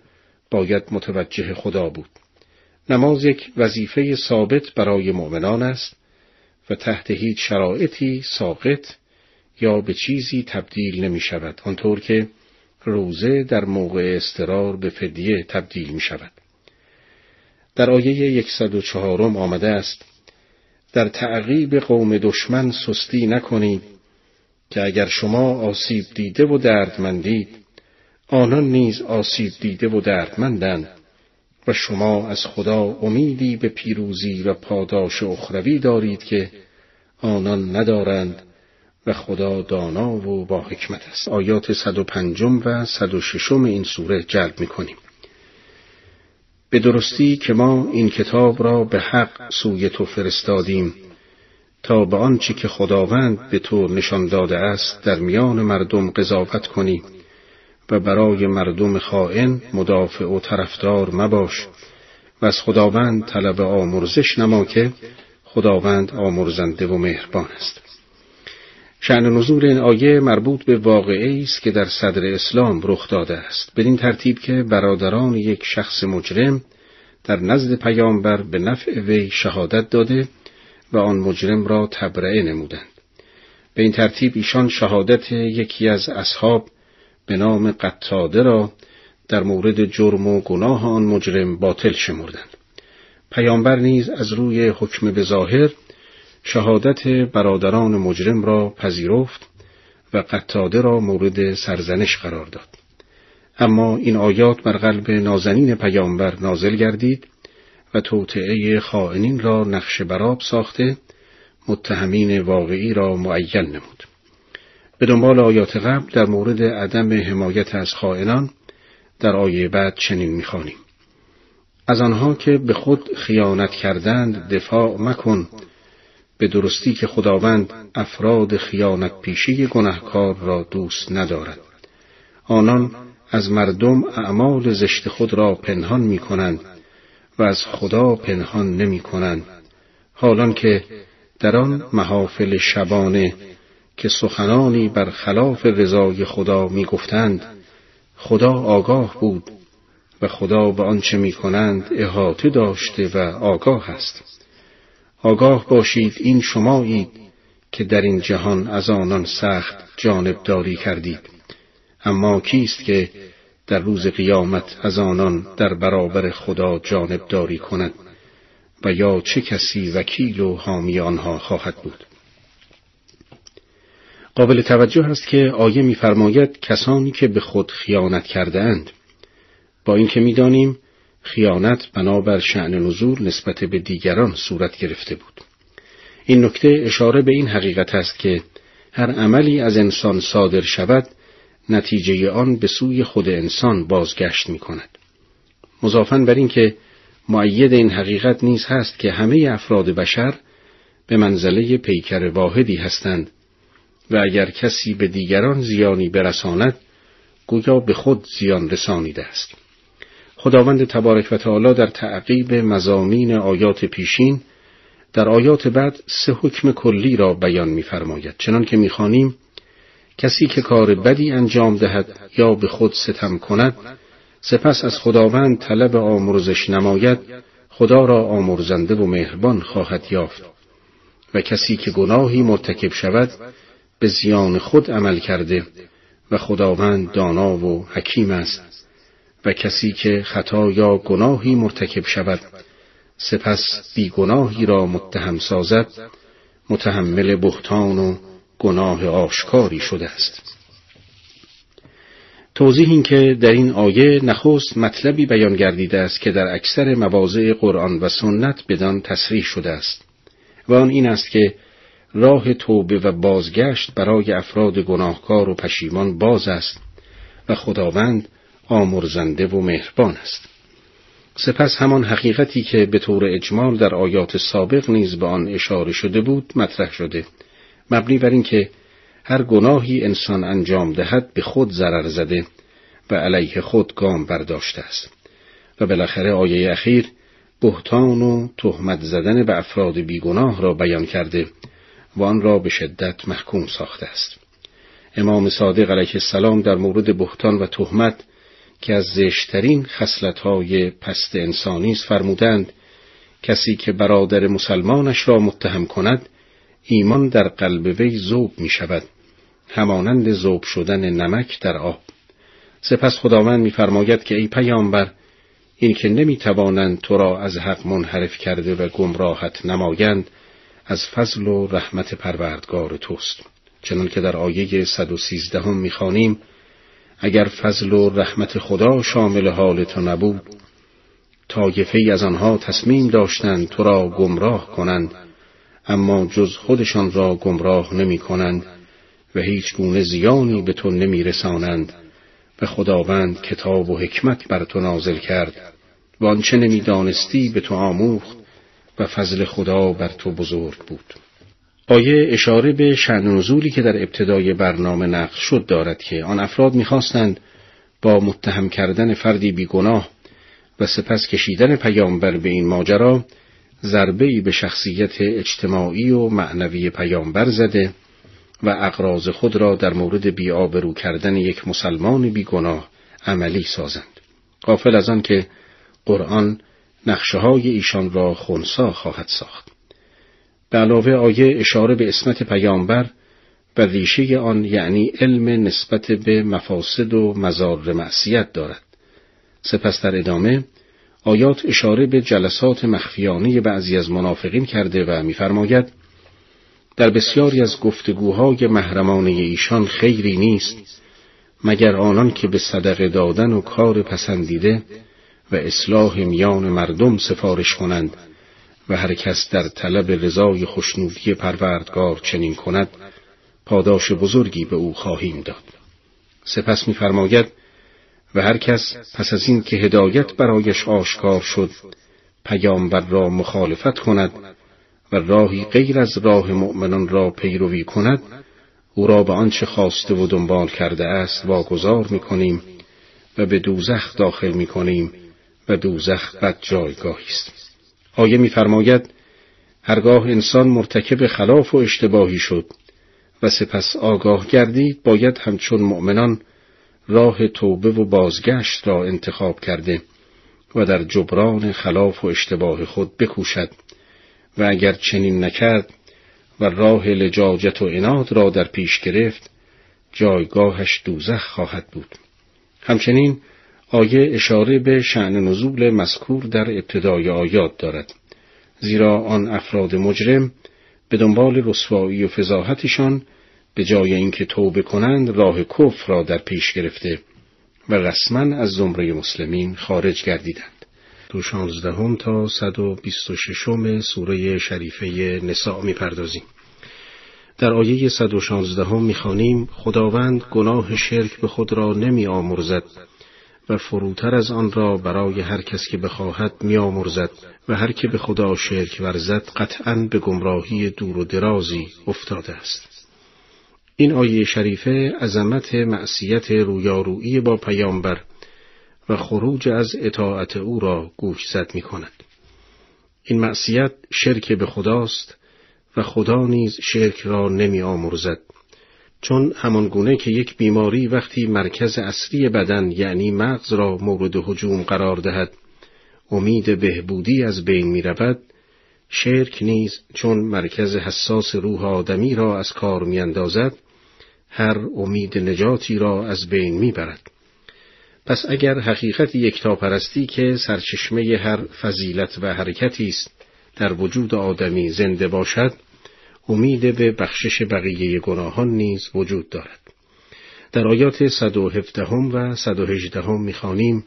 باید متوجه خدا بود. نماز یک وظیفه ثابت برای مؤمنان است و تحت هیچ شرایطی ساقط یا به چیزی تبدیل نمی شود آنطور که روزه در موقع استرار به فدیه تبدیل می شود. در آیه 104 آمده است در تعقیب قوم دشمن سستی نکنید که اگر شما آسیب دیده و دردمندید آنان نیز آسیب دیده و دردمندند و شما از خدا امیدی به پیروزی و پاداش اخروی دارید که آنان ندارند و خدا دانا و با حکمت است آیات 105 و 106 این سوره جلب می کنیم. به درستی که ما این کتاب را به حق سوی تو فرستادیم تا به آنچه که خداوند به تو نشان داده است در میان مردم قضاوت کنی و برای مردم خائن مدافع و طرفدار مباش و از خداوند طلب آمرزش نما که خداوند آمرزنده و مهربان است. شعن نزول این آیه مربوط به واقعی است که در صدر اسلام رخ داده است. بدین ترتیب که برادران یک شخص مجرم در نزد پیامبر به نفع وی شهادت داده و آن مجرم را تبرئه نمودند. به این ترتیب ایشان شهادت یکی از اصحاب به نام قطاده را در مورد جرم و گناه آن مجرم باطل شمردند پیامبر نیز از روی حکم به ظاهر شهادت برادران مجرم را پذیرفت و قطاده را مورد سرزنش قرار داد. اما این آیات بر قلب نازنین پیامبر نازل گردید و توطعه خائنین را نقش براب ساخته متهمین واقعی را معین نمود. به دنبال آیات قبل در مورد عدم حمایت از خائنان در آیه بعد چنین می‌خوانیم. از آنها که به خود خیانت کردند دفاع مکن. به درستی که خداوند افراد خیانت پیشی گناهکار را دوست ندارد. آنان از مردم اعمال زشت خود را پنهان می کنند و از خدا پنهان نمی کنند حالان که در آن محافل شبانه که سخنانی بر خلاف رضای خدا می گفتند خدا آگاه بود و خدا به آنچه می کنند احاطه داشته و آگاه است. آگاه باشید این شمایید که در این جهان از آنان سخت جانبداری کردید. اما کیست که در روز قیامت از آنان در برابر خدا جانبداری کند و یا چه کسی وکیل و حامی آنها خواهد بود؟ قابل توجه است که آیه می‌فرماید کسانی که به خود خیانت کرده اند با اینکه می‌دانیم خیانت بنابر شعن نزول نسبت به دیگران صورت گرفته بود این نکته اشاره به این حقیقت است که هر عملی از انسان صادر شود نتیجه آن به سوی خود انسان بازگشت می کند. مضافن بر اینکه معید این حقیقت نیز هست که همه افراد بشر به منزله پیکر واحدی هستند و اگر کسی به دیگران زیانی برساند گویا به خود زیان رسانیده است. خداوند تبارک و تعالی در تعقیب مزامین آیات پیشین در آیات بعد سه حکم کلی را بیان می‌فرماید چنان که می‌خوانیم کسی که کار بدی انجام دهد یا به خود ستم کند سپس از خداوند طلب آمرزش نماید خدا را آمرزنده و مهربان خواهد یافت و کسی که گناهی مرتکب شود به زیان خود عمل کرده و خداوند دانا و حکیم است و کسی که خطا یا گناهی مرتکب شود سپس بیگناهی را متهم سازد متحمل بهتان و گناه آشکاری شده است. توضیح این که در این آیه نخست مطلبی بیان گردیده است که در اکثر مواضع قرآن و سنت بدان تصریح شده است و آن این است که راه توبه و بازگشت برای افراد گناهکار و پشیمان باز است و خداوند آمرزنده و مهربان است. سپس همان حقیقتی که به طور اجمال در آیات سابق نیز به آن اشاره شده بود مطرح شده. مبنی بر اینکه هر گناهی انسان انجام دهد به خود ضرر زده و علیه خود گام برداشته است. و بالاخره آیه اخیر بهتان و تهمت زدن به افراد بیگناه را بیان کرده و آن را به شدت محکوم ساخته است. امام صادق علیه السلام در مورد بهتان و تهمت که از زشترین خصلت‌های پست انسانی است فرمودند کسی که برادر مسلمانش را متهم کند ایمان در قلب وی ذوب می شود همانند ذوب شدن نمک در آب. سپس خداوند میفرماید که ای پیامبر این که نمی توانند تو را از حق منحرف کرده و گمراهت نمایند از فضل و رحمت پروردگار توست. چنان که در آیه 113 هم می‌خوانیم اگر فضل و رحمت خدا شامل حال تو نبود طایفه از آنها تصمیم داشتند تو را گمراه کنند اما جز خودشان را گمراه نمی کنند و هیچ گونه زیانی به تو نمی رسانند و خداوند کتاب و حکمت بر تو نازل کرد و آنچه نمی دانستی به تو آموخت. و فضل خدا بر تو بزرگ بود آیه اشاره به شأن نزولی که در ابتدای برنامه نقل شد دارد که آن افراد می‌خواستند با متهم کردن فردی بیگناه و سپس کشیدن پیامبر به این ماجرا ضربه به شخصیت اجتماعی و معنوی پیامبر زده و اقراض خود را در مورد بیابرو کردن یک مسلمان بیگناه عملی سازند. قافل از آن که قرآن نقشه های ایشان را خونسا خواهد ساخت. به علاوه آیه اشاره به اسمت پیامبر و ریشه آن یعنی علم نسبت به مفاسد و مزار معصیت دارد. سپس در ادامه آیات اشاره به جلسات مخفیانه بعضی از منافقین کرده و می‌فرماید در بسیاری از گفتگوهای محرمانه ایشان خیری نیست مگر آنان که به صدقه دادن و کار پسندیده و اصلاح میان مردم سفارش کنند و هر کس در طلب رضای خوشنودی پروردگار چنین کند پاداش بزرگی به او خواهیم داد. سپس می‌فرماید و هر کس پس از این که هدایت برایش آشکار شد پیامبر را مخالفت کند و راهی غیر از راه مؤمنان را پیروی کند او را به آنچه خواسته و دنبال کرده است واگذار می‌کنیم و به دوزخ داخل می‌کنیم و دوزخ بد جایگاهی است. آیه میفرماید هرگاه انسان مرتکب خلاف و اشتباهی شد و سپس آگاه گردید باید همچون مؤمنان راه توبه و بازگشت را انتخاب کرده و در جبران خلاف و اشتباه خود بکوشد و اگر چنین نکرد و راه لجاجت و اناد را در پیش گرفت جایگاهش دوزخ خواهد بود. همچنین آیه اشاره به شعن نزول مذکور در ابتدای آیات دارد زیرا آن افراد مجرم به دنبال رسوایی و فضاحتشان به جای اینکه توبه کنند راه کفر را در پیش گرفته و رسما از زمره مسلمین خارج گردیدند. دو شانزدهم تا صد و بیست و ششم سوره شریفه نساء می‌پردازیم. در آیه صد و شانزدهم می‌خوانیم خداوند گناه شرک به خود را نمی آمرزد و فروتر از آن را برای هر کس که بخواهد میآمرزد و هر که به خدا شرک ورزد قطعا به گمراهی دور و درازی افتاده است این آیه شریفه عظمت معصیت رویارویی با پیامبر و خروج از اطاعت او را گوش زد می کند. این معصیت شرک به خداست و خدا نیز شرک را نمی آمرزد چون همان که یک بیماری وقتی مرکز اصلی بدن یعنی مغز را مورد هجوم قرار دهد امید بهبودی از بین می رود شرک نیز چون مرکز حساس روح آدمی را از کار می اندازد هر امید نجاتی را از بین می برد. پس اگر حقیقت یکتاپرستی که سرچشمه هر فضیلت و حرکتی است در وجود آدمی زنده باشد امید به بخشش بقیه گناهان نیز وجود دارد. در آیات 117 و 118 می‌خوانیم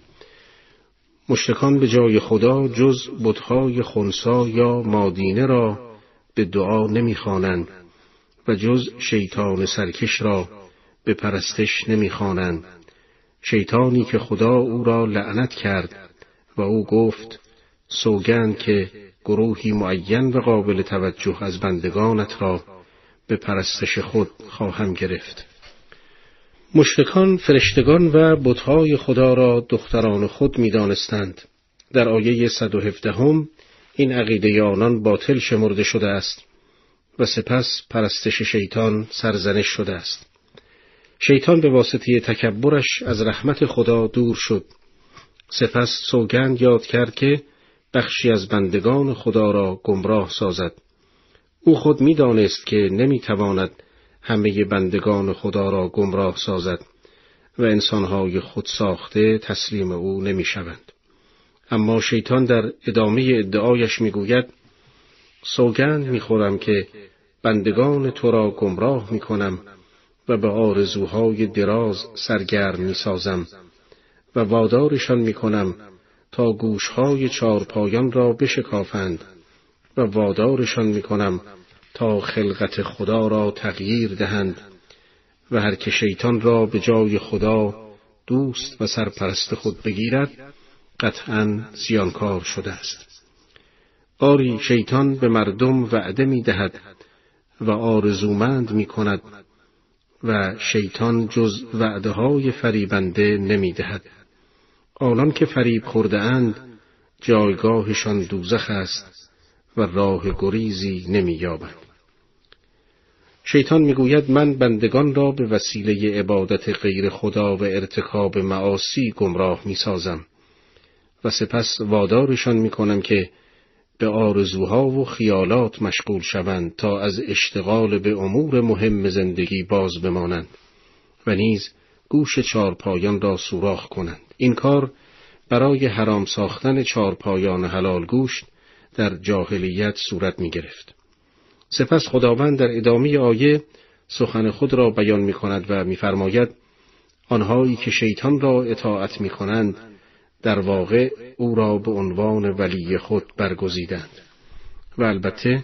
مشتکان به جای خدا جز بتهای خونسا یا مادینه را به دعا نمی‌خوانند و جز شیطان سرکش را به پرستش نمی‌خوانند شیطانی که خدا او را لعنت کرد و او گفت سوگند که گروهی معین و قابل توجه از بندگانت را به پرستش خود خواهم گرفت. مشتکان فرشتگان و بتهای خدا را دختران خود می دانستند. در آیه 117 هم این عقیده آنان باطل شمرده شده است و سپس پرستش شیطان سرزنش شده است. شیطان به واسطه تکبرش از رحمت خدا دور شد. سپس سوگند یاد کرد که بخشی از بندگان خدا را گمراه سازد. او خود می‌دانست که نمی‌تواند همه بندگان خدا را گمراه سازد و انسانهای خود ساخته تسلیم او نمی‌شوند. اما شیطان در ادامه ادعایش می‌گوید سوگند می‌خورم که بندگان تو را گمراه می‌کنم و به آرزوهای دراز سرگرم می‌سازم و وادارشان می‌کنم تا گوشهای چارپایان را بشکافند و وادارشان می‌کنم تا خلقت خدا را تغییر دهند و هر که شیطان را به جای خدا دوست و سرپرست خود بگیرد قطعا زیانکار شده است آری شیطان به مردم وعده می دهد و آرزومند می کند و شیطان جز وعده های فریبنده نمی دهد. آنان که فریب خورده اند جایگاهشان دوزخ است و راه گریزی نمییابند شیطان می‌گوید من بندگان را به وسیله عبادت غیر خدا و ارتکاب معاصی گمراه می‌سازم و سپس وادارشان می‌کنم که به آرزوها و خیالات مشغول شوند تا از اشتغال به امور مهم زندگی باز بمانند و نیز گوش چارپایان را سوراخ کنند این کار برای حرام ساختن چارپایان حلال گوشت در جاهلیت صورت می گرفت. سپس خداوند در ادامه آیه سخن خود را بیان می کند و میفرماید آنهایی که شیطان را اطاعت می کنند در واقع او را به عنوان ولی خود برگزیدند و البته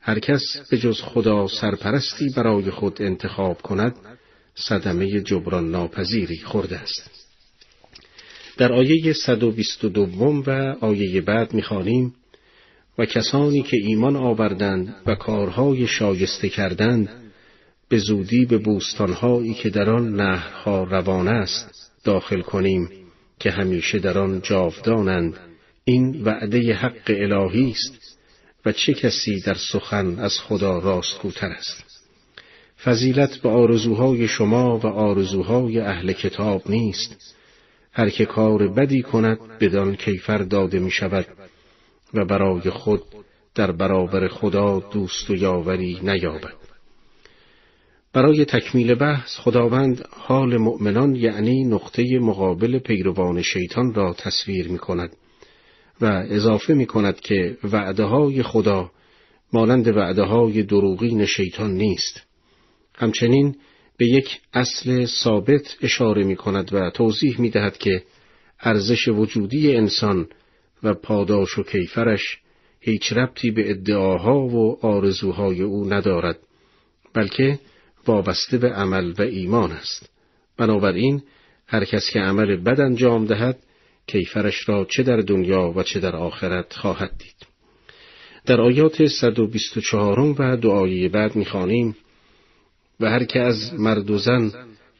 هر کس به جز خدا سرپرستی برای خود انتخاب کند صدمه جبران ناپذیری خورده است. در آیه 122 و آیه بعد می‌خوانیم و کسانی که ایمان آوردند و کارهای شایسته کردند به زودی به بوستانهایی که در آن نهرها روان است داخل کنیم که همیشه در آن جاودانند این وعده حق الهی است و چه کسی در سخن از خدا راستگوتر است فضیلت به آرزوهای شما و آرزوهای اهل کتاب نیست. هر که کار بدی کند بدان کیفر داده می شود و برای خود در برابر خدا دوست و یاوری نیابد. برای تکمیل بحث خداوند حال مؤمنان یعنی نقطه مقابل پیروان شیطان را تصویر می کند و اضافه می کند که وعده های خدا مانند وعده های دروغین شیطان نیست. همچنین به یک اصل ثابت اشاره می کند و توضیح می دهد که ارزش وجودی انسان و پاداش و کیفرش هیچ ربطی به ادعاها و آرزوهای او ندارد بلکه وابسته به عمل و ایمان است. بنابراین هر کس که عمل بد انجام دهد کیفرش را چه در دنیا و چه در آخرت خواهد دید. در آیات 124 و دعای بعد می‌خوانیم و هر که از مرد و زن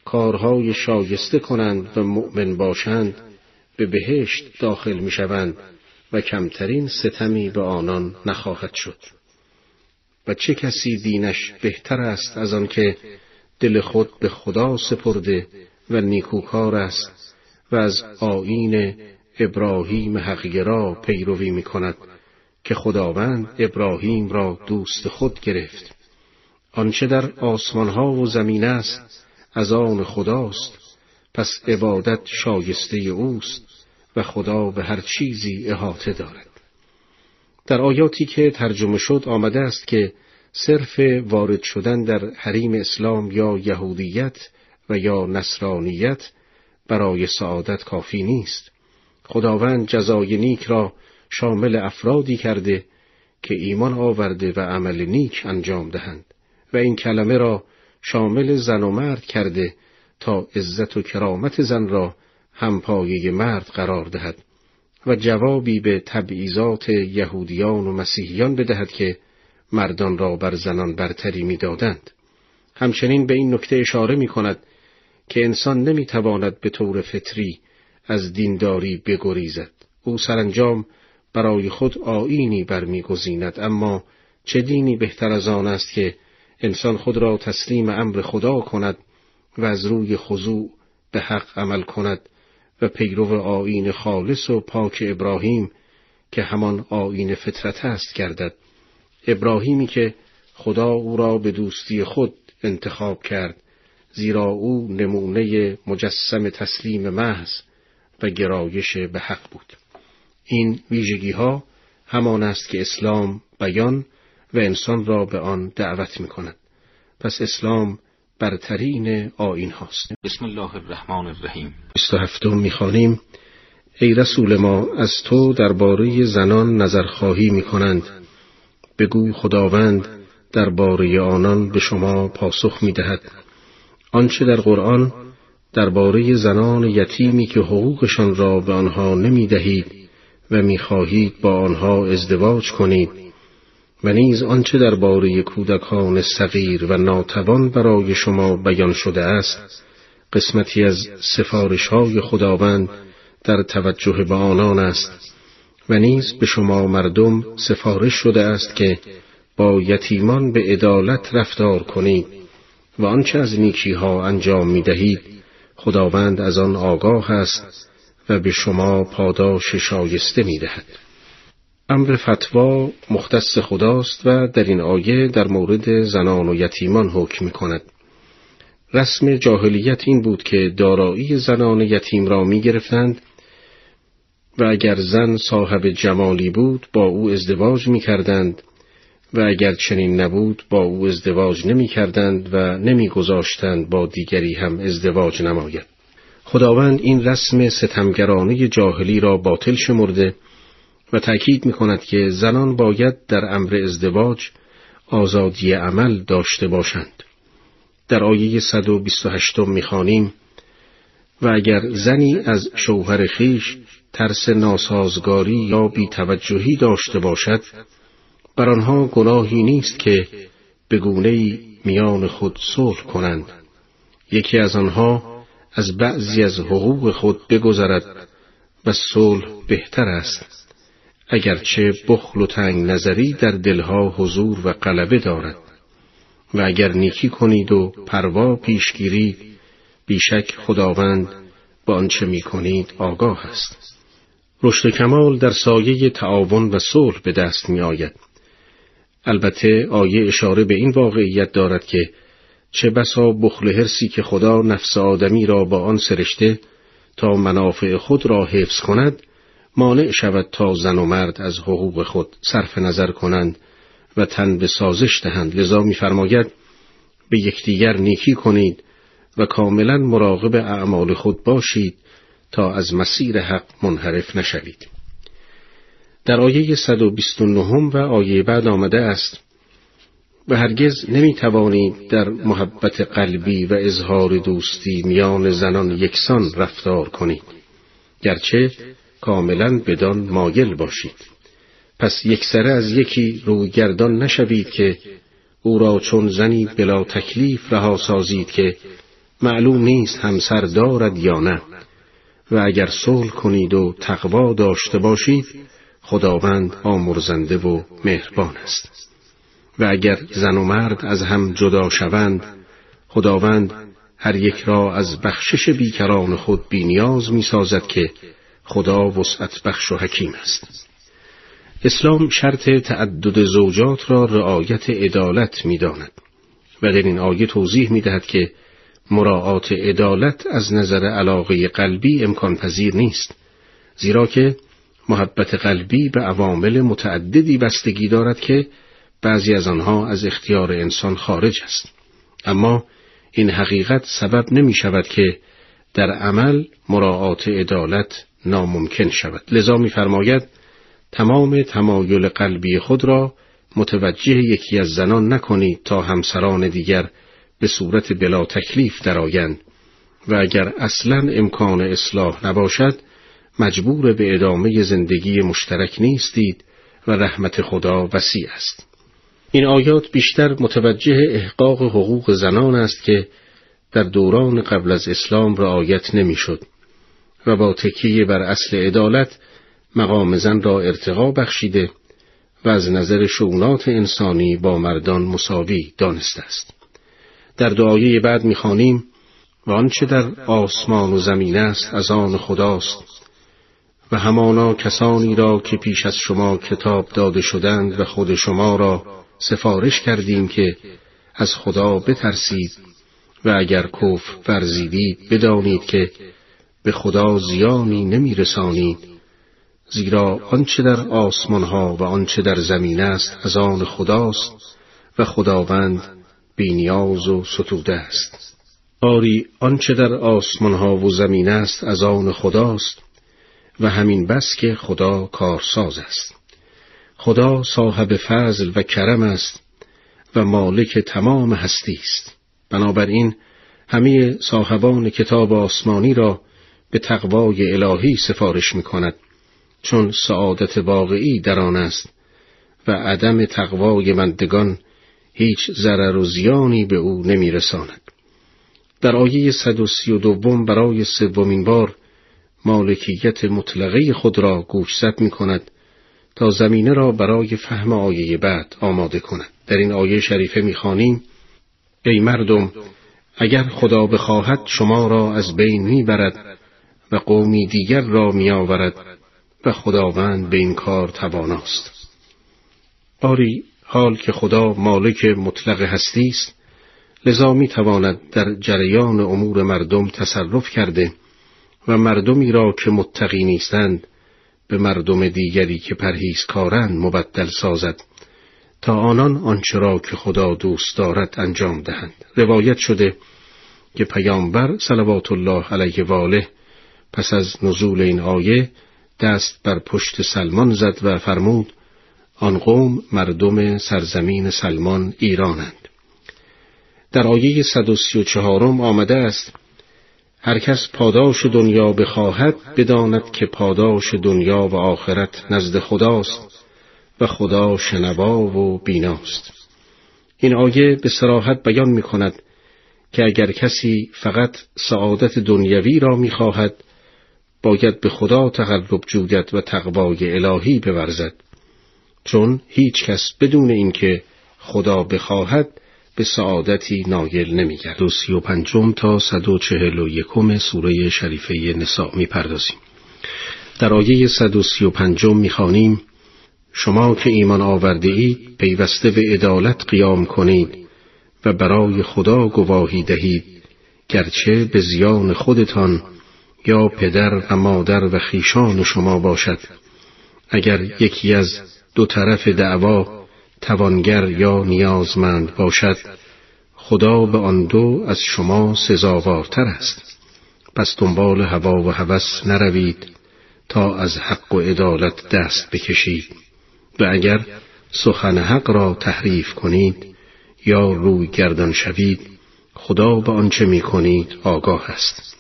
کارهای شایسته کنند و مؤمن باشند به بهشت داخل می‌شوند و کمترین ستمی به آنان نخواهد شد. و چه کسی دینش بهتر است از آنکه دل خود به خدا سپرده و نیکوکار است و از آیین ابراهیم حقیرا پیروی می کند که خداوند ابراهیم را دوست خود گرفت. آنچه در آسمانها و زمین است از آن خداست. پس عبادت شایسته اوست و خدا به هر چیزی احاطه دارد. در آیاتی که ترجمه شد آمده است که صرف وارد شدن در حریم اسلام یا یهودیت و یا نصرانیت برای سعادت کافی نیست. خداوند جزای نیک را شامل افرادی کرده که ایمان آورده و عمل نیک انجام دهند. و این کلمه را شامل زن و مرد کرده تا عزت و کرامت زن را همپایه مرد قرار دهد و جوابی به تبعیضات یهودیان و مسیحیان بدهد که مردان را بر زنان برتری می‌دادند. همچنین به این نکته اشاره می کند که انسان نمی تواند به طور فطری از دینداری بگریزد. او سرانجام برای خود آینی برمیگزیند اما چه دینی بهتر از آن است که انسان خود را تسلیم امر خدا کند و از روی خضوع به حق عمل کند و پیرو آین خالص و پاک ابراهیم که همان آین فطرت است گردد. ابراهیمی که خدا او را به دوستی خود انتخاب کرد زیرا او نمونه مجسم تسلیم محض و گرایش به حق بود. این ویژگی ها همان است که اسلام بیان و انسان را به آن دعوت می کند. پس اسلام برترین آین هاست. بسم الله الرحمن الرحیم. 27 می‌خوانیم. ای رسول ما از تو درباره زنان نظرخواهی می کنند بگو خداوند درباره آنان به شما پاسخ می دهد آنچه در قرآن درباره زنان یتیمی که حقوقشان را به آنها نمی دهید و می‌خواهید با آنها ازدواج کنید. و نیز آنچه درباره کودکان صغیر و ناتوان برای شما بیان شده است قسمتی از سفارش های خداوند در توجه به آنان است و نیز به شما مردم سفارش شده است که با یتیمان به عدالت رفتار کنید و آنچه از نیکی ها انجام می دهید خداوند از آن آگاه است و به شما پاداش شایسته می دهد. امر فتوا مختص خداست و در این آیه در مورد زنان و یتیمان حکم می کند. رسم جاهلیت این بود که دارایی زنان یتیم را می گرفتند و اگر زن صاحب جمالی بود با او ازدواج می کردند و اگر چنین نبود با او ازدواج نمی کردند و نمی گذاشتند با دیگری هم ازدواج نماید. خداوند این رسم ستمگرانه جاهلی را باطل شمرده و تأکید می کند که زنان باید در امر ازدواج آزادی عمل داشته باشند. در آیه 128 می‌خوانیم و اگر زنی از شوهر خیش ترس ناسازگاری یا بیتوجهی داشته باشد بر آنها گناهی نیست که به گونه میان خود صلح کنند یکی از آنها از بعضی از حقوق خود بگذرد و صلح بهتر است اگرچه بخل و تنگ نظری در دلها حضور و غلبه دارد و اگر نیکی کنید و پروا پیش گیرید بیشک خداوند با آنچه می کنید آگاه است رشد کمال در سایه تعاون و صلح به دست می آید. البته آیه اشاره به این واقعیت دارد که چه بسا بخل هرسی که خدا نفس آدمی را با آن سرشته تا منافع خود را حفظ کند مانع شود تا زن و مرد از حقوق خود صرف نظر کنند و تن به سازش دهند. لذا میفرماید به یکدیگر نیکی کنید و کاملا مراقب اعمال خود باشید تا از مسیر حق منحرف نشوید. در آیه 129 و آیه بعد آمده است و هرگز نمی توانید در محبت قلبی و اظهار دوستی میان زنان یکسان رفتار کنید گرچه کاملا بدان مایل باشید. پس یکسره از یکی روی گردان نشوید که او را چون زنی بلا تکلیف رها سازید که معلوم نیست همسر دارد یا نه. و اگر صلح کنید و تقوا داشته باشید خداوند آمرزنده و مهربان است. و اگر زن و مرد از هم جدا شوند خداوند هر یک را از بخشش بیکران خود بینیاز می سازد که خدا وسعت بخش و حکیم است. اسلام شرط تعدد زوجات را رعایت عدالت می داند و در این آیه توضیح می دهد که مراعات عدالت از نظر علاقه قلبی امکان پذیر نیست زیرا که محبت قلبی به عوامل متعددی بستگی دارد که بعضی از آنها از اختیار انسان خارج است. اما این حقیقت سبب نمی شود که در عمل مراعات عدالت ناممکن شود. لذا میفرماید تمام تمایل قلبی خود را متوجه یکی از زنان نکنید تا همسران دیگر به صورت بلا تکلیف درآیند. و اگر اصلا امکان اصلاح نباشد مجبور به ادامه زندگی مشترک نیستید و رحمت خدا وسیع است. این آیات بیشتر متوجه احقاق حقوق زنان است که در دوران قبل از اسلام رعایت نمی‌شد. و با تکیه بر اصل عدالت مقام زن را ارتقا بخشیده و از نظر شونات انسانی با مردان مساوی دانسته است. در دعایه بعد می‌خوانیم و آنچه در آسمان و زمین است از آن خداست و همانا کسانی را که پیش از شما کتاب داده شدند و خود شما را سفارش کردیم که از خدا بترسید و اگر کف ورزیدید بدانید که به خدا زیانی نمی رسانید زیرا آنچه در آسمان ها و آنچه در زمین است از آن خداست و خداوند بینیاز و ستوده است. آری آنچه در آسمان ها و زمین است از آن خداست و همین بس که خدا کارساز است. خدا صاحب فضل و کرم است و مالک تمام هستی است. بنابراین همه صاحبان کتاب آسمانی را به تقوای الهی سفارش می کند چون سعادت واقعی در آن است و عدم تقوای مندگان هیچ ضرر و زیانی به او نمی رساند. در آیه 132 برای سومین بار مالکیت مطلقه خود را گوشزد می کند تا زمینه را برای فهم آیه بعد آماده کند. در این آیه شریفه می خانیم ای مردم اگر خدا بخواهد شما را از بین می برد و قومی دیگر را می آورد و خداوند به این کار تواناست. آری حال که خدا مالک مطلق هستی است لذا می تواند در جریان امور مردم تصرف کرده و مردمی را که متقی نیستند به مردم دیگری که پرهیزکارند مبدل سازد تا آنان آنچه را که خدا دوست دارد انجام دهند روایت شده که پیامبر صلوات الله علیه و پس از نزول این آیه دست بر پشت سلمان زد و فرمود آن قوم مردم سرزمین سلمان ایرانند. در آیه 134 آمده است هر کس پاداش دنیا بخواهد بداند که پاداش دنیا و آخرت نزد خداست و خدا شنوا و بیناست. این آیه به سراحت بیان می کند که اگر کسی فقط سعادت دنیوی را می‌خواهد باید به خدا تقرب جوید و تقوای الهی بورزد چون هیچ کس بدون اینکه خدا بخواهد به سعادتی نایل نمیگرد. دو سی و پنجم تا صد و چهل و یکم سوره شریفه نساء می‌پردازیم. در آیه صد و سی و پنجم می‌خوانیم شما که ایمان آورده اید پیوسته به عدالت قیام کنید و برای خدا گواهی دهید گرچه به زیان خودتان یا پدر و مادر و خیشان شما باشد. اگر یکی از دو طرف دعوا توانگر یا نیازمند باشد خدا به آن دو از شما سزاوارتر است. پس دنبال هوا و هوس نروید تا از حق و عدالت دست بکشید. و اگر سخن حق را تحریف کنید یا روی گردان شوید خدا به آنچه می کنید آگاه است.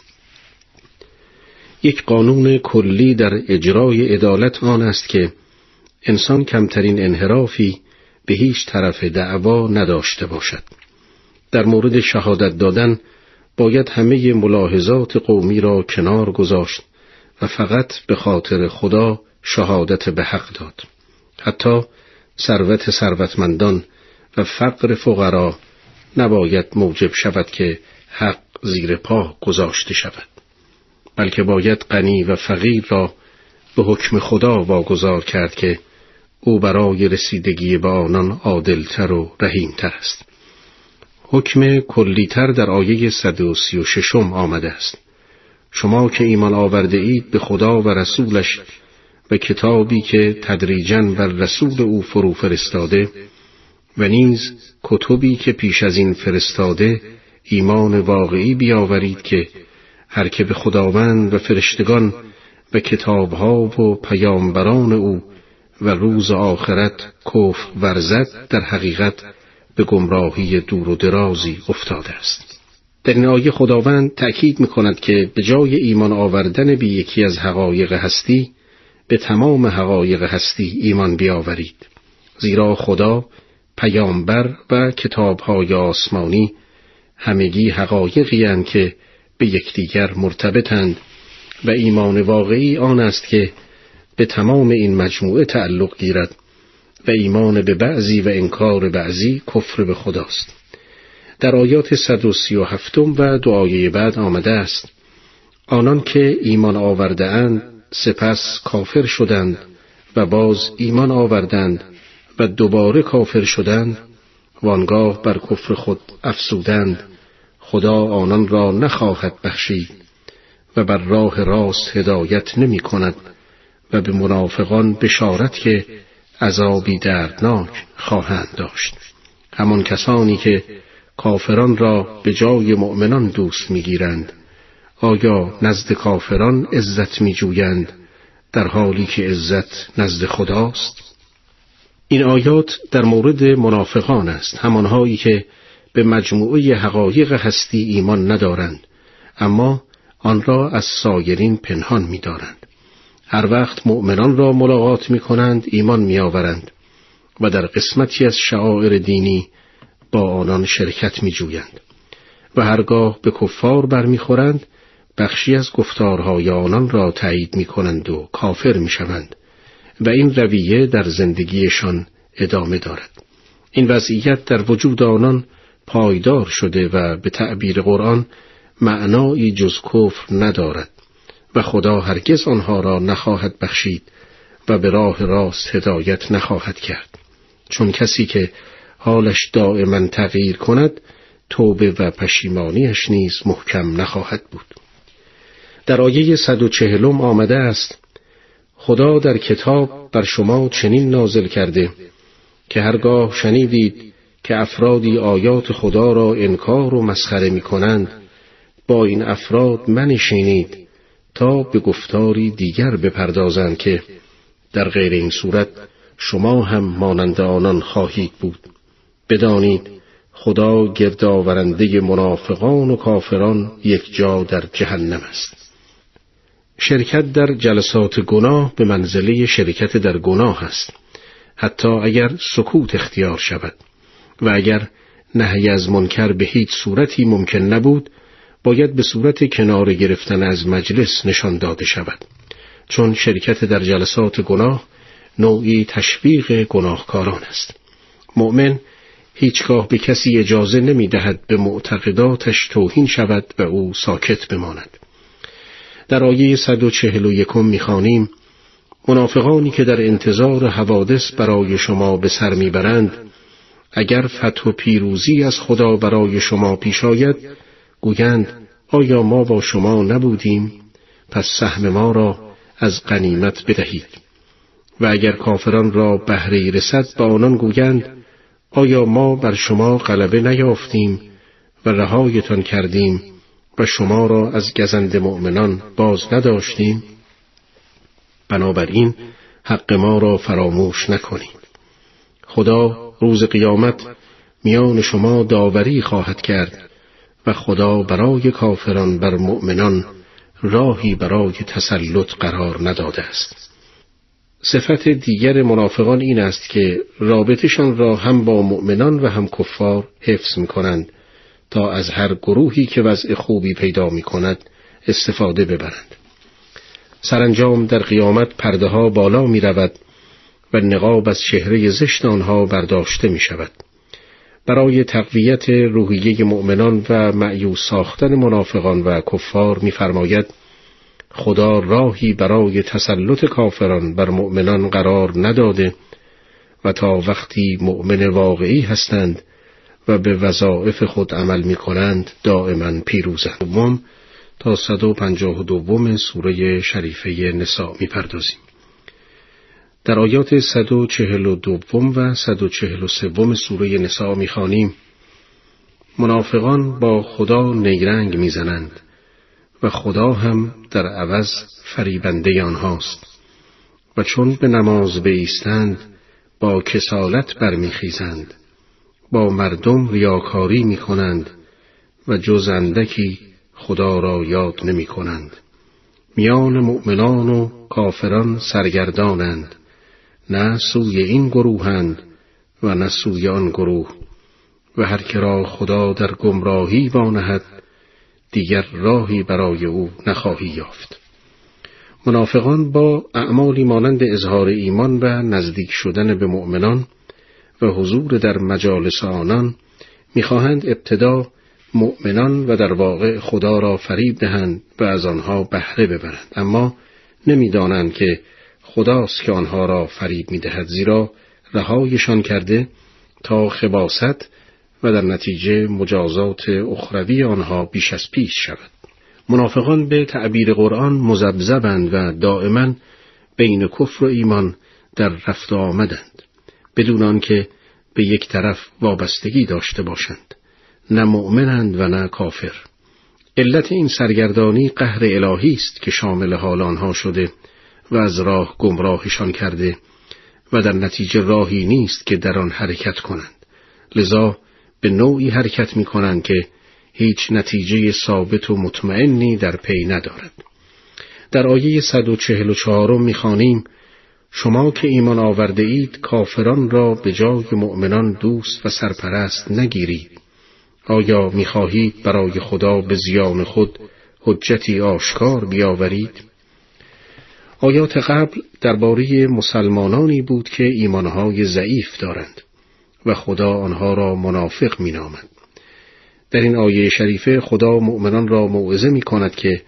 یک قانون کلی در اجرای عدالت آن است که انسان کمترین انحرافی به هیچ طرف دعوا نداشته باشد. در مورد شهادت دادن باید همه ملاحظات قومی را کنار گذاشت و فقط به خاطر خدا شهادت به حق داد. حتی ثروت ثروتمندان و فقر فقرا نباید موجب شود که حق زیر پا گذاشته شود. بلکه باید غنی و فقیر را به حکم خدا واگذار کرد که او برای رسیدگی به آنان عادلتر و رحیمتر است. حکم کلیتر در آیه 136 آمده است. شما که ایمان آورده اید به خدا و رسولش و کتابی که تدریجا بر رسول او فرو فرستاده و نیز کتبی که پیش از این فرستاده ایمان واقعی بیاورید که هر که به خداوند و فرشتگان و کتابها و پیامبران او و روز آخرت کف ورزد در حقیقت به گمراهی دور و درازی افتاده است. در این آیه خداوند تأکید می کند که به جای ایمان آوردن به یکی از حقایق هستی به تمام حقایق هستی ایمان بیاورید. زیرا خدا پیامبر و کتابهای آسمانی همگی حقایقی که به یکدیگر مرتبطند و ایمان واقعی آن است که به تمام این مجموعه تعلق گیرد و ایمان به بعضی و انکار بعضی کفر به خداست. در آیات 137 و دعای بعد آمده است آنان که ایمان آورده اند سپس کافر شدند و باز ایمان آوردند و دوباره کافر شدند وانگاه بر کفر خود افسودند خدا آنان را نخواهد بخشید و بر راه راست هدایت نمی کند و به منافقان بشارت که عذابی دردناک خواهند داشت. همان کسانی که کافران را به جای مؤمنان دوست می‌گیرند آیا نزد کافران عزت میجویند در حالی که عزت نزد خداست؟ این آیات در مورد منافقان است. همانهایی که به مجموعه حقایق هستی ایمان ندارند اما آن را از سایرین پنهان می‌دارند هر وقت مؤمنان را ملاقات می کنند ایمان می آورند و در قسمتی از شعائر دینی با آنان شرکت می جویند و هرگاه به کفار برمیخورند بخشی از گفتارهای آنان را تایید می کنند و کافر می شوند و این رویه در زندگیشان ادامه دارد. این وضعیت در وجود آنان پایدار شده و به تعبیر قرآن معنایی جز کفر ندارد و خدا هرگز آنها را نخواهد بخشید و به راه راست هدایت نخواهد کرد. چون کسی که حالش دائما تغییر کند توبه و پشیمانیش نیز محکم نخواهد بود. در آیه 140 آمده است خدا در کتاب بر شما چنین نازل کرده که هرگاه شنیدید که افرادی آیات خدا را انکار و مسخره می کنند با این افراد منشینید تا به گفتاری دیگر بپردازند که در غیر این صورت شما هم مانند آنان خواهید بود. بدانید خدا گردآورنده منافقان و کافران یک جا در جهنم است. شرکت در جلسات گناه به منزله شرکت در گناه است. حتی اگر سکوت اختیار شود. و اگر نهی از منکر به هیچ صورتی ممکن نبود باید به صورت کنار گرفتن از مجلس نشان داده شود. چون شرکت در جلسات گناه نوعی تشویق گناهکاران است. مؤمن هیچگاه به کسی اجازه نمی دهد به معتقداتش توهین شود و او ساکت بماند. در آیه 141 می‌خوانیم منافقانی که در انتظار حوادث برای شما به سر می‌برند اگر فتح و پیروزی از خدا برای شما پیش آید گویند آیا ما با شما نبودیم؟ پس سهم ما را از غنیمت بدهید. و اگر کافران را بهره رسد با آنان گویند آیا ما بر شما غلبه نیافتیم و رهایتان کردیم و شما را از گزند مؤمنان باز نداشتیم؟ بنابراین حق ما را فراموش نکنید. خدا روز قیامت میان شما داوری خواهد کرد و خدا برای کافران بر مؤمنان راهی برای تسلط قرار نداده است صفت دیگر منافقان این است که رابطشان را هم با مؤمنان و هم کفار حفظ می کنند تا از هر گروهی که وضع خوبی پیدا می کند استفاده ببرند. سرانجام در قیامت پرده ها بالا می رود و نقاب از چهره زشت آنها برداشته می شود. برای تقویت روحیه مؤمنان و معیوس ساختن منافقان و کفار می‌فرماید خدا راهی برای تسلط کافران بر مؤمنان قرار نداده و تا وقتی مؤمن واقعی هستند و به وظائف خود عمل می کنند دائما پیروزند. دوم تا 152 سوره شریفه نسا می پردازیم. در آیات 142 و 143 سوره نسا می‌خوانیم منافقان با خدا نیرنگ می‌زنند و خدا هم در عوض فریبنده آنهاست و چون به نماز بیستند با کسالت برمیخیزند با مردم ریاکاری می کنند و جز اندکی خدا را یاد نمی کنند. میان مؤمنان و کافران سرگردانند نه سوی این گروهند و نه سوی آن گروه. و هر کرا خدا در گمراهی وانهد دیگر راهی برای او نخواهی یافت. منافقان با اعمالی مانند اظهار ایمان و نزدیک شدن به مؤمنان و حضور در مجالس آنان می‌خواهند ابتدا مؤمنان و در واقع خدا را فریب دهند و از آنها بهره ببرند. اما نمی‌دانند که خداست که آنها را فریب می دهد زیرا رهایشان کرده تا خباست و در نتیجه مجازات اخروی آنها بیش از پیش شود. منافقان به تعبیر قرآن مزبزبند و دائما بین کفر و ایمان در رفت آمدند بدون آنکه به یک طرف وابستگی داشته باشند نه مؤمنند و نه کافر علت این سرگردانی قهر الهی است که شامل حال آنها شده و از راه گمراهشان کرده و در نتیجه راهی نیست که در آن حرکت کنند. لذا به نوعی حرکت می کنند که هیچ نتیجه ثابت و مطمئنی در پی ندارد. در آیه 144 می‌خوانیم شما که ایمان آورده اید کافران را به جای مؤمنان دوست و سرپرست نگیرید. آیا می‌خواهید برای خدا به زیان خود حجتی آشکار بیاورید؟ آیات قبل درباره مسلمانانی بود که ایمانهای ضعیف دارند و خدا آنها را منافق مینامد. در این آیه شریفه خدا مؤمنان را موعظه می کند که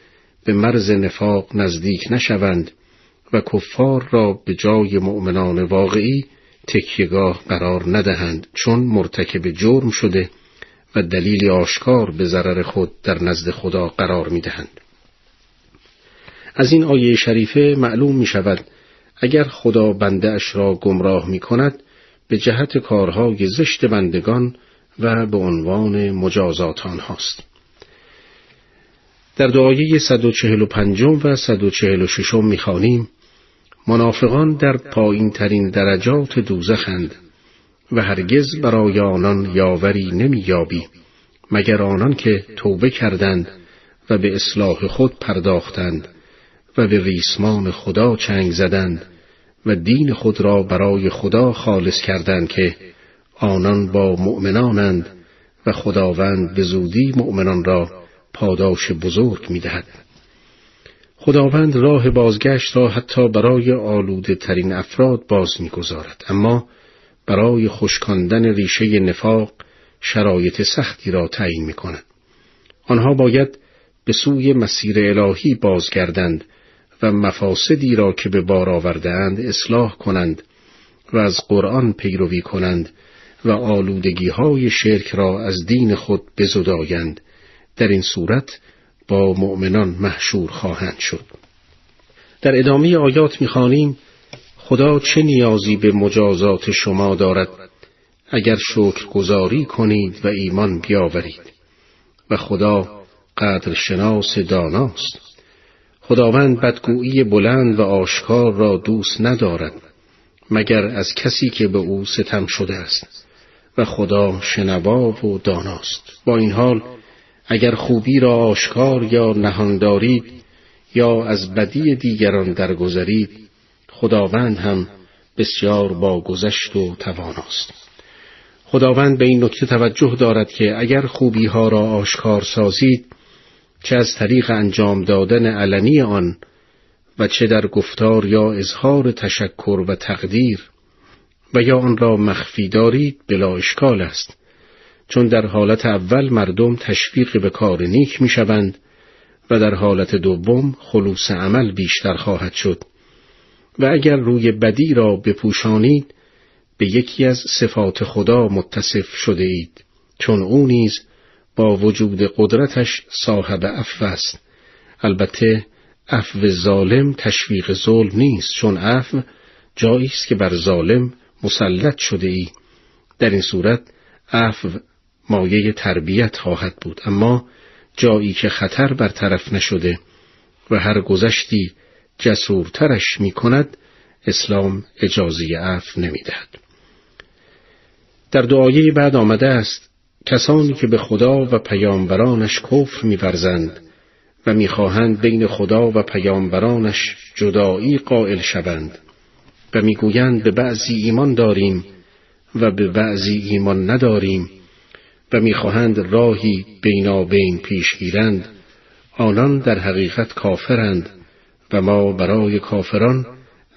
به مرز نفاق نزدیک نشوند و کفار را به جای مؤمنان واقعی تکیگاه قرار ندهند چون مرتکب جرم شده و دلیل آشکار به ضرر خود در نزد خدا قرار می دهند. از این آیه شریفه معلوم می شود اگر خدا بنده اش را گمراه می کند به جهت کارهای زشت بندگان و به عنوان مجازات آنهاست. در دعایه 145 و 146 می‌خوانیم منافقان در پایین ترین درجات دوزخند و هرگز برای آنان یاوری نمییابی مگر آنان که توبه کردند و به اصلاح خود پرداختند و به ریسمان خدا چنگ زدند و دین خود را برای خدا خالص کردند که آنان با مؤمنانند و خداوند به زودی مؤمنان را پاداش بزرگ می دهد. خداوند راه بازگشت را حتی برای آلوده ترین افراد باز می‌گذارد اما برای خشکاندن ریشه نفاق شرایط سختی را تعیین می کند. آنها باید به سوی مسیر الهی بازگردند و مفاسدی را که به بار آوردهاند اصلاح کنند و از قرآن پیروی کنند و آلودگی های شرک را از دین خود بزدایند. در این صورت با مؤمنان محشور خواهند شد. در ادامه آیات می‌خوانیم خدا چه نیازی به مجازات شما دارد؟ اگر شکر گذاری کنید و ایمان بیاورید. و خدا قدرشناس داناست. خداوند بدگویی بلند و آشکار را دوست ندارد مگر از کسی که به او ستم شده است. و خدا شنوا و داناست. با این حال اگر خوبی را آشکار یا نهان دارید یا از بدی دیگران درگذرید خداوند هم بسیار با گذشت و تواناست. خداوند به این نکته توجه دارد که اگر خوبی ها را آشکار سازید چه از طریق انجام دادن علنی آن و چه در گفتار یا اظهار تشکر و تقدیر و یا آن را مخفی دارید بلا اشکال است. چون در حالت اول مردم تشویق به کار نیک می شوند و در حالت دوم خلوص عمل بیشتر خواهد شد. و اگر روی بدی را بپوشانید به یکی از صفات خدا متصف شده اید. چون او نیز با وجود قدرتش صاحب عفو است البته عفو ظالم تشویق ظلم نیست چون عفو جایی است که بر ظالم مسلط شده ای در این صورت عفو مایه تربیت خواهد بود اما جایی که خطر برطرف نشده و هر گذشتی جسورترش می کند اسلام اجازه عفو نمی دهد. در دعایه بعد آمده است کسانی که به خدا و پیامبرانش کفر میورزند و می‌خواهند بین خدا و پیامبرانش جدایی قائل شوند و می‌گویند به بعضی ایمان داریم و به بعضی ایمان نداریم و می‌خواهند راهی بینابین پیش گیرند آنان در حقیقت کافرند و ما برای کافران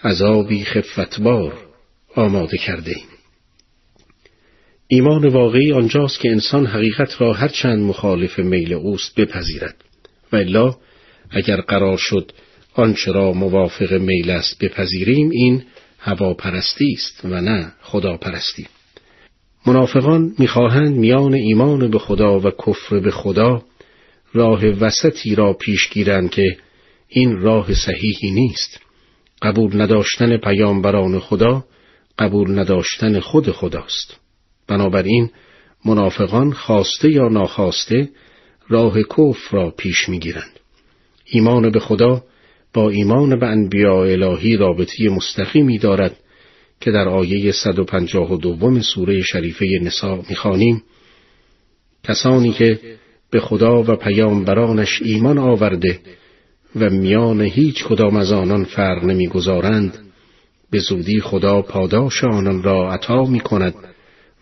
عذابی خفتبار آماده کرده. ایمان واقعی آنجاست که انسان حقیقت را هرچند مخالف میل اوست بپذیرد. و الا اگر قرار شد آنچه را موافق میل است بپذیریم این هواپرستی است و نه خداپرستی. منافقان می‌خواهند میان ایمان به خدا و کفر به خدا راه وسطی را پیش گیرند که این راه صحیحی نیست. قبول نداشتن پیامبران خدا قبول نداشتن خود خداست. بنابراین منافقان خواسته یا ناخواسته راه کفر را پیش می‌گیرند. ایمان به خدا با ایمان به انبیاء الهی رابطی مستقیمی دارد که در آیه 152 سوره شریفه نسا می‌خوانیم. کسانی که به خدا و پیامبرانش ایمان آورده و میان هیچ کدام از آنان فرق نمی‌گذارند به زودی خدا پاداش آنان را عطا می کند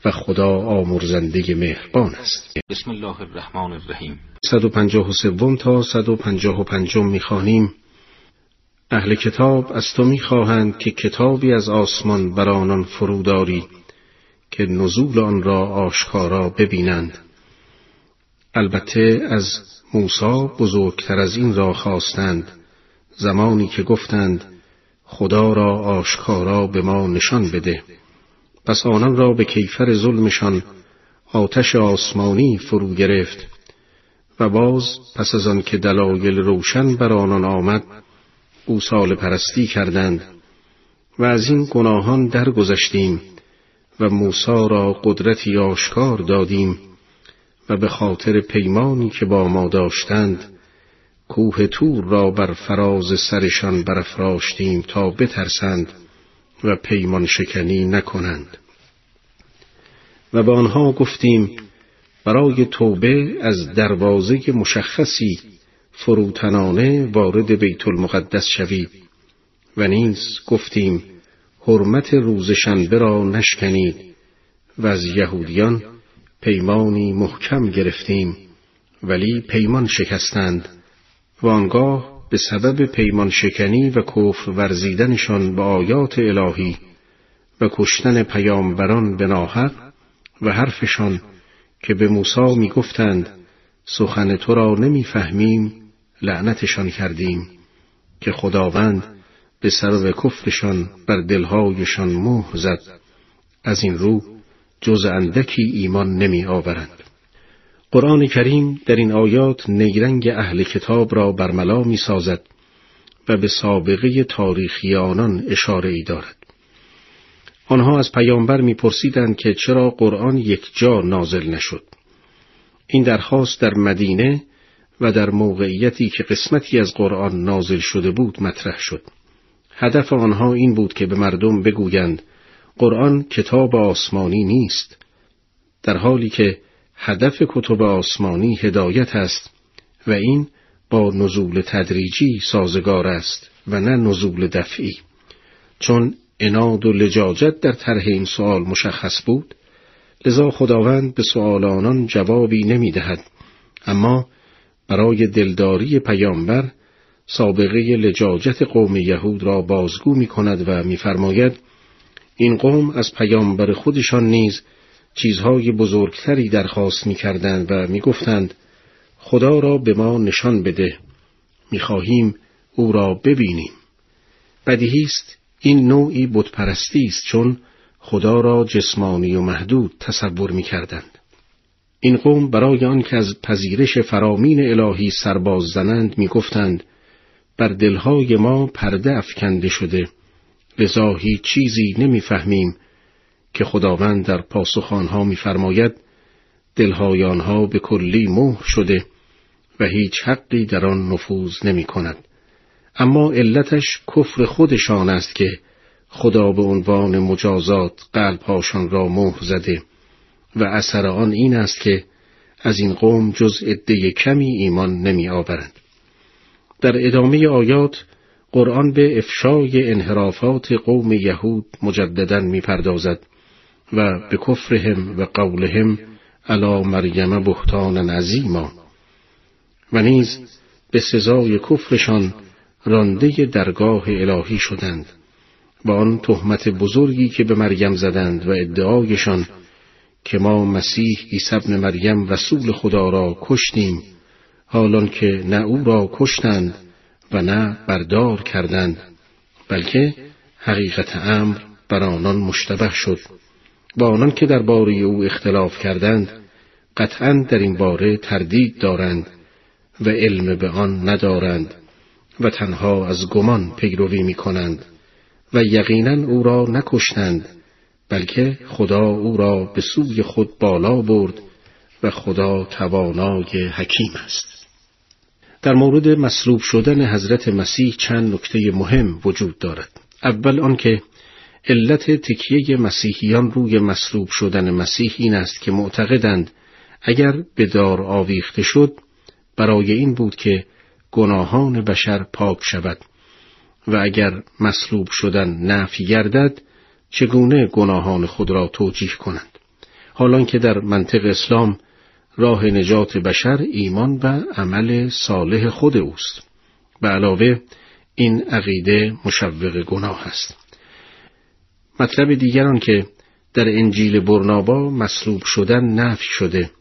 و خدا آمرزنده مهربان است. بسم الله الرحمن الرحیم. 153 تا 155 می‌خوانیم. اهل کتاب از تو می‌خواهند که کتابی از آسمان بر آنان فروداری که نزول آن را آشکارا ببینند. البته از موسی بزرگتر از این را خواستند. زمانی که گفتند خدا را آشکارا به ما نشان بده. پس آنان را به کیفر ظلمشان آتش آسمانی فرو گرفت و باز پس از آن که دلایل روشن بر آنان آمد سال پرستی کردند و از این گناهان درگذشتیم و موسا را قدرتی آشکار دادیم و به خاطر پیمانی که با ما داشتند کوه تور را بر فراز سرشان برافراشتیم تا بترسند. و پیمان شکنی نکنند. و به آنها گفتیم برای توبه از دروازه مشخصی فروتنانه وارد بیت المقدس شوید و نیز گفتیم حرمت روز شنبه را نشکنید. و از یهودیان پیمانی محکم گرفتیم ولی پیمان شکستند. و آنگاه به سبب پیمان شکنی و کفر ورزیدنشان به آیات الهی و کشتن پیامبران به ناحق و حرفشان که به موسی می گفتند سخن تو را نمی‌فهمیم لعنتشان کردیم که خداوند به سبب کفرشان بر دلهایشان موه زد از این رو جز اندکی ایمان نمی آورند. قرآن کریم در این آیات نیرنگ اهل کتاب را برملا می سازد و به سابقه تاریخی آنان اشاره ای دارد. آنها از پیامبر میپرسیدند که چرا قرآن یک جا نازل نشد. این درخواست در مدینه و در موقعیتی که قسمتی از قرآن نازل شده بود مطرح شد. هدف آنها این بود که به مردم بگویند قرآن کتاب آسمانی نیست در حالی که هدف کتب آسمانی هدایت است و این با نزول تدریجی سازگار است و نه نزول دفعی. چون اناد و لجاجت در طرح این سوال مشخص بود لذا خداوند به سؤال آنان جوابی نمی دهد اما برای دلداری پیامبر سابقه لجاجت قوم یهود را بازگو می کند و میفرماید این قوم از پیامبر خودشان نیز چیزهای بزرگتری درخواست می کردند و می گفتند خدا را به ما نشان بده می خواهیم او را ببینیم بدیهی است این نوعی بتپرستی است چون خدا را جسمانی و محدود تصور می کردند. این قوم برای آنکه از پذیرش فرامین الهی سرباز زنند می گفتند بر دلهای ما پرده افکنده شده لذا هیچ چیزی نمی‌فهمیم که خداوند در پاسخ آنها میفرماید دلهای آنها به کلی مهر شده و هیچ حقی در آن نفوذ نمی کند. اما علتش کفر خودشان است که خدا به عنوان مجازات قلبهاشان را مهر زده و اثر آن این است که از این قوم جز عده کمی ایمان نمی آورند. در ادامه آیات قرآن به افشای انحرافات قوم یهود مجددا می‌پردازد و به کفرهم و قولهم علا مریم بهتان عظیما. و نیز به سزای کفرشان رانده درگاه الهی شدند و آن تهمت بزرگی که به مریم زدند و ادعایشان که ما مسیح عیسی ابن مریم رسول خدا را کشتیم حالان که نه او را کشتند و نه بردار کردند بلکه حقیقت امر بر آنان مشتبه شد. با آنان که در باره او اختلاف کردند قطعا در این باره تردید دارند و علم به آن ندارند و تنها از گمان پیروی می کنند و یقینا او را نکشتند بلکه خدا او را به سوی خود بالا برد و خدا توانای حکیم است در مورد مصلوب شدن حضرت مسیح چند نکته مهم وجود دارد. اول آنکه علت تکیه مسیحیان روی مصلوب شدن مسیح این است که معتقدند اگر به دار آویخته شد برای این بود که گناهان بشر پاک شود و اگر مصلوب شدن نفی گردد چگونه گناهان خود را توجیه کنند؟ حالان که در منطق اسلام راه نجات بشر ایمان و عمل صالح خود اوست. به علاوه این عقیده مشوق گناه است. مطلب دیگران که در انجیل برنابا مصلوب شدن نفی شده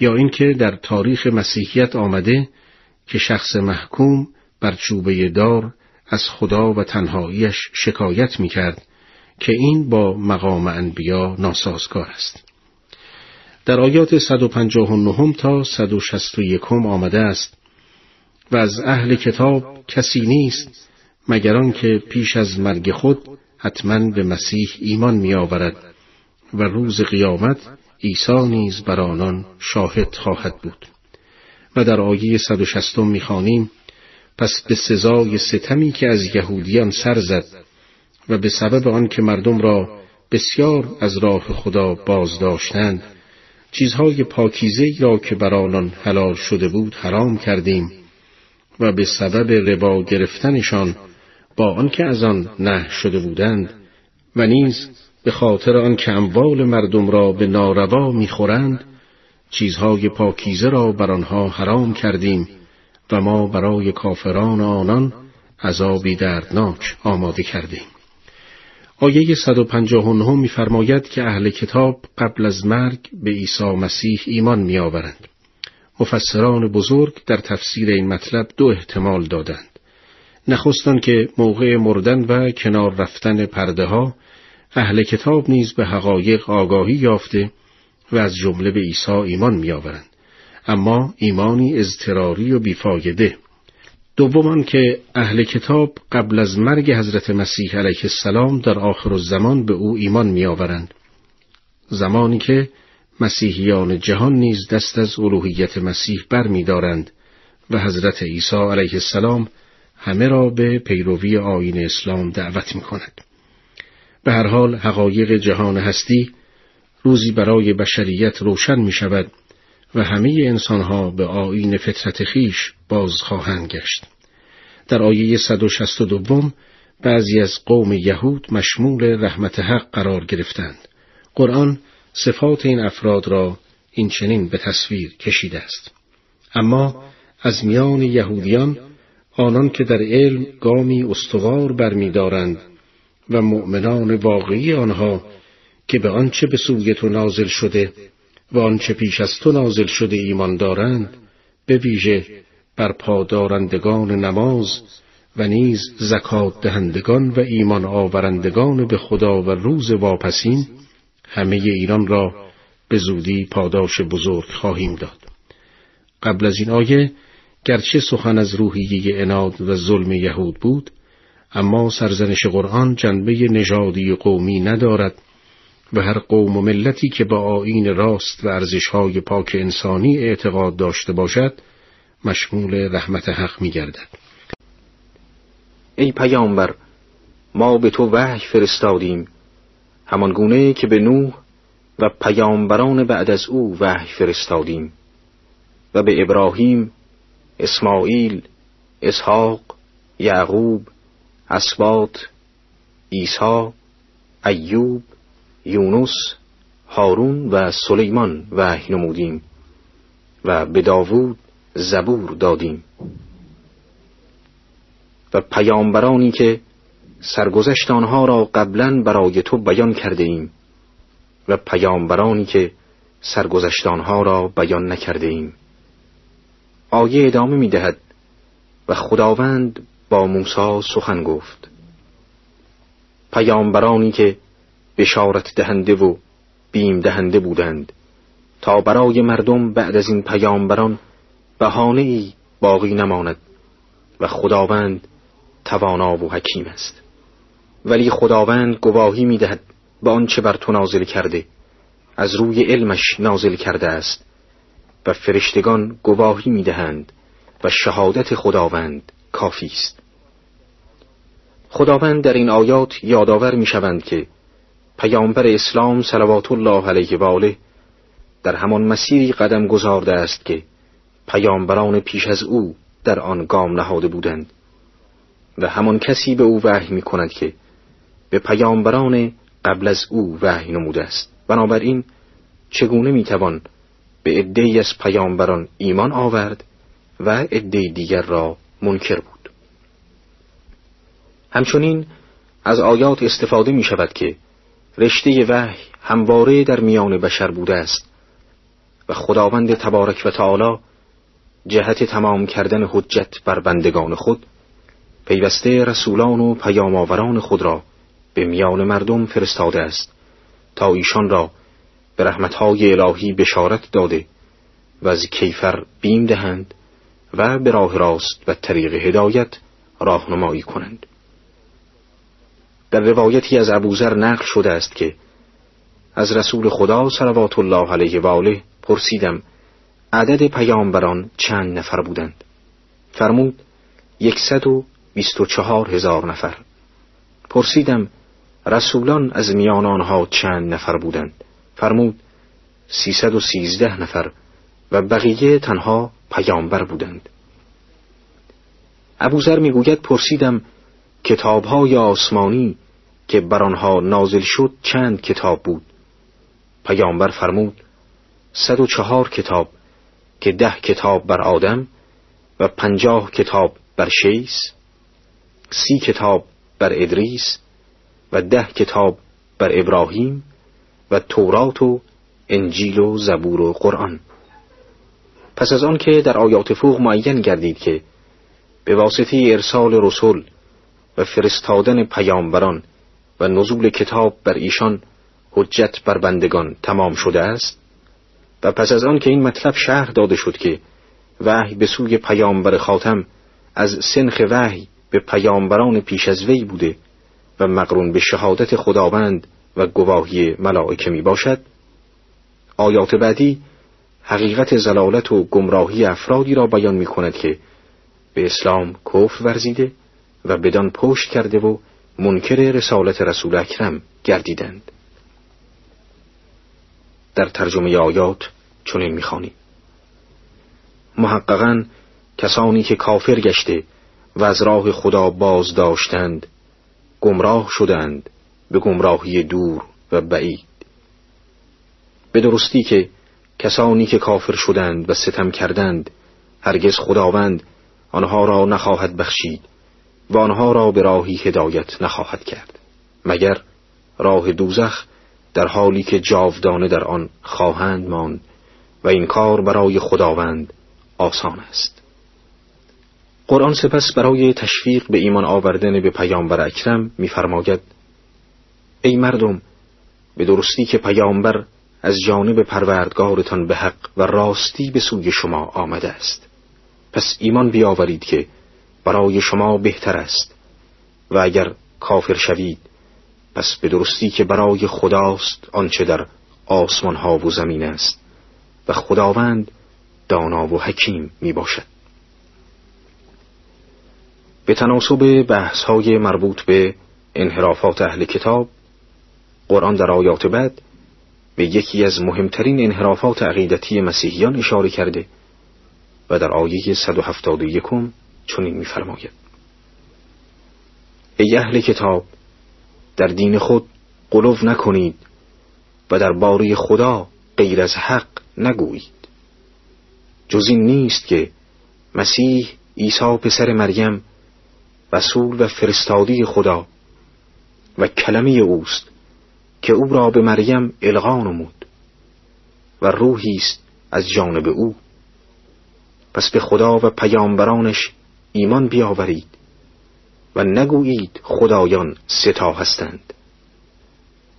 یا اینکه در تاریخ مسیحیت آمده که شخص محکوم بر چوبه دار از خدا و تنهاییش شکایت می کرد که این با مقام انبیا ناسازگار است. در آیات 159 تا 161 آمده است و از اهل کتاب کسی نیست مگر که پیش از مرگ خود حتما به مسیح ایمان می آورد و روز قیامت عیسی نیز بر آنان شاهد خواهد بود. و در آیه 160 می‌خوانیم پس به سزای ستمی که از یهودیان سر زد و به سبب آن که مردم را بسیار از راه خدا بازداشتند چیزهای پاکیزه را که بر آنان حلال شده بود حرام کردیم و به سبب ربا گرفتنشان با آنکه از آن نه شده بودند و نیز به خاطر آنکه اموال مردم را به ناروا می‌خورند چیزهای پاکیزه را بر آنها حرام کردیم و ما برای کافران آنان عذابی دردناک آماده کردیم آیه 159 میفرماید که اهل کتاب قبل از مرگ به عیسی مسیح ایمان میآورند. مفسران بزرگ در تفسیر این مطلب دو احتمال دادند. نخستان که موقع مردن و کنار رفتن پرده ها اهل کتاب نیز به حقایق آگاهی یافته و از جمله به عیسی ایمان میآورند. اما ایمانی اضطراری و بیفایده دومان که اهل کتاب قبل از مرگ حضرت مسیح علیه السلام در آخر الزمان به او ایمان میآورند زمانی که مسیحیان جهان نیز دست از الوهیت مسیح بر می دارند و حضرت عیسی علیه السلام همه را به پیروی آین اسلام دعوت می کند. به هر حال حقایق جهان هستی روزی برای بشریت روشن می شود و همه انسانها به آین فطرت خیش باز خواهند گشت. در آیه 162 بعضی از قوم یهود مشمول رحمت حق قرار گرفتند. قرآن صفات این افراد را این چنین به تصویر کشیده است. اما از میان یهودیان آنان که در علم گامی استوار برمیدارند و مؤمنان واقعی آنها که به آنچه به سوی تو نازل شده و آنچه پیش از تو نازل شده ایمان دارند به ویژه بر پادارندگان نماز و نیز زکات دهندگان و ایمان آورندگان به خدا و روز واپسین همه ایران را به زودی پاداش بزرگ خواهیم داد. قبل از این آیه گرچه سخن از روحیه اناد و ظلم یهود بود اما سرزنش قرآن جنبه نژادی قومی ندارد و هر قوم و ملتی که با آین راست و ارزشهای پاک انسانی اعتقاد داشته باشد مشمول رحمت حق می گردد. ای پیامبر ما به تو وحی فرستادیم همان گونه که به نوح و پیامبران بعد از او وحی فرستادیم و به ابراهیم اسماعیل اسحاق یعقوب اسبات عیسی ایوب یونس هارون و سلیمان وحی نمودیم و به داوود زبور دادیم. و پیامبرانی که سرگذشت آنها را قبلا برای تو بیان کرده ایم و پیامبرانی که سرگذشت آنها را بیان نکرده ایم. آیه ادامه می دهد و خداوند با موسی سخن گفت. پیامبرانی که بشارت دهنده و بیم دهنده بودند تا برای مردم بعد از این پیامبران بهانه ای باقی نماند و خداوند توانا و حکیم است. ولی خداوند گواهی می‌دهد به آنچه بر تو نازل کرده از روی علمش نازل کرده است. و فرشتگان گواهی می‌دهند و شهادت خداوند کافی است. خداوند در این آیات یادآور می‌شوند که پیامبر اسلام صلوات الله علیه و آله در همان مسیری قدم گذارده است که پیامبران پیش از او در آن گام نهاده بودند و همان کسی به او وحی می کند که به پیامبران قبل از او وحی نموده است. بنابراین چگونه می‌توان به عدهای از پیامبران ایمان آورد و عده دیگر را منکر بود. همچنین از آیات استفاده می شود که رشته وحی همواره در میان بشر بوده است و خداوند تبارک و تعالی جهت تمام کردن حجت بر بندگان خود پیوسته رسولان و پیامآوران خود را به میان مردم فرستاده است تا ایشان را به رحمتهای الهی بشارت داده و از کیفر بیم دهند و به راه راست و طریق هدایت راهنمایی کنند. در روایتی از ابوذر نقل شده است که از رسول خدا صلوات الله علیه و آله پرسیدم عدد پیامبران چند نفر بودند؟ فرمود یکصد و بیست و چهار هزار نفر. پرسیدم رسولان از میان آنها چند نفر بودند؟ فرمود سیصد و سیزده نفر و بقیه تنها پیامبر بودند. ابوذر می‌گوید پرسیدم کتابهای آسمانی که بر آنها نازل شد چند کتاب بود؟ پیامبر فرمود صد و چهار کتاب که ده کتاب بر آدم و پنجاه کتاب بر شیس سی کتاب بر ادریس و ده کتاب بر ابراهیم و تورات و انجیل و زبور و قرآن. پس از آن که در آیات فوق معین گردید که به واسطه ارسال رسول و فرستادن پیامبران و نزول کتاب بر ایشان حجت بر بندگان تمام شده است و پس از آن که این مطلب شهر داده شد که وحی به سوی پیامبر خاتم از سنخ وحی به پیامبران پیش از وی بوده و مقرون به شهادت خداوند و گواهی ملائکه می باشد آیات بعدی حقیقت زلالت و گمراهی افرادی را بیان می کند که به اسلام کفر ورزیده و بدان پشت کرده و منکر رسالت رسول اکرم گردیدند. در ترجمه آیات چنین می‌خوانیم. محققا کسانی که کافر گشته و از راه خدا باز داشتند گمراه شدند به گمراهی دور و بعید. به درستی که کسانی که کافر شدند و ستم کردند هرگز خداوند آنها را نخواهد بخشید و آنها را به راهی هدایت نخواهد کرد. مگر راه دوزخ در حالی که جاودانه در آن خواهند ماند و این کار برای خداوند آسان است؟ قرآن سپس برای تشویق به ایمان آوردن به پیامبر اکرم می‌فرماید ای مردم به درستی که پیامبر از جانب پروردگارتان به حق و راستی به سوی شما آمده است. پس ایمان بیاورید که برای شما بهتر است. و اگر کافر شوید پس به درستی که برای خداست آنچه در آسمان ها و زمین است. و خداوند دانا و حکیم می باشد به تناسب بحث های مربوط به انحرافات اهل کتاب قرآن در آیات بعد به یکی از مهمترین انحرافات عقیدتی مسیحیان اشاره کرده و در آیه 171 چنین می‌فرماید. ای اهل کتاب در دین خود قلو نکنید و در باری خدا غیر از حق نگویید. جز این نیست که مسیح عیسی پسر مریم رسول و فرستادی خدا و کلمه اوست که او را به مریم القا نمود و روحی است از جانب او. پس به خدا و پیامبرانش ایمان بیاورید و نگویید خدایان ستا هستند.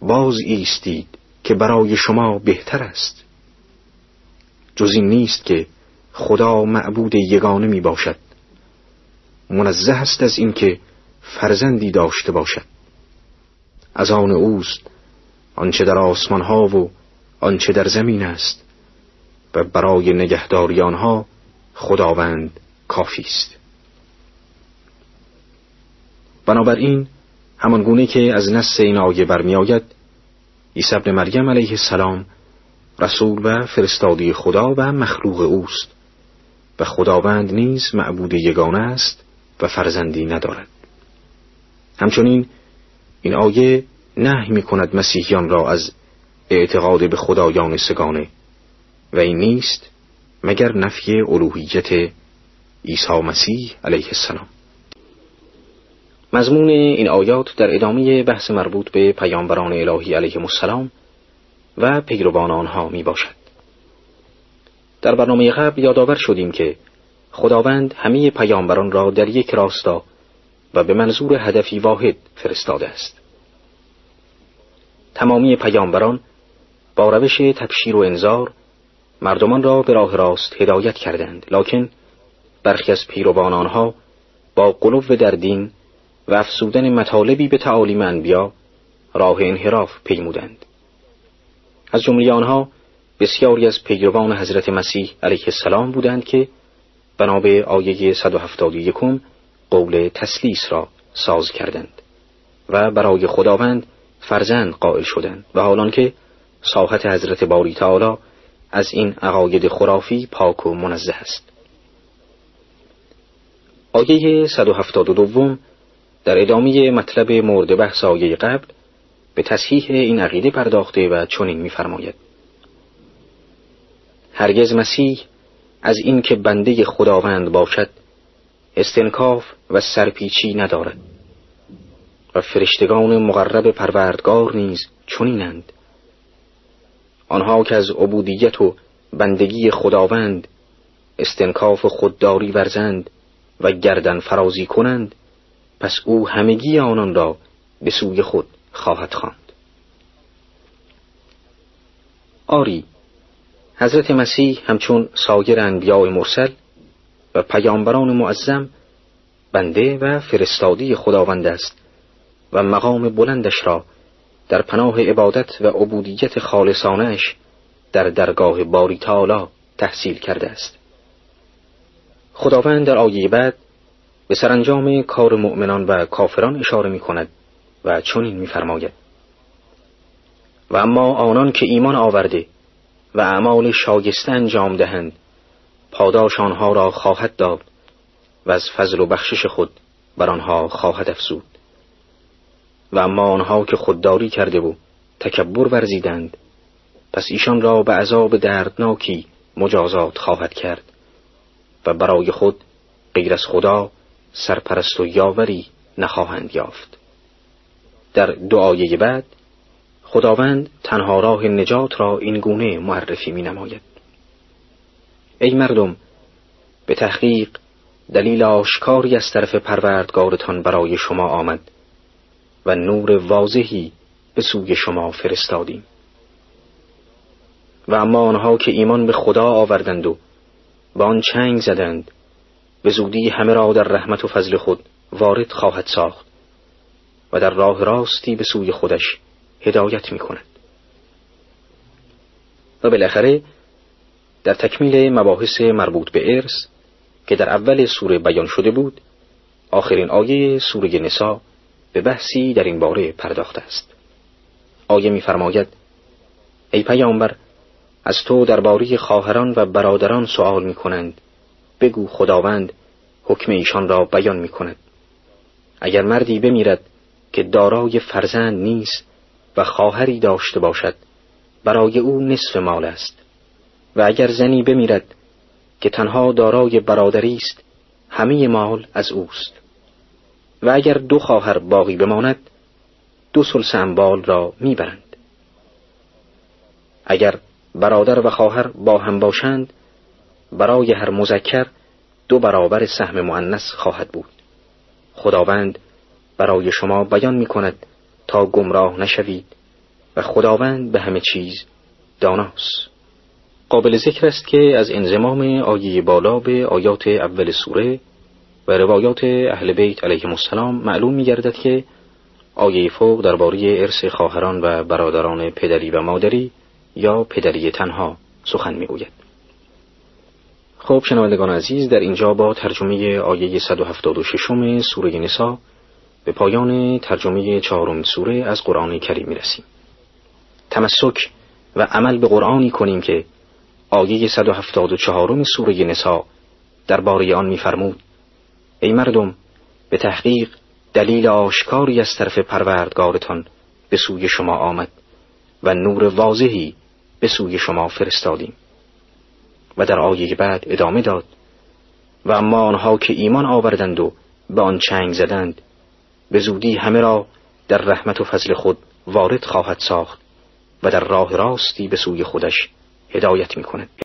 باز ایستید که برای شما بهتر است. جز این نیست که خدا معبود یگانه می باشد. منزه است از اینکه فرزندی داشته باشد. از آن اوست آنچه در آسمان ها و آنچه در زمین است و برای نگهداری آنها خداوند کافی است. بنابراین همان گونه که از نص این آیه برمیآید عیسی ابن مریم علیه السلام رسول و فرستادی خدا و مخلوق اوست و خداوند نیز معبود یگانه است و فرزندی ندارد. همچنین این آیه نهی می کند مسیحیان را از اعتقاد به خدایان سگانه و این نیست مگر نفی الوهیت عیسی مسیح علیه السلام مضمون این آیات در ادامه بحث مربوط به پیامبران الهی علیه السلام و پیروان آنها می باشد. در برنامه قبل یادآور شدیم که خداوند همه پیامبران را در یک راستا و به منظور هدفی واحد فرستاده است. تمامی پیامبران با روش تبشیر و انذار مردمان را به راه راست هدایت کردند. لکن برخی از پیروان آنها با قلوب در دین و افسودن مطالبی به تعالیم انبیا راه انحراف پیمودند. از جمله آنها بسیاری از پیروان حضرت مسیح علیه السلام بودند که بنا به آیه 171 قول تسلیس را ساز کردند و برای خداوند فرزند قائل شدند و حالان که ساحت حضرت باری تعالی از این عقاید خرافی پاک و منزه است. آیه 172 در ادامه مطلب مورد بحث آیه قبل به تصحیح این عقیده پرداخته و چنین می‌فرماید. هرگز مسیح از اینکه بنده خداوند باشد استنکاف و سرپیچی ندارد. و فرشتگان مقرب پروردگار نیز چنینند آنها که از عبودیت و بندگی خداوند استنکاف خودداری ورزند و گردن فرازی کنند پس او همگی آنان را به سوی خود خواهد خواند. آری حضرت مسیح همچون سایر انبیاء مرسل و پیامبران معظم بنده و فرستادی خداوند است و مقام بلندش را در پناه عبادت و عبودیت خالصانش در درگاه باری تعالی تحصیل کرده است. خداوند در آیه بعد به سرانجام کار مؤمنان و کافران اشاره می کند و چنین میفرماید. و اما آنان که ایمان آورده و اعمال شایسته انجام دهند پاداش آنها را خواهد داد و از فضل و بخشش خود بر آنها خواهد افزود. و اما آنها که خودداری کرده و تکبر ورزیدند. پس ایشان را به عذاب دردناکی مجازات خواهد کرد و برای خود غیر از خدا سرپرست و یاوری نخواهند یافت. در دعای بعد خداوند تنها راه نجات را این گونه معرفی می نماید. ای مردم به تحقیق دلیل آشکاری از طرف پروردگارتان برای شما آمد. و نور واضحی به سوی شما فرستادیم و اما آنها که ایمان به خدا آوردند و با آن چنگ زدند به زودی همه را در رحمت و فضل خود وارد خواهد ساخت و در راه راستی به سوی خودش هدایت می کند. و بالاخره در تکمیل مباحث مربوط به ارث که در اول سوره بیان شده بود آخرین آیه سوره نسا به بحثی در این باره پرداخته است. آیه می‌فرماید ای پیامبر از تو درباره خواهران و برادران سؤال می کنند بگو خداوند حکم ایشان را بیان می کند اگر مردی بمیرد که دارای فرزند نیست و خواهری داشته باشد برای او نصف مال است. و اگر زنی بمیرد که تنها دارای برادری است همه مال از اوست. و اگر دو خواهر باقی بماند دو سلس اموال را می‌برند. اگر برادر و خواهر با هم باشند برای هر مذکر دو برابر سهم مؤنث خواهد بود. خداوند برای شما بیان می کند تا گمراه نشوید و خداوند به همه چیز داناست. قابل ذکر است که از انزمام آیه بالا به آیات اول سوره و روایات اهل بیت علیهم السلام معلوم می گردد که آیه فوق درباره ارث خواهران و برادران پدری و مادری یا پدری تنها سخن می گوید. خب شنوندگان عزیز در اینجا با ترجمه آیه 176 سوره نسا به پایان ترجمه چهارم سوره از قرآن کریم می رسیم. تمسک و عمل به قرآنی کنیم که آیه 174 سوره نسا درباره آن میفرمود ای مردم به تحقیق دلیل آشکاری از طرف پروردگارتان به سوی شما آمد و نور واضحی به سوی شما فرستادیم و در آیه بعد ادامه داد و اما آنها که ایمان آوردند و به آن چنگ زدند به زودی همه را در رحمت و فضل خود وارد خواهد ساخت و در راه راستی به سوی خودش هدایت می کند.